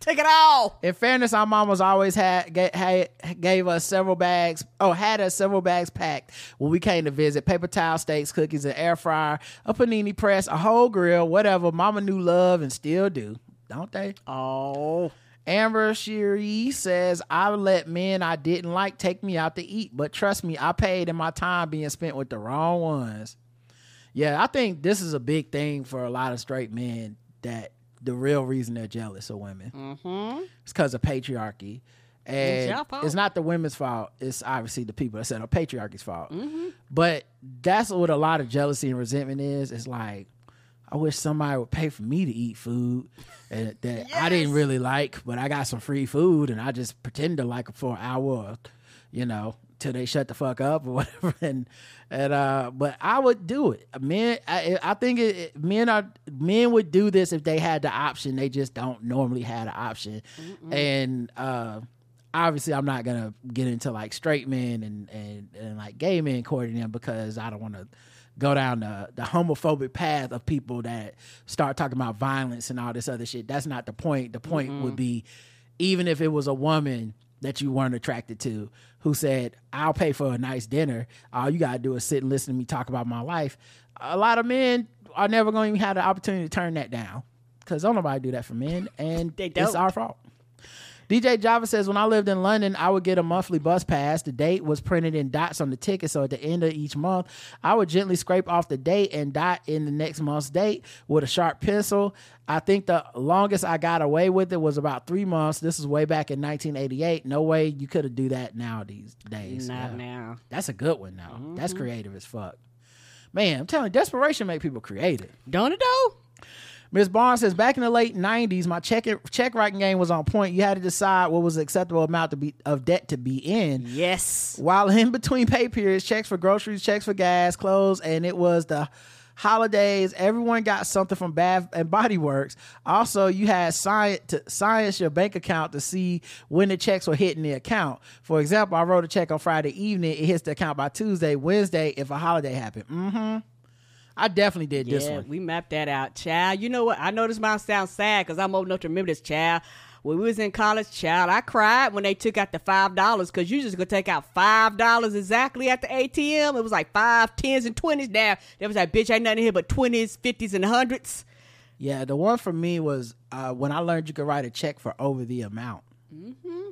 Take it all. In fairness, our mamas always had, ga- had gave us several bags. Oh, had us several bags packed when we came to visit. Paper towel, steaks, cookies, an air fryer, a panini press, a whole grill, whatever. Mama knew love and still do, don't they? Oh, Amber Cherie says, I let men I didn't like take me out to eat, but trust me, I paid in my time being spent with the wrong ones. Yeah, I think this is a big thing for a lot of straight men that the real reason they're jealous of women. Mm-hmm. It's because of patriarchy. And fault. it's not the women's fault. It's obviously the people that said on patriarchy's fault. But that's what a lot of jealousy and resentment is. It's like, I wish somebody would pay for me to eat food and that I didn't really like, but I got some free food and I just pretend to like it for an hour, you know, till they shut the fuck up or whatever. And and uh, but I would do it. Men, I, I think it, it- men are men would do this if they had the option. They just don't normally have the option. And uh, obviously, I'm not gonna get into like straight men and and and like gay men courting them because I don't want to go down the, the homophobic path of people that start talking about violence and all this other shit. That's not the point. The point would be even if it was a woman that you weren't attracted to who said, I'll pay for a nice dinner, all you gotta do is sit and listen to me talk about my life. A lot of men are never going to even have the opportunity to turn that down because don't nobody do that for men, and They it's don't. our fault. DJ Java says, when I lived in London, I would get a monthly bus pass. The date was printed in dots on the ticket. So at the end of each month, I would gently scrape off the date and dot in the next month's date with a sharp pencil. I think the longest I got away with it was about three months. This is way back in 1988. No way you could have do that now these days. not Yeah. now. That's a good one now. That's mm-hmm. creative as fuck. Man, I'm telling you, desperation make people creative. Don't it though? Ms. Barnes says, back in the late '90s, my check check writing game was on point. You had to decide what was the acceptable amount to be of debt to be in. Yes. While in between pay periods, checks for groceries, checks for gas, clothes, and it was the holidays. Everyone got something from Bath and Body Works. Also, you had science to science your bank account to see when the checks were hitting the account. For example, I wrote a check on Friday evening. It hits the account by Tuesday, Wednesday if a holiday happened. Mm-hmm. I definitely did this one. we mapped that out, child. You know what? I know this might sound sad because I'm old enough to remember this, child. When we was in college, child, I cried when they took out the five dollars because you just gonna take out five dollars exactly at the ATM. It was like five, tens, and twenties. Now there was like, bitch, ain't nothing here but twenties, fifties, and hundreds. Yeah, the one for me was uh, when I learned you could write a check for over the amount. Mm-hmm.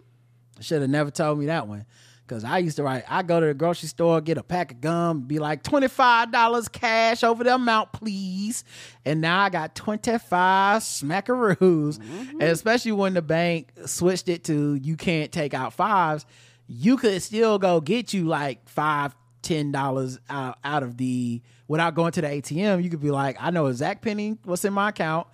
Should have never told me that one. Cause I used to write, I go to the grocery store, get a pack of gum, be like twenty five dollars cash over the amount, please. And now I got twenty five smackaroos. Mm-hmm. And especially when the bank switched it to you can't take out fives, you could still go get you like five, ten dollars out, out of the without going to the ATM. You could be like, I know exact penny what's in my account.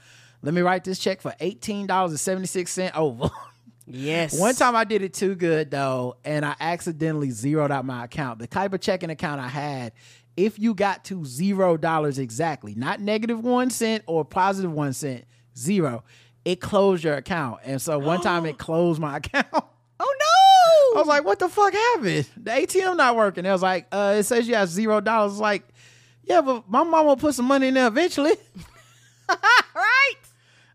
Let me write this check for eighteen dollars and seventy six cent over. Yes. One time I did it too good though, and I accidentally zeroed out my account. The type of checking account I had, if you got to zero dollars exactly, not negative one cent or positive one cent, zero, it closed your account. And so one time it closed my account. Oh no! I was like, what the fuck happened? The ATM not working. It was like, uh, it says you have zero dollars. Like, yeah, but my mom will put some money in there eventually. right.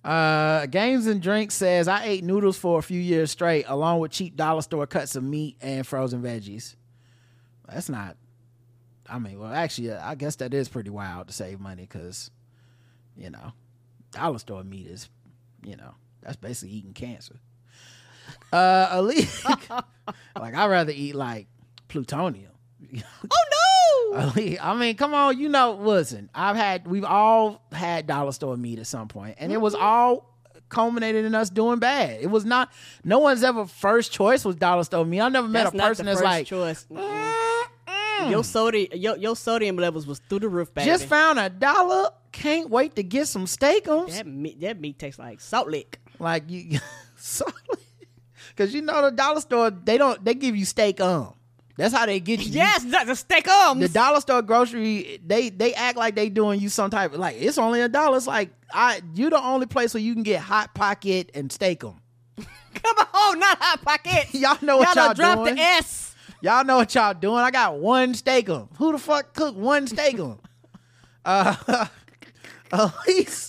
Uh, Games and Drinks says I ate noodles for a few years straight, along with cheap dollar store cuts of meat and frozen veggies. That's not. I mean, well, actually, I guess that is pretty wild to save money because, you know, dollar store meat is, you know, that's basically eating cancer. Uh, Elise, like I'd rather eat like plutonium. Oh no! I mean, come on, you know, listen, I've had, we've all had dollar store meat at some point, and it was Mm-hmm. all culminated in us doing bad. It was not, no one's ever first choice was dollar store meat. I never met a person that's like, choice. "Mm-mm." Your sodium, your, your sodium levels was through the roof, baby. just found a dollar, can't wait to get some steakums. that meat, that meat tastes like salt lick. Like you, salt. because you know the dollar store, they don't, they give you steak um. That's how they get you. Yes, a steak ums. the dollar store grocery they they act like they doing you some type of like it's only a dollar it's like i you the only place where you can get hot pocket and steak 'em. Come on, not hot pocket. y'all know what y'all y'all, dropped doing the S. y'all know what y'all doing i got one steak 'em. who the fuck cook one steak 'em? uh elise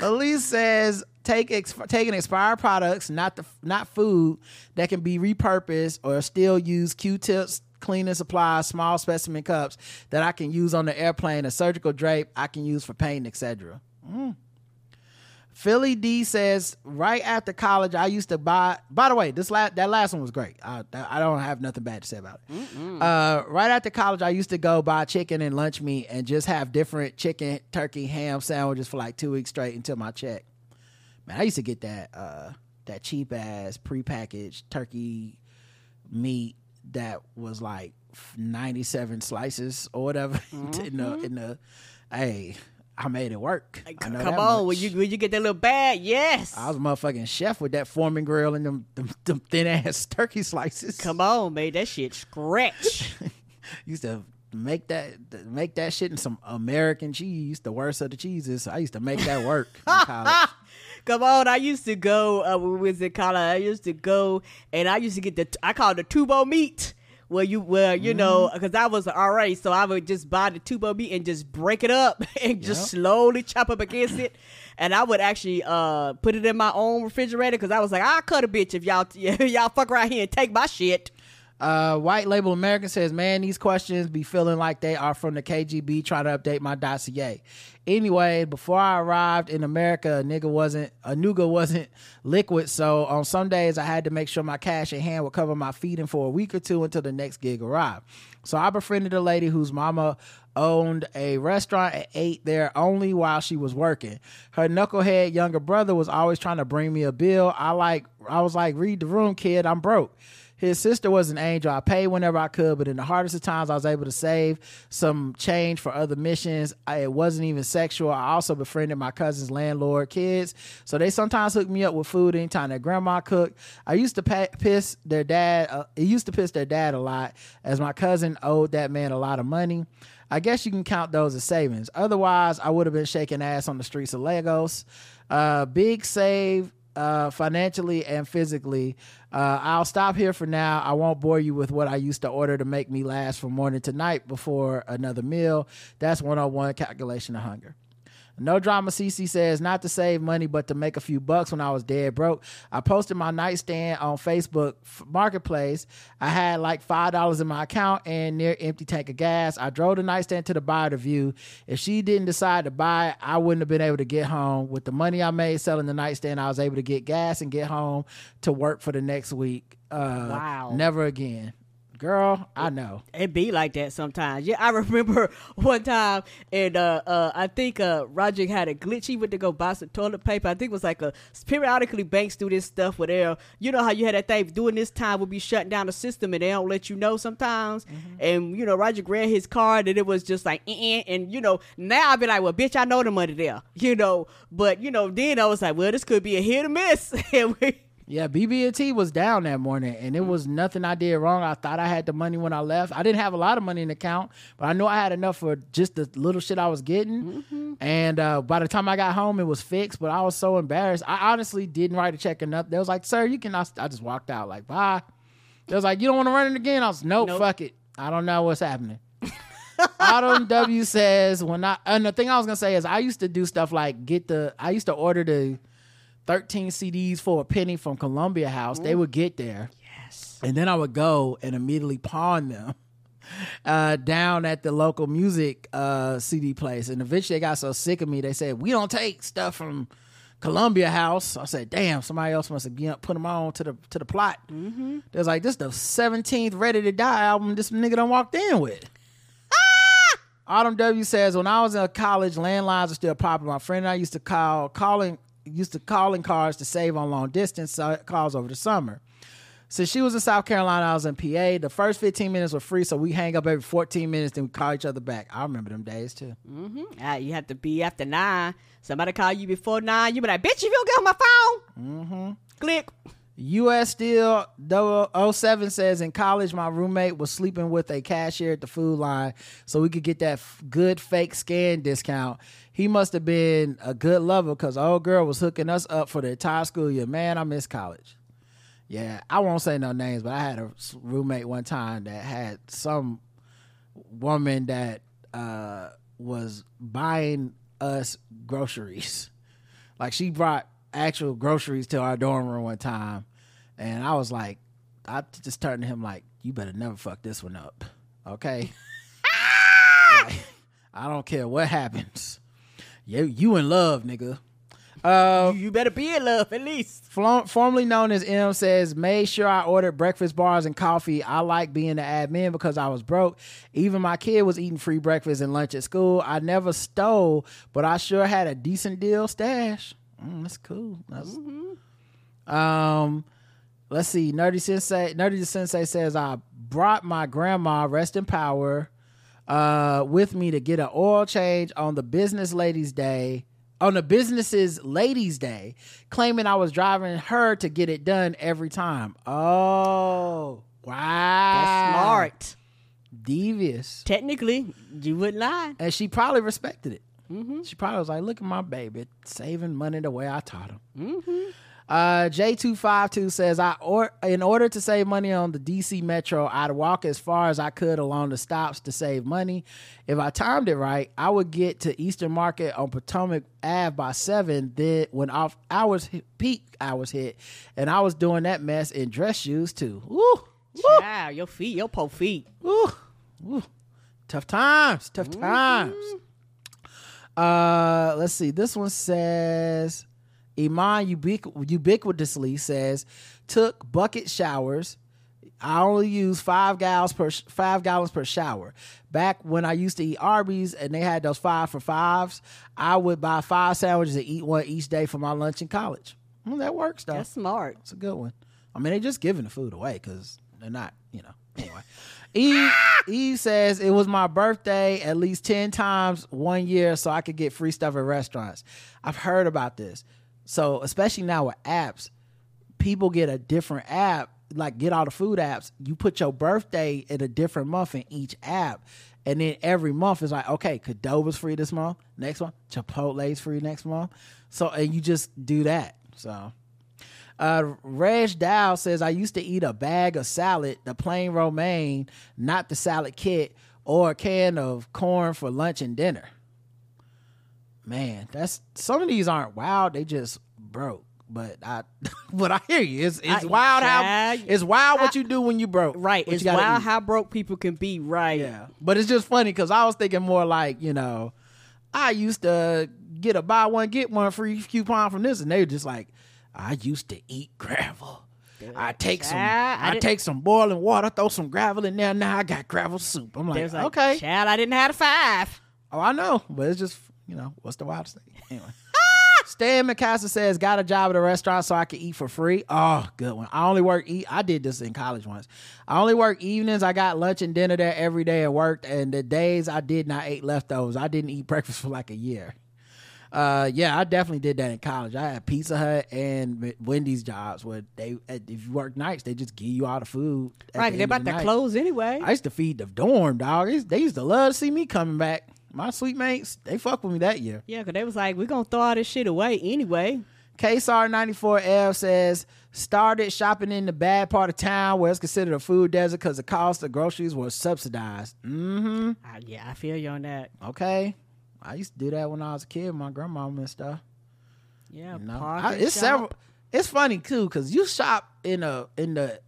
elise says take ex- taking expired products not the not food that can be repurposed or still use q-tips cleaning supplies small specimen cups that i can use on the airplane a surgical drape i can use for painting etc Philly D says, right after college, I used to buy. By the way, this last that last one was great. I I don't have nothing bad to say about it. Uh, right after college, I used to go buy chicken and lunch meat and just have different chicken, turkey, ham sandwiches for like two weeks straight until my check. Man, I used to get that uh, that cheap ass prepackaged turkey meat that was like ninety seven slices or whatever in the in the. Hey, I made it work. Come on, when you when you get that little bag, yes. I was a motherfucking chef with that Foreman grill and them, them, them thin ass turkey slices. Come on, man, that shit scratch. Used to make that make that shit in some American cheese, the worst of the cheeses. I used to make that work in college. Come on, I used to go uh, when we was in college. I used to go and I used to get the I call it the tubo meat. Where you where you know Mm-hmm. because I was an RA, so I would just buy the tubo meat and just break it up and just slowly chop up against it, and I would actually uh put it in my own refrigerator because I was like I'll cut a bitch if y'all y'all fuck right here and take my shit. Uh, White Label American says, "Man, these questions be feeling like they are from the KGB trying to update my dossier." Anyway, before I arrived in America, a nigga wasn't a wasn't liquid, so on some days I had to make sure my cash in hand would cover my feeding for a week or two until the next gig arrived. So I befriended a lady whose mama owned a restaurant and ate there only while she was working. Her knucklehead younger brother was always trying to bring me a bill. I like I was like, "Read the room, kid. I'm broke." His sister was an angel. I paid whenever I could, but in the hardest of times, I was able to save some change for other missions. I, it wasn't even sexual. I also befriended my cousin's landlord kids, so they sometimes hooked me up with food anytime their grandma cooked. I used to pa- piss their dad. Uh, it used to piss their dad a lot, as my cousin owed that man a lot of money. I guess you can count those as savings. Otherwise, I would have been shaking ass on the streets of Lagos. Uh, big save uh, financially and physically. Uh, I'll stop here for now. I won't bore you with what I used to order to make me last from morning to night before another meal. That's one on one calculation of hunger. No drama CC says not to save money but to make a few bucks when I was dead broke. I posted my nightstand on Facebook Marketplace. I had like $5 in my account and near empty tank of gas. I drove the nightstand to the buyer to view. If she didn't decide to buy it, I wouldn't have been able to get home. With the money I made selling the nightstand, I was able to get gas and get home to work for the next week. Uh, Wow. Never again. Girl, I know. It be like that sometimes. Yeah, I remember one time, and uh, uh, I think uh, Roger had a glitch. He went to go buy some toilet paper. I think it was like a periodically banks do this stuff where they're, you know how you had that thing doing this time would be shutting down the system and they don't let you know sometimes. And you know Roger grabbed his card and it was just like, eh, eh, and you know now I be like, well, bitch, I know the money there, you know. But you know then I was like, well, this could be a hit or miss. and we, Yeah, BB&T was down that morning, and Mm. it was nothing I did wrong. I thought I had the money when I left. I didn't have a lot of money in the account, but I knew I had enough for just the little shit I was getting. Mm-hmm. And uh, by the time I got home, it was fixed. But I was so embarrassed. I honestly didn't write a check enough. They was like, "Sir, you can." I, I just walked out like, "Bye." They was like, "You don't want to run it again?" I was, "Nope, Nope. fuck it. I don't know what's happening." Autumn W says when I and the thing I was gonna say is I used to do stuff like get the I used to order the 13 CDs for a penny from Columbia House. They would get there. Yes. And then I would go and immediately pawn them uh, down at the local music uh, CD place. And eventually they got so sick of me, they said, We don't take stuff from Columbia House. I said, damn, somebody else must have put them on to the to the plot. Mm-hmm. They was like, this the 17th Ready to Die album this nigga done walked in with. Autumn W says, when I was in college, landlines were still popular. My friend and I used to call calling used to calling cars to save on long distance calls over the summer. Since she was in South Carolina, I was in PA. The first 15 minutes were free, so we hang up every 14 minutes, then we call each other back. I remember them days too. Ah, you have to be after nine. Somebody call you before nine. You be like, bitch, you don't get on my phone. Mm-hmm. Click. US Steel 007 says in college, my roommate was sleeping with a cashier at the food line so we could get that f- good fake scan discount. He must have been a good lover because old girl was hooking us up for the entire school year. Man, I miss college. Yeah, I won't say no names, but I had a roommate one time that had some woman that uh, was buying us groceries. Like she brought actual groceries to our dorm room one time, and I was like, I just turned to him like, "You better never fuck this one up, okay?" Like, I don't care what happens. You you in love, nigga. Uh, you better be in love at least. Flo- formerly known as M says, made sure I ordered breakfast bars and coffee. I like being the admin because I was broke. Even my kid was eating free breakfast and lunch at school. I never stole, but I sure had a decent deal stash. Mm, that's cool. That's, Um, let's see. Nerdy Sensei, Nerdy Sensei says I brought my grandma, rest in power, uh, with me to get an oil change on the business ladies' day. On the business's ladies' day, claiming I was driving her to get it done every time. Oh, wow. That's smart. Devious. Technically, you wouldn't lie. And she probably respected it. She probably was like, look at my baby saving money the way I taught him. Uh, J252 says, I or in order to save money on the DC Metro, I'd walk as far as I could along the stops to save money. If I timed it right, I would get to Eastern Market on Potomac Ave by seven. Then when off hours peak hours hit, and I was doing that mess in dress shoes too. Woo, Wow, your feet, your po feet. woo, woo. Tough times, tough times. Uh, let's see. This one says Iman ubiqu- ubiquitously says took bucket showers. I only use five gallons per sh- five gallons per shower. Back when I used to eat Arby's and they had those five for fives, I would buy five sandwiches and eat one each day for my lunch in college. Well, that works though. That's smart. It's a good one. I mean, they're just giving the food away because they're not, you know. Anyway, Eve, Eve says it was my birthday at least 10 times one year so I could get free stuff at restaurants. I've heard about this. So, especially now with apps, people get a different app, like get all the food apps. You put your birthday in a different month in each app. And then every month is like, okay, Qdoba's free this month. Next one, Chipotle's free next month. So, and you just do that. So, uh, Reg Dow says, I used to eat a bag of salad, the plain romaine, not the salad kit, or a can of corn for lunch and dinner. Man, that's some of these aren't wild, they just broke. But I, but I hear you. It's it's I- wild how it's wild what you do when you broke. Right. It's wild eat. how broke people can be. Right. Yeah, but it's just funny because I was thinking more like you know, I used to get a buy one get one free coupon from this, and they were just like, I used to eat gravel. I take some, I I, take some boiling water, throw some gravel in there. Now I got gravel soup. I'm like, like, okay, Child, I didn't have a five. oh I know, but it's just you know, what's the wildest thing anyway. Stan McCaster says, got a job at a restaurant so I could eat for free. Oh, good one. I only work eat. I did this in college once. I only work evenings. I got lunch and dinner there every day and worked. And the days I did not eat leftovers. I didn't eat breakfast for like a year. Uh, yeah, I definitely did that in college. I had Pizza Hut and Wendy's jobs where they, if you work nights, they just give you all the food. Right. the They're about the to night. close anyway. I used to feed the dorm dog. They used to love to see me coming back. My sweet mates, they fuck with me that year. yeah, because they was like, we're going to throw all this shit away anyway. KSR94L says, started shopping in the bad part of town where it's considered a food desert because the cost of groceries was subsidized. Mm-hmm. Ah, yeah, I feel you on that. Okay. I used to do that when I was a kid, my grandma and stuff. Yeah. You know? I- it's shop. several it's funny too, because you shop in a in the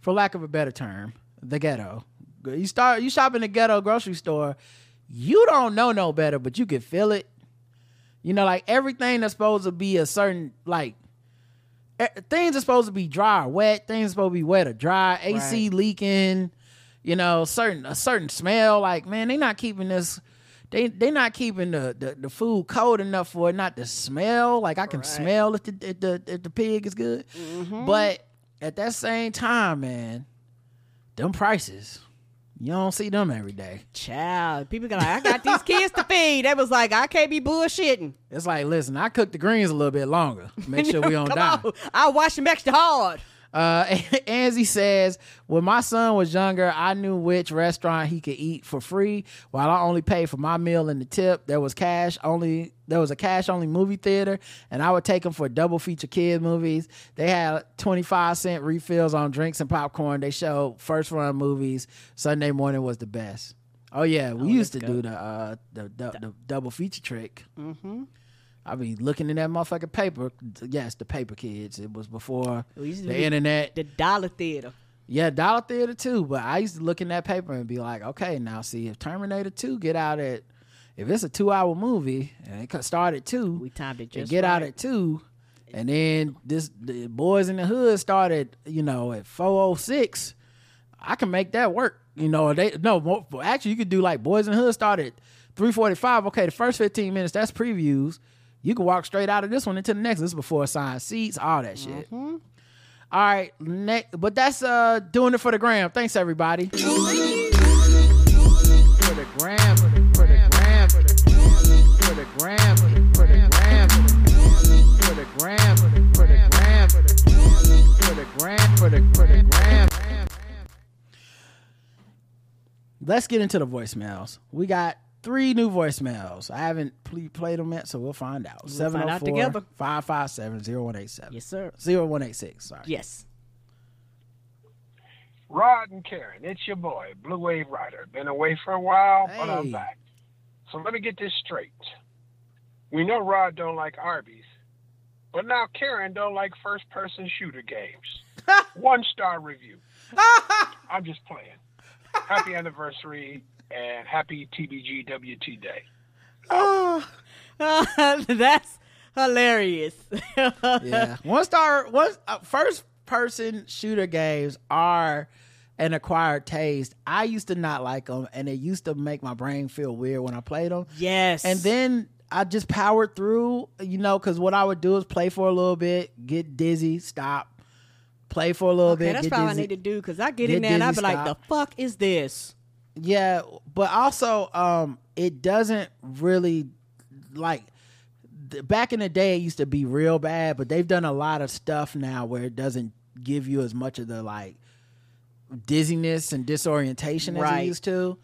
for lack of a better term, the ghetto. You start you shop in the ghetto grocery store, you don't know no better, but you can feel it. You know, like everything that's supposed to be a certain like things are supposed to be dry or wet. Things are supposed to be wet or dry. AC leaking. You know, certain a certain smell. Like man, they not keeping this. They they not keeping the, the, the food cold enough for it not to smell. Like I can smell if the if the if the pig is good. Mm-hmm. But at that same time, man, them prices, you don't see them every day. Child, people got like, I got these kids to feed. They was like, I can't be bullshitting. It's like, listen, I cook the greens a little bit longer. Make sure we don't die. on, I wash them extra hard. Uh, Angie says, when my son was younger, I knew which restaurant he could eat for free, while I only paid for my meal and the tip. There was cash only. There was a cash only movie theater, and I would take them for double feature kid movies. They had twenty five cent refills on drinks and popcorn. They showed first run movies. Sunday morning was the best. Oh yeah, we used to do the uh the, the, the double feature trick. Mm-hmm. I be looking in that motherfucking paper. Yes, the paper kids. It was before We used to the internet. The dollar theater. Yeah, Dollar Theater too. But I used to look in that paper and be like, okay, now see if Terminator Two get out at if it's a two hour movie and it could start at two, We timed it and just get out at two, and then this the Boyz n the Hood started, you know, at four oh six. I can make that work. You know, they no actually you could do like Boyz n the Hood started three forty five. Okay, the first fifteen minutes that's previews. You can walk straight out of this one into the next. This is before assigned seats, all that shit. All right, next, but that's uh doing it for the gram. Thanks everybody. For the gram, for the gram, for the gram, for the gram, for the gram, for the gram, for the gram, for the gram. Let's get into the voicemails. We got three new voicemails. I haven't ple- played them yet, so we'll find out. We'll find out together. 557 0187. Yes, sir. 0186, sorry. Yes. Rod and Karen, it's your boy, Blue Wave Rider. Been away for a while, but I'm back. So let me get this straight. We know Rod don't like Arby's, but now Karen don't like first-person shooter games. One star review. I'm just playing. Happy anniversary and happy TBGWT Day. Oh, That's hilarious. yeah. One star, one uh, first person shooter games are an acquired taste. I used to not like them, and it used to make my brain feel weird when I played them. yes. And then I just powered through, you know, because what I would do is play for a little bit, get dizzy, stop, play for a little okay, bit. that's get probably what I need to do because I get Get in there and I dizzy, be like, the fuck is this? Yeah, but also um it doesn't really like back in the day it used to be real bad, but they've done a lot of stuff now where it doesn't give you as much of the like dizziness and disorientation as Right. it used to.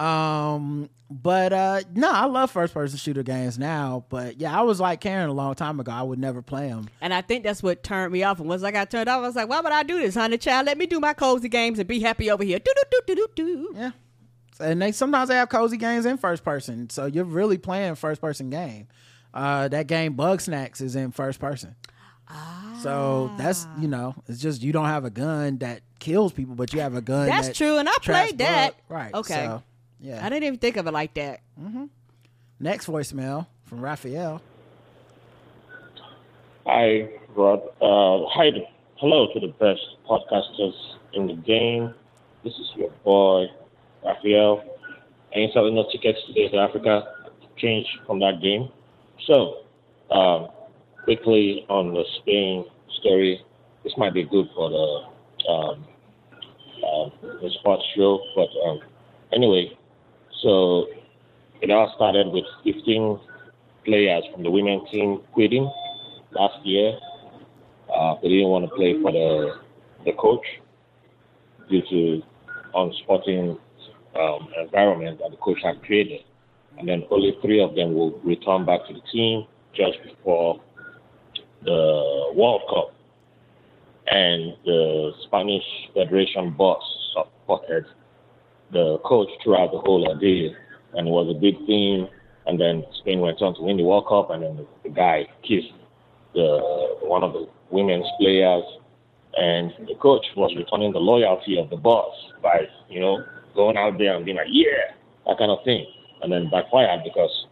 Um but uh no, I love first person shooter games now, but yeah, I was like Karen a long time ago. I would never play them. And I think that's what turned me off. And once I got turned off, I was like, why would I do this, honey child? Let me do my cozy games and be happy over here. Do do do do do do. Yeah. And they sometimes they have cozy games in first person. So you're really playing first person game. Uh that game Bugsnax is in first person. So that's you know, it's just you don't have a gun that kills people, but you have a gun. That's that true, and I played that. bug. Right. Okay. So, yeah. I didn't even think of it like that. Next voicemail from Raphael. Hi, Rod. Uh, hi, hello to the best podcasters in the game. This is your boy, Raphael. I ain't selling no tickets to South Africa. Change from that game. So, um, quickly on the Spain story, this might be good for the um, uh, the sports show, but um, anyway, so it all started with 15 players from the women team quitting last year. Uh, they didn't want to play for the the coach due to unsporting um, environment that the coach had created. And then only three of them will return back to the team just before the World Cup. And the Spanish Federation boss supported the coach throughout the whole ordeal. And it was a big theme. And then Spain went on to win the World Cup, and then the, the guy kissed the one of the women's players, and the coach was returning the loyalty of the boss by, you know, going out there and being like, yeah, that kind of thing. And then backfired because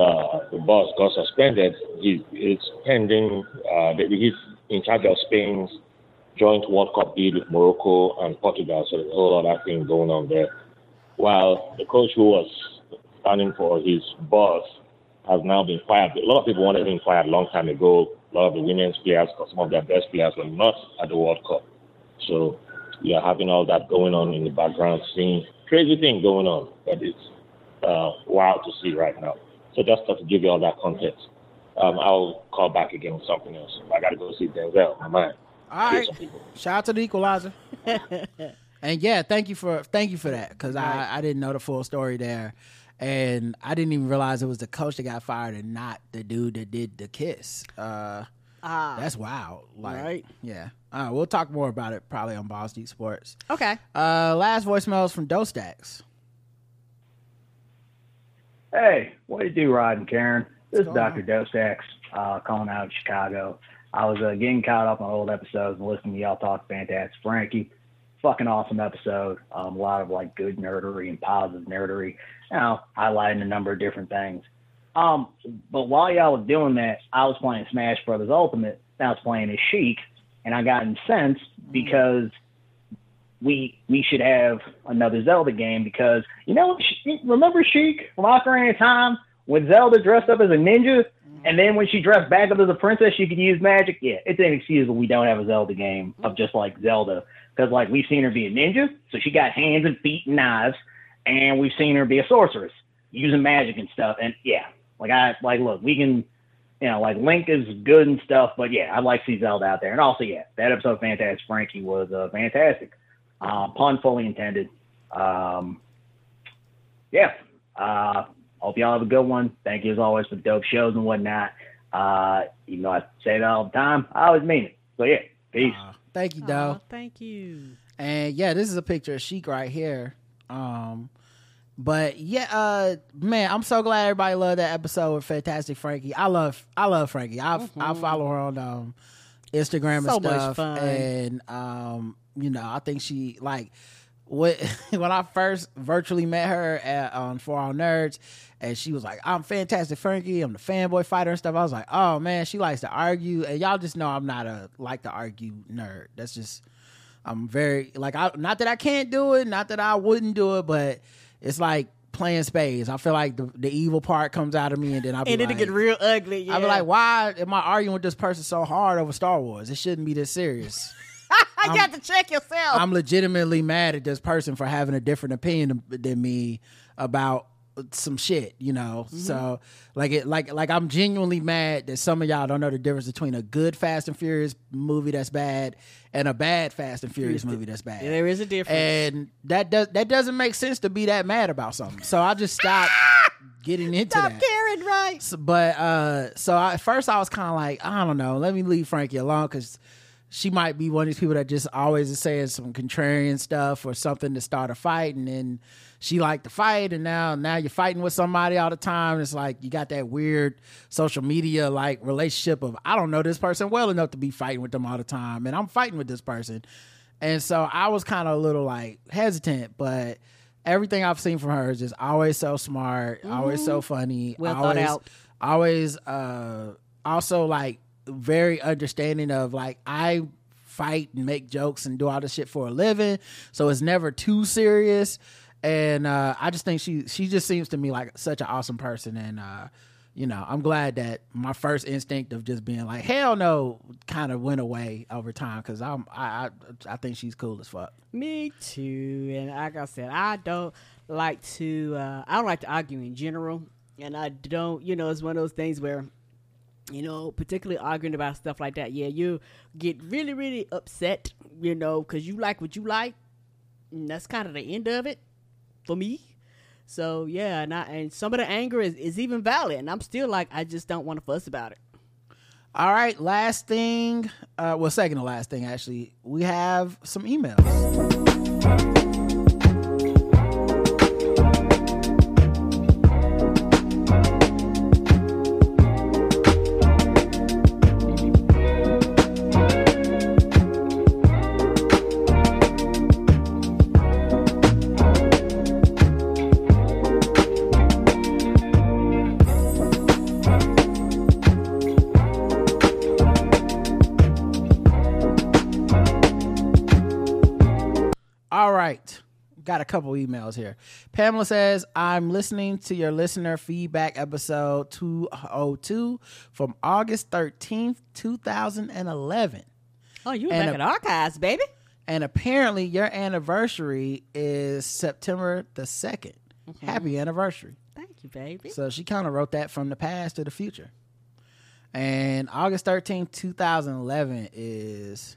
uh, the boss got suspended, he, it's pending. Uh, he's in charge of Spain's joint World Cup bid with Morocco and Portugal. So there's a whole other thing going on there. While the coach who was standing for his boss has now been fired. A lot of people wanted him fired a long time ago. A lot of the women's players, some of their best players were not at the World Cup. So you're having all that going on in the background, scene. crazy thing going on, but it's uh, wild to see right now. So just to give you all that context. Um, I'll call back again with something else. I got to go see Denzel. My mind. All right. Shout out to the equalizer. and yeah, thank you for thank you for that because I, I didn't know the full story there, and I didn't even realize it was the coach that got fired and not the dude that did the kiss. Uh, Ah. that's wild. Like, Right. Yeah. Uh, we'll talk more about it probably on Balls Deep Sports. Okay. Uh, last voicemails from Dostacks. Hey, what do you do, Rod and Karen? This is What's going Dr. Dosax, uh, calling out of Chicago. I was uh, getting caught up on old episodes and listening to y'all talk fantastic. Frankie, fucking awesome episode. Um, a lot of like good nerdery and positive nerdery. You know, highlighting a number of different things. Um, but while y'all was doing that, I was playing Smash Brothers Ultimate. I was playing as Sheik, and I got incensed mm-hmm. because we we should have another Zelda game because you know remember Sheik from Ocarina of Time when Zelda dressed up as a ninja mm-hmm. and then when she dressed back up as a princess she could use magic. Yeah, it's inexcusable we don't have a Zelda game of mm-hmm. just like Zelda because like we've seen her be a ninja, so she got hands and feet and knives, and we've seen her be a sorceress using magic and stuff. And yeah, like I like look we can. You know, like Link is good and stuff, but yeah, I'd like to see Zelda out there. And also, yeah, that episode of Fantastic Frankie was uh, fantastic. Uh, pun fully intended. Um, yeah. Uh, hope y'all have a good one. Thank you as always for the dope shows and whatnot. Uh, even though I say that all the time, I always mean it. So yeah, peace. Thank you, Aw, Doe. thank you. And yeah, this is a picture of Sheik right here. Um, but yeah, uh, man, I'm so glad everybody loved that episode with Fantastic Frankie. I love, I love Frankie. I I follow her on um, Instagram So and much stuff, and um, you know, I think she like what when I first virtually met her at on For All Nerds, and she was like, "I'm Fantastic Frankie. I'm the fanboy fighter and stuff." I was like, "Oh man, she likes to argue," and y'all just know I'm not a like to argue nerd. That's just I'm very like I not that I can't do it, not that I wouldn't do it, but it's like playing spades. I feel like the, the evil part comes out of me, and then I'll And like, it'll get real ugly. Yeah. I'll be like, why am I arguing with this person so hard over Star Wars? It shouldn't be this serious. you got to check yourself. I'm legitimately mad at this person for having a different opinion than me about some shit, you know. So like it like like I'm genuinely mad that some of y'all don't know the difference between a good Fast and Furious movie that's bad and a bad Fast and Furious movie that's bad. there is a difference. And that does that doesn't make sense to be that mad about something. So I just stopped getting into it. Stop that. caring, right? So- but uh, so I, at first I was kind of like, I don't know, let me leave Frankie alone because she might be one of these people that just always is saying some contrarian stuff or something to start a fight, and then she liked to fight, and now now you're fighting with somebody all the time. It's like you got that weird social media like relationship of I don't know this person well enough to be fighting with them all the time, and I'm fighting with this person, and so I was kind of a little like hesitant, but. Everything I've seen from her is just always so smart, always so funny, Well thought always, out. always uh also like very understanding of like I fight and make jokes and do all this shit for a living so it's never too serious and uh I just think she she just seems to me like such an awesome person and uh you know I'm glad that my first instinct of just being like hell no kind of went away over time cuz I'm I, I I think she's cool as fuck Me too. And like I said, I don't like to. Uh, I don't like to argue in general, and I don't. You know, it's one of those things where, you know, particularly arguing about stuff like that. Yeah, you get really, really upset. You know, because you like what you like, and that's kind of the end of it for me. So yeah, and I, and some of the anger is, is even valid, and I'm still like, I just don't want to fuss about it. all right last thing uh well second to last thing actually we have some emails Got a couple emails here. Pamela says, I'm listening to your listener feedback episode 202 from August 13th, 2011. Oh, you And back a- in archives, baby. And apparently, your anniversary is September the 2nd. Mm-hmm. Happy anniversary. Thank you, baby. So she kind of wrote that from the past to the future. And August 13th, 2011 is.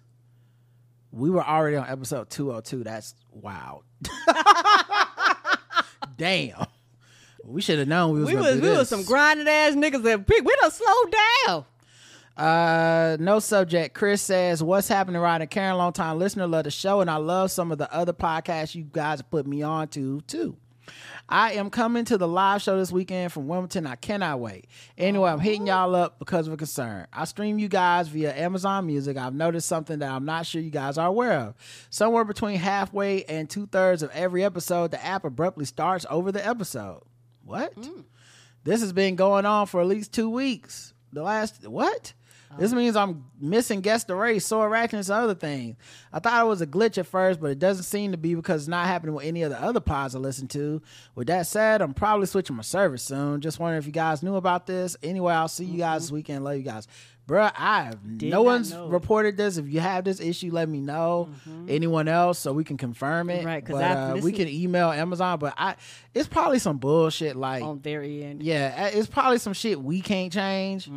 We were already on episode 202. That's wild. Damn. We should have known we was we was we was some grinding ass niggas that pick. We done slowed down. Uh, no subject. Chris says, "What's happening, Rod and Karen? Long time listener, love the show, and I love some of the other podcasts you guys put me on to too. I am coming to the live show this weekend from Wilmington. I cannot wait. Anyway, I'm hitting oh. y'all up because of a concern. I stream you guys via Amazon Music. I've noticed something that I'm not sure you guys are aware of. Somewhere between halfway and two thirds of every episode, the app abruptly starts over the episode. What? Hmm. This has been going on for at least two weeks. The last what? This means I'm missing guess the race, sore ratchet, and some other things. I thought it was a glitch at first, but it doesn't seem to be because it's not happening with any of the other pods I listen to. With that said, I'm probably switching my service soon. Just wondering if you guys knew about this. Anyway, I'll see you guys this mm-hmm. weekend. Love you guys. Bruh, I have Did no one's know. reported this. If you have this issue, let me know. Anyone else so we can confirm it. Right, 'cause but, I've uh, we can email Amazon, but I it's probably some bullshit like on their end. yeah, it's probably some shit we can't change.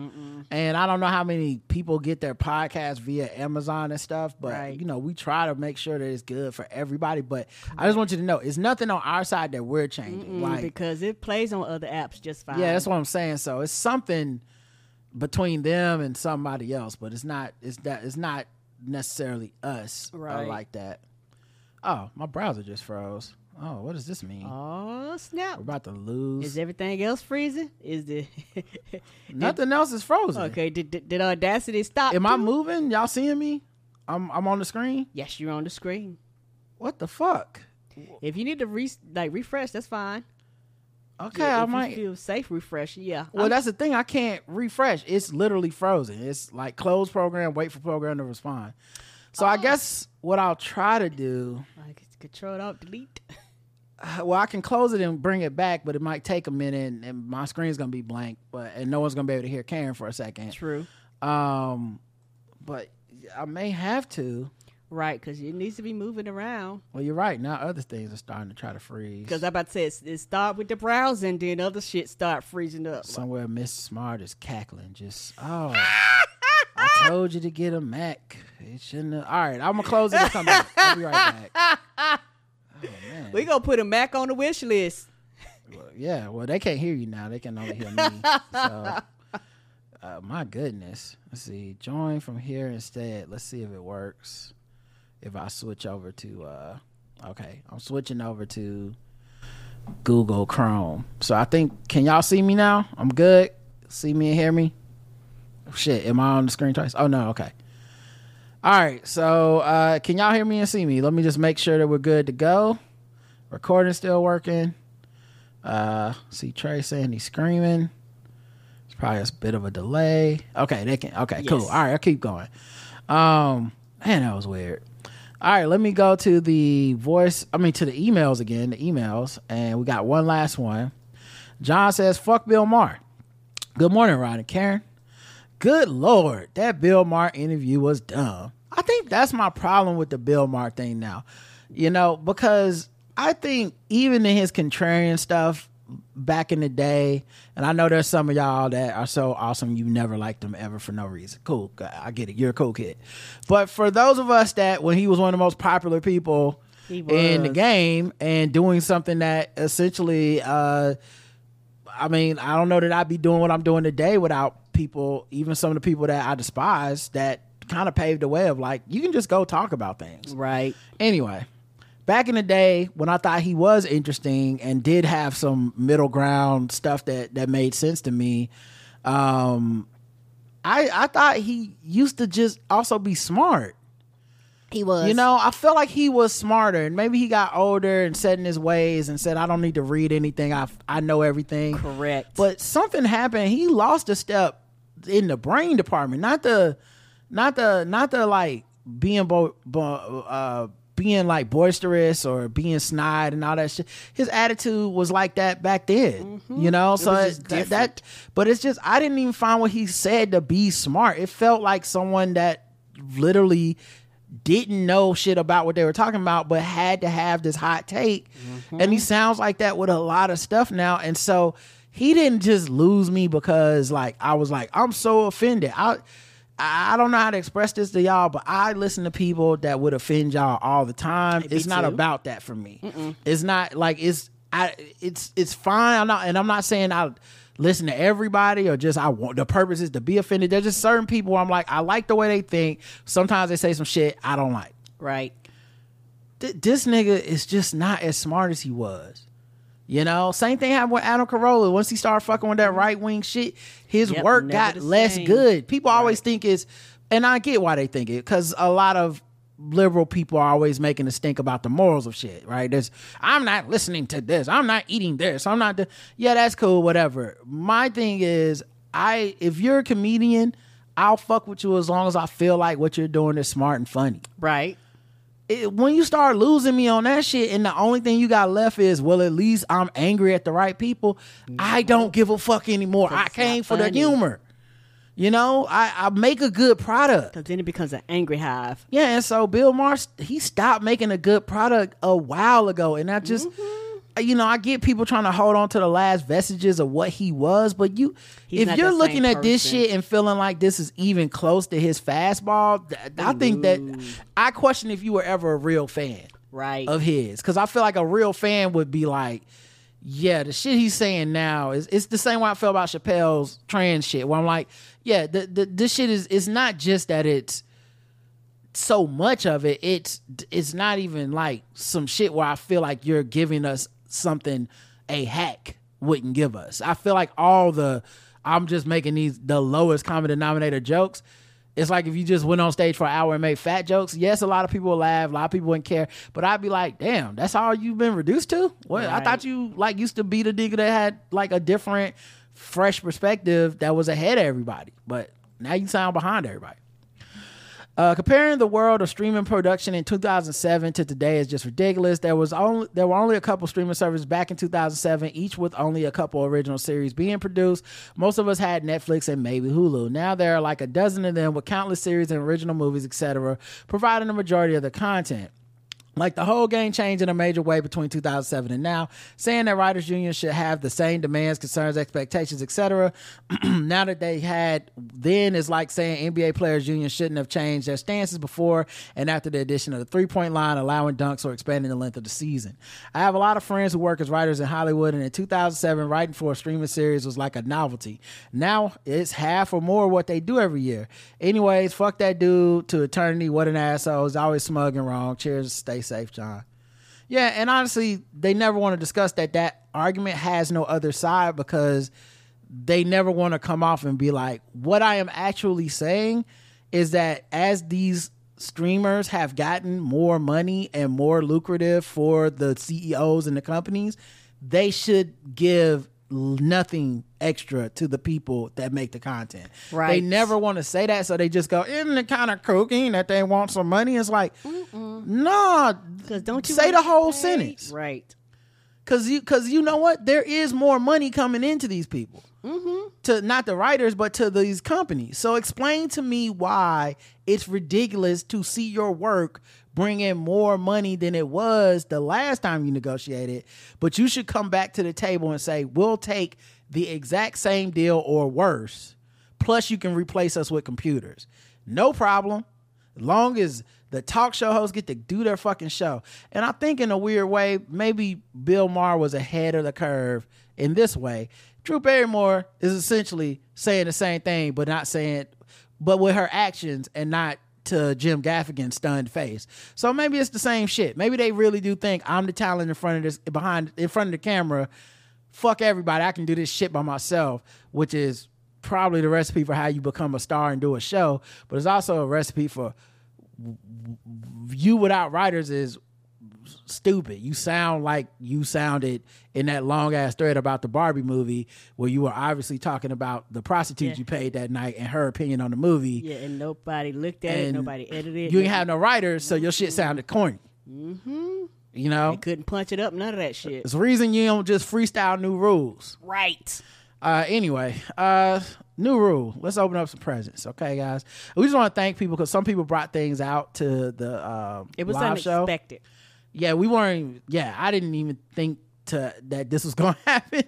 And I don't know how many people get their podcast via Amazon and stuff, but Right. you know, we try to make sure that it's good for everybody. But I just want you to know, it's nothing on our side that we're changing. Mm, Like, because it plays on other apps just fine. yeah, that's what I'm saying. So it's something between them and somebody else, but it's not. It's that. It's not necessarily us uh, Right. like that. Oh, my browser just froze. Oh, what does this mean? Oh snap! We're about to lose. Is everything else freezing? Is the Nothing else is frozen. okay? Did, did did Audacity stop? Am I moving? Y'all seeing me? I'm I'm on the screen. Yes, you're on the screen. What the fuck? If you need to re- like refresh, that's fine. Okay, Yeah, I might. feel safe refresh. Yeah. well, I'm- that's the thing. I can't refresh. It's literally frozen. It's like close program, wait for program to respond. So Oh. I guess what I'll try to do. like control alt delete. Well, I can close it and bring it back, but it might take a minute, and, and my screen's gonna be blank, but and no one's gonna be able to hear Karen for a second. True. Um, but I may have to. Right, because it needs to be moving around. Well, you're right. Now other things are starting to try to freeze. Because I about to say it's, it start with the browsing, then other shit start freezing up. Somewhere Miss Smart is cackling. Just oh, I told you to get a Mac. It shouldn't. Have. All right, I'm gonna close it and come back. I'll be right back. Oh man. We gonna put a Mac on the wish list. Well, yeah. Well, they can't hear you now. They can only hear me. so, uh, my goodness. Let's see. Join from here instead. Let's see if it works. If I switch over to, uh, okay, I'm switching over to Google Chrome. So I think, can y'all see me now? I'm good. See me and hear me. Shit, am I on the screen twice? Oh no, okay. All right, so uh, can y'all hear me and see me? Let me just make sure that we're good to go. Recording still working. Uh, see Trey saying he's screaming. It's probably a bit of a delay. Okay, they can. Okay, cool. All right, I'll keep going. Um, man, that was weird. All right, let me go to the voice. I mean, to the emails again. The emails, and we got one last one. John says, "Fuck Bill Maher." Good morning, Rod and Karen. Good lord, that Bill Maher interview was dumb. I think that's my problem with the Bill Maher thing now. You know, because I think even in his contrarian stuff back in the day, and I know there's some of y'all that are so awesome you never liked him ever for no reason. Cool, I get it. You're a cool kid. But for those of us that when he was one of the most popular people in the game and doing something that essentially uh I mean, I don't know that I'd be doing what I'm doing today without people, even some of the people that I despise, that kind of paved the way of like, you can just go talk about things. Right. Anyway, back in the day when I thought he was interesting and did have some middle ground stuff that that made sense to me, um, I I thought he used to just also be smart. He was. You know, I felt like he was smarter, and maybe he got older and set in his ways and said, "I don't need to read anything. I I know everything." correct. But something happened. He lost a step in the brain department, not the, not the, not the like being bo, bo, uh, being like boisterous or being snide and all that shit. His attitude was like that back then, you know. So it- that, that, but it's just I didn't even find what he said to be smart. It felt like someone that literally didn't know shit about what they were talking about, but had to have this hot take. And he sounds like that with a lot of stuff now. And so he didn't just lose me because like I was like, I'm so offended. I I don't know how to express this to y'all, but I listen to people that would offend y'all all the time. it's not too. about that for me. It's not like it's I it's it's fine. I'm not and I'm not saying I listen to everybody or just I want the purpose is to be offended. There's just certain people I'm like, I like the way they think. Sometimes they say some shit I don't like. Right. Th- this nigga is just not as smart as he was. You know, same thing happened with Adam Carolla. Once he started fucking with that mm-hmm. right wing shit, his Yep, work got less same. good. People always think it's, and I get why they think it, because a lot of liberal people are always making a stink about the morals of shit, right? There's, I'm not listening to this. I'm not eating this. I'm not. The, yeah, that's cool. Whatever. My thing is, I if you're a comedian, I'll fuck with you as long as I feel like what you're doing is smart and funny Right. It, when you start losing me on that shit and the only thing you got left is well at least i'm angry at the right people i don't give a fuck anymore. I came for the humor. You know I, I make a good product. Because then it becomes an angry hive. yeah and so bill maher he stopped making a good product a while ago and i just Mm-hmm. You know i get people trying to hold on to the last vestiges of what he was but you He's if you're looking at this shit and feeling like this is even close to his fastball th- i think that i question if you were ever a real fan Right. of his because I feel like a real fan would be like, yeah, the shit he's saying now is it's the same way I feel about Chappelle's trans shit. Where I'm like, yeah, the, the this shit is it's not just that it's so much of it. It's it's not even like some shit where I feel like you're giving us something a hack wouldn't give us. I feel like all the I'm just making these the lowest common denominator jokes. It's like if you just went on stage for an hour and made fat jokes. Yes, a lot of people will laugh, a lot of people wouldn't care. But I'd be like, damn, that's all you've been reduced to? What I thought you like used to be the nigga that had like a different, fresh perspective that was ahead of everybody. But now you sound behind everybody. Uh, comparing the world of streaming production in 2007 to today is just ridiculous. There was only there were only a couple streaming services back in 2007, each with only a couple original series being produced. Most of us had Netflix and maybe Hulu. Now there are like a dozen of them with countless series and original movies, etc., providing the majority of the content. Like the whole game changed in a major way between 2007 and now, saying that writers unions should have the same demands, concerns, expectations, etc. now that they had then is like saying NBA players union shouldn't have changed their stances before and after the addition of the three point line, allowing dunks or expanding the length of the season. I have a lot of friends who work as writers in Hollywood, and in 2007, writing for a streaming series was like a novelty. Now it's half or more what they do every year. Anyways, fuck that dude to eternity. What an asshole. He's always smug and wrong. Cheers. Stay safe, John. Yeah, and honestly, they never want to discuss that that argument has no other side because they never want to come off and be like, what I am actually saying is that as these streamers have gotten more money and more lucrative for the CEOs and the companies, they should give nothing extra to the people that make the content. Right. They never want to say that, so they just go, isn't it kind of kooky that they want some money? It's like, no, Because don't you say the whole sentence. Right. Cause you, cause you know what? There is more money coming into these people. Mm-hmm. To not the writers, but to these companies. So explain to me why it's ridiculous to see your work bring in more money than it was the last time you negotiated. But you should come back to the table and say, "We'll take the exact same deal or worse. Plus, you can replace us with computers. No problem." Long as the talk show hosts get to do their fucking show. And I think in a weird way, maybe Bill Maher was ahead of the curve in this way. Drew Barrymore is essentially saying the same thing, but not saying, but with her actions and not to Jim Gaffigan's stunned face. So maybe it's the same shit. Maybe they really do think I'm the talent in front of this, behind, in front of the camera. Fuck everybody. I can do this shit by myself, which is probably the recipe for how you become a star and do a show, but it's also a recipe for you without writers is stupid. You sound like you sounded in that long ass thread about the Barbie movie where you were obviously talking about the prostitute Yeah. you paid that night and her opinion on the movie. Yeah, and nobody looked at it. Nobody edited. It. You didn't have no writers, so your shit sounded corny. Mm-hmm. You know, They couldn't punch it up, none of that shit. it's the reason you don't just freestyle new rules. Right. Uh, anyway, uh, new rule. Let's open up some presents, okay, guys. We just want to thank people because some people brought things out to the um, It was live show. Yeah, we weren't. Yeah, I didn't even think to that this was going to happen.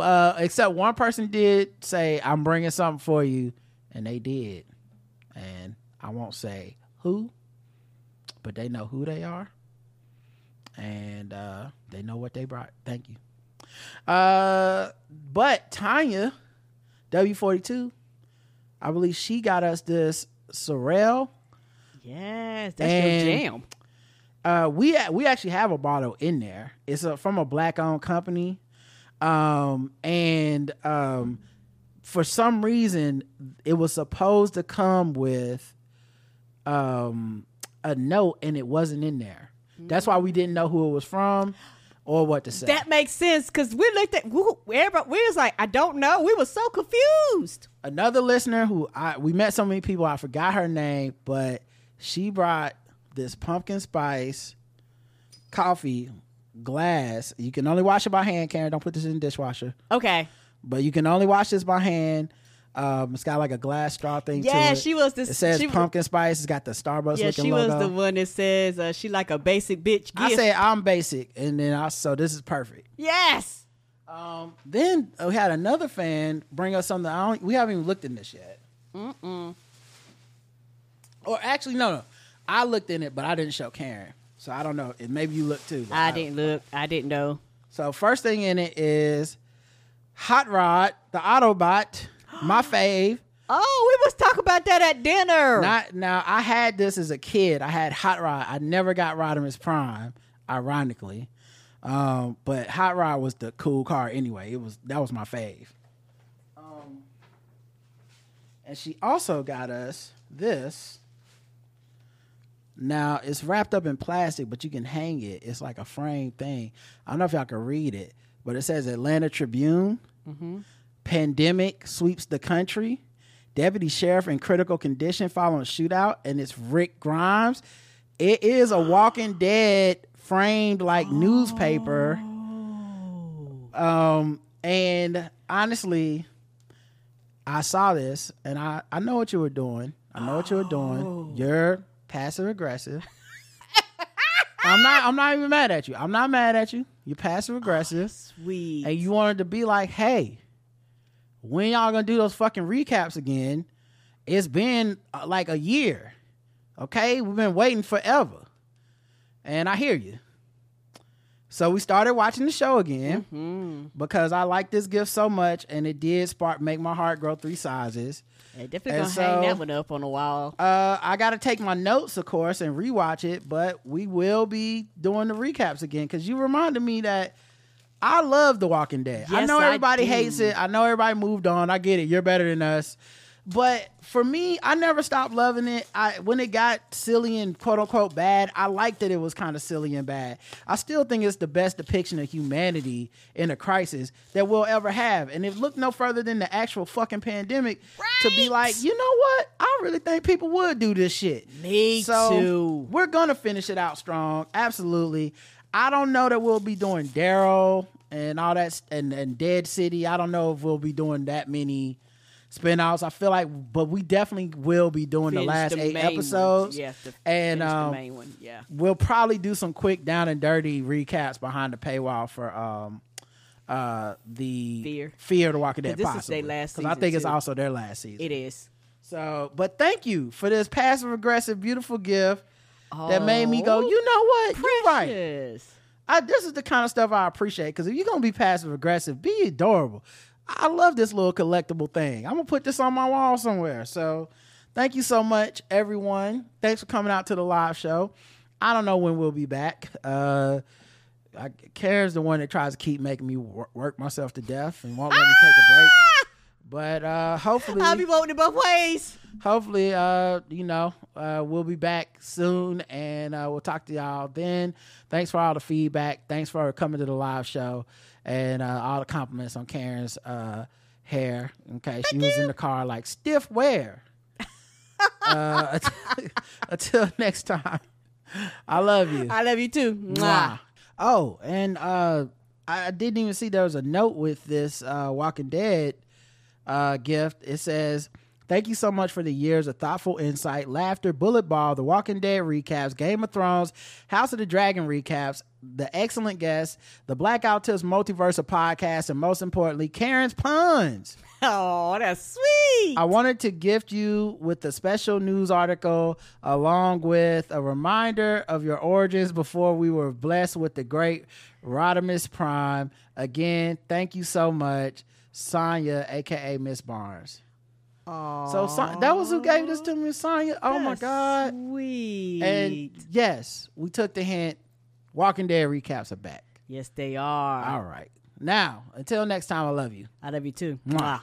Uh, except one person did say, "I'm bringing something for you," and they did. And I won't say who, but they know who they are, and uh, they know what they brought. Thank you. Uh, but Tanya, W42, I believe she got us this Sorrel. Yes, that's And- your jam. Uh, we we actually have a bottle in there. It's a, from a black owned company, um, and um, for some reason, it was supposed to come with um, a note, and it wasn't in there. That's why we didn't know who it was from or what to say. That makes sense because we looked at everybody. We was like, I don't know. We were so confused. Another listener who I we met so many people, I forgot her name, but she brought this pumpkin spice coffee glass. You can only wash it by hand, Karen. Don't put this in the dishwasher. Okay. But you can only wash this by hand. Um, it's got like a glass straw thing Yeah, she was this. It says she, pumpkin spice. It's got the Starbucks Yeah, looking she logo. was the one that says uh, she like a basic bitch. Gift. I said I'm basic, and then I so this is perfect. yes. Um, then we had another fan bring us something. I don't, we haven't even looked in this yet. Mm-mm. Or actually, no, no. I looked in it, but I didn't show Karen. So I don't know. And maybe you looked too. but I didn't look. I didn't know. So first thing in it is Hot Rod, the Autobot, my fave. Oh, we must talk about that at dinner. Not now. I had this as a kid. I had Hot Rod. I never got Rodimus Prime, ironically. Um, but Hot Rod was the cool car anyway. It was that was my fave. Um, and she also got us this. Now it's wrapped up in plastic, but you can hang it. It's like a frame thing. I don't know if y'all can read it, but it says Atlanta Tribune. Pandemic sweeps the country. Deputy sheriff in critical condition following shootout, and it's Rick Grimes. It is a Walking Dead framed like newspaper. Um, and honestly, I saw this, and I I know what you were doing. I know what you were doing. You're passive aggressive. I'm not. I'm not even mad at you. I'm not mad at you. You're passive aggressive, Sweet. and you wanted to be like, "Hey, when y'all gonna do those fucking recaps again? It's been uh, like a year. Okay, we've been waiting forever, and I hear you. So we started watching the show again Mm-hmm. because I like this gift so much, and it did spark make my heart grow three sizes. Definitely And gonna hang that one up on the wall. Uh, I got to take my notes, of course, and rewatch it, but we will be doing the recaps again because you reminded me that I love The Walking Dead. I know everybody do. hates it. I know everybody moved on. I get it. You're better than us. But for me, I never stopped loving it. I when it got silly and quote unquote bad, I liked that it was kind of silly and bad. I still think it's the best depiction of humanity in a crisis that we'll ever have. And if look no further than the actual fucking pandemic to be like, you know what? I really think people would do this shit. Me So too. we're gonna finish it out strong. Absolutely. I don't know that we'll be doing Daryl and all that and, and Dead City. I don't know if we'll be doing that many spin-offs. I feel like but we definitely will be doing the last the eight ones. episodes. Yeah, and um, the main one. Yeah. we'll probably do some quick down and dirty recaps behind the paywall for um uh the Fear. Fear of the Walking Dead. this is their last 'Cause I think it's also their last season. It is. So, but thank you for this passive aggressive, beautiful gift that made me go. Oh, You know what? You're right. Precious. I, this is the kind of stuff I appreciate because if you're gonna be passive aggressive, be adorable. I love this little collectible thing. I'm gonna put this on my wall somewhere. So, thank you so much, everyone. Thanks for coming out to the live show. I don't know when we'll be back. Uh, I, Karen's the one that tries to keep making me wor- work myself to death and won't let me take a break. But uh, hopefully, I'll be voting it both ways. hopefully uh you know uh we'll be back soon and uh we'll talk to y'all then thanks for all the feedback thanks for coming to the live show and uh all the compliments on karen's uh hair okay she was in the car like stiff wear uh until next time I love you. I love you too. Mwah. Mwah. Oh, and uh, I didn't even see there was a note with this uh, Walking Dead uh, gift. It says, Thank you so much for the years of thoughtful insight, laughter, bullet ball, the Walking Dead recaps, Game of Thrones, House of the Dragon recaps, the excellent guests, the Blackout Tips Multiverse of podcasts, and most importantly, Karen's puns. Oh, that's sweet. I wanted to gift you with a special news article along with a reminder of your origins before we were blessed with the great Rodimus Prime. Again, thank you so much, Sonya, aka Miss Barnes. So that was who gave this to me, Sonya. Oh my God. Sweet. And yes, we took the hint. Walking Dead recaps are back. yes, they are. All right. Now, until next time, I love you. I love you too. Mwah. Mwah.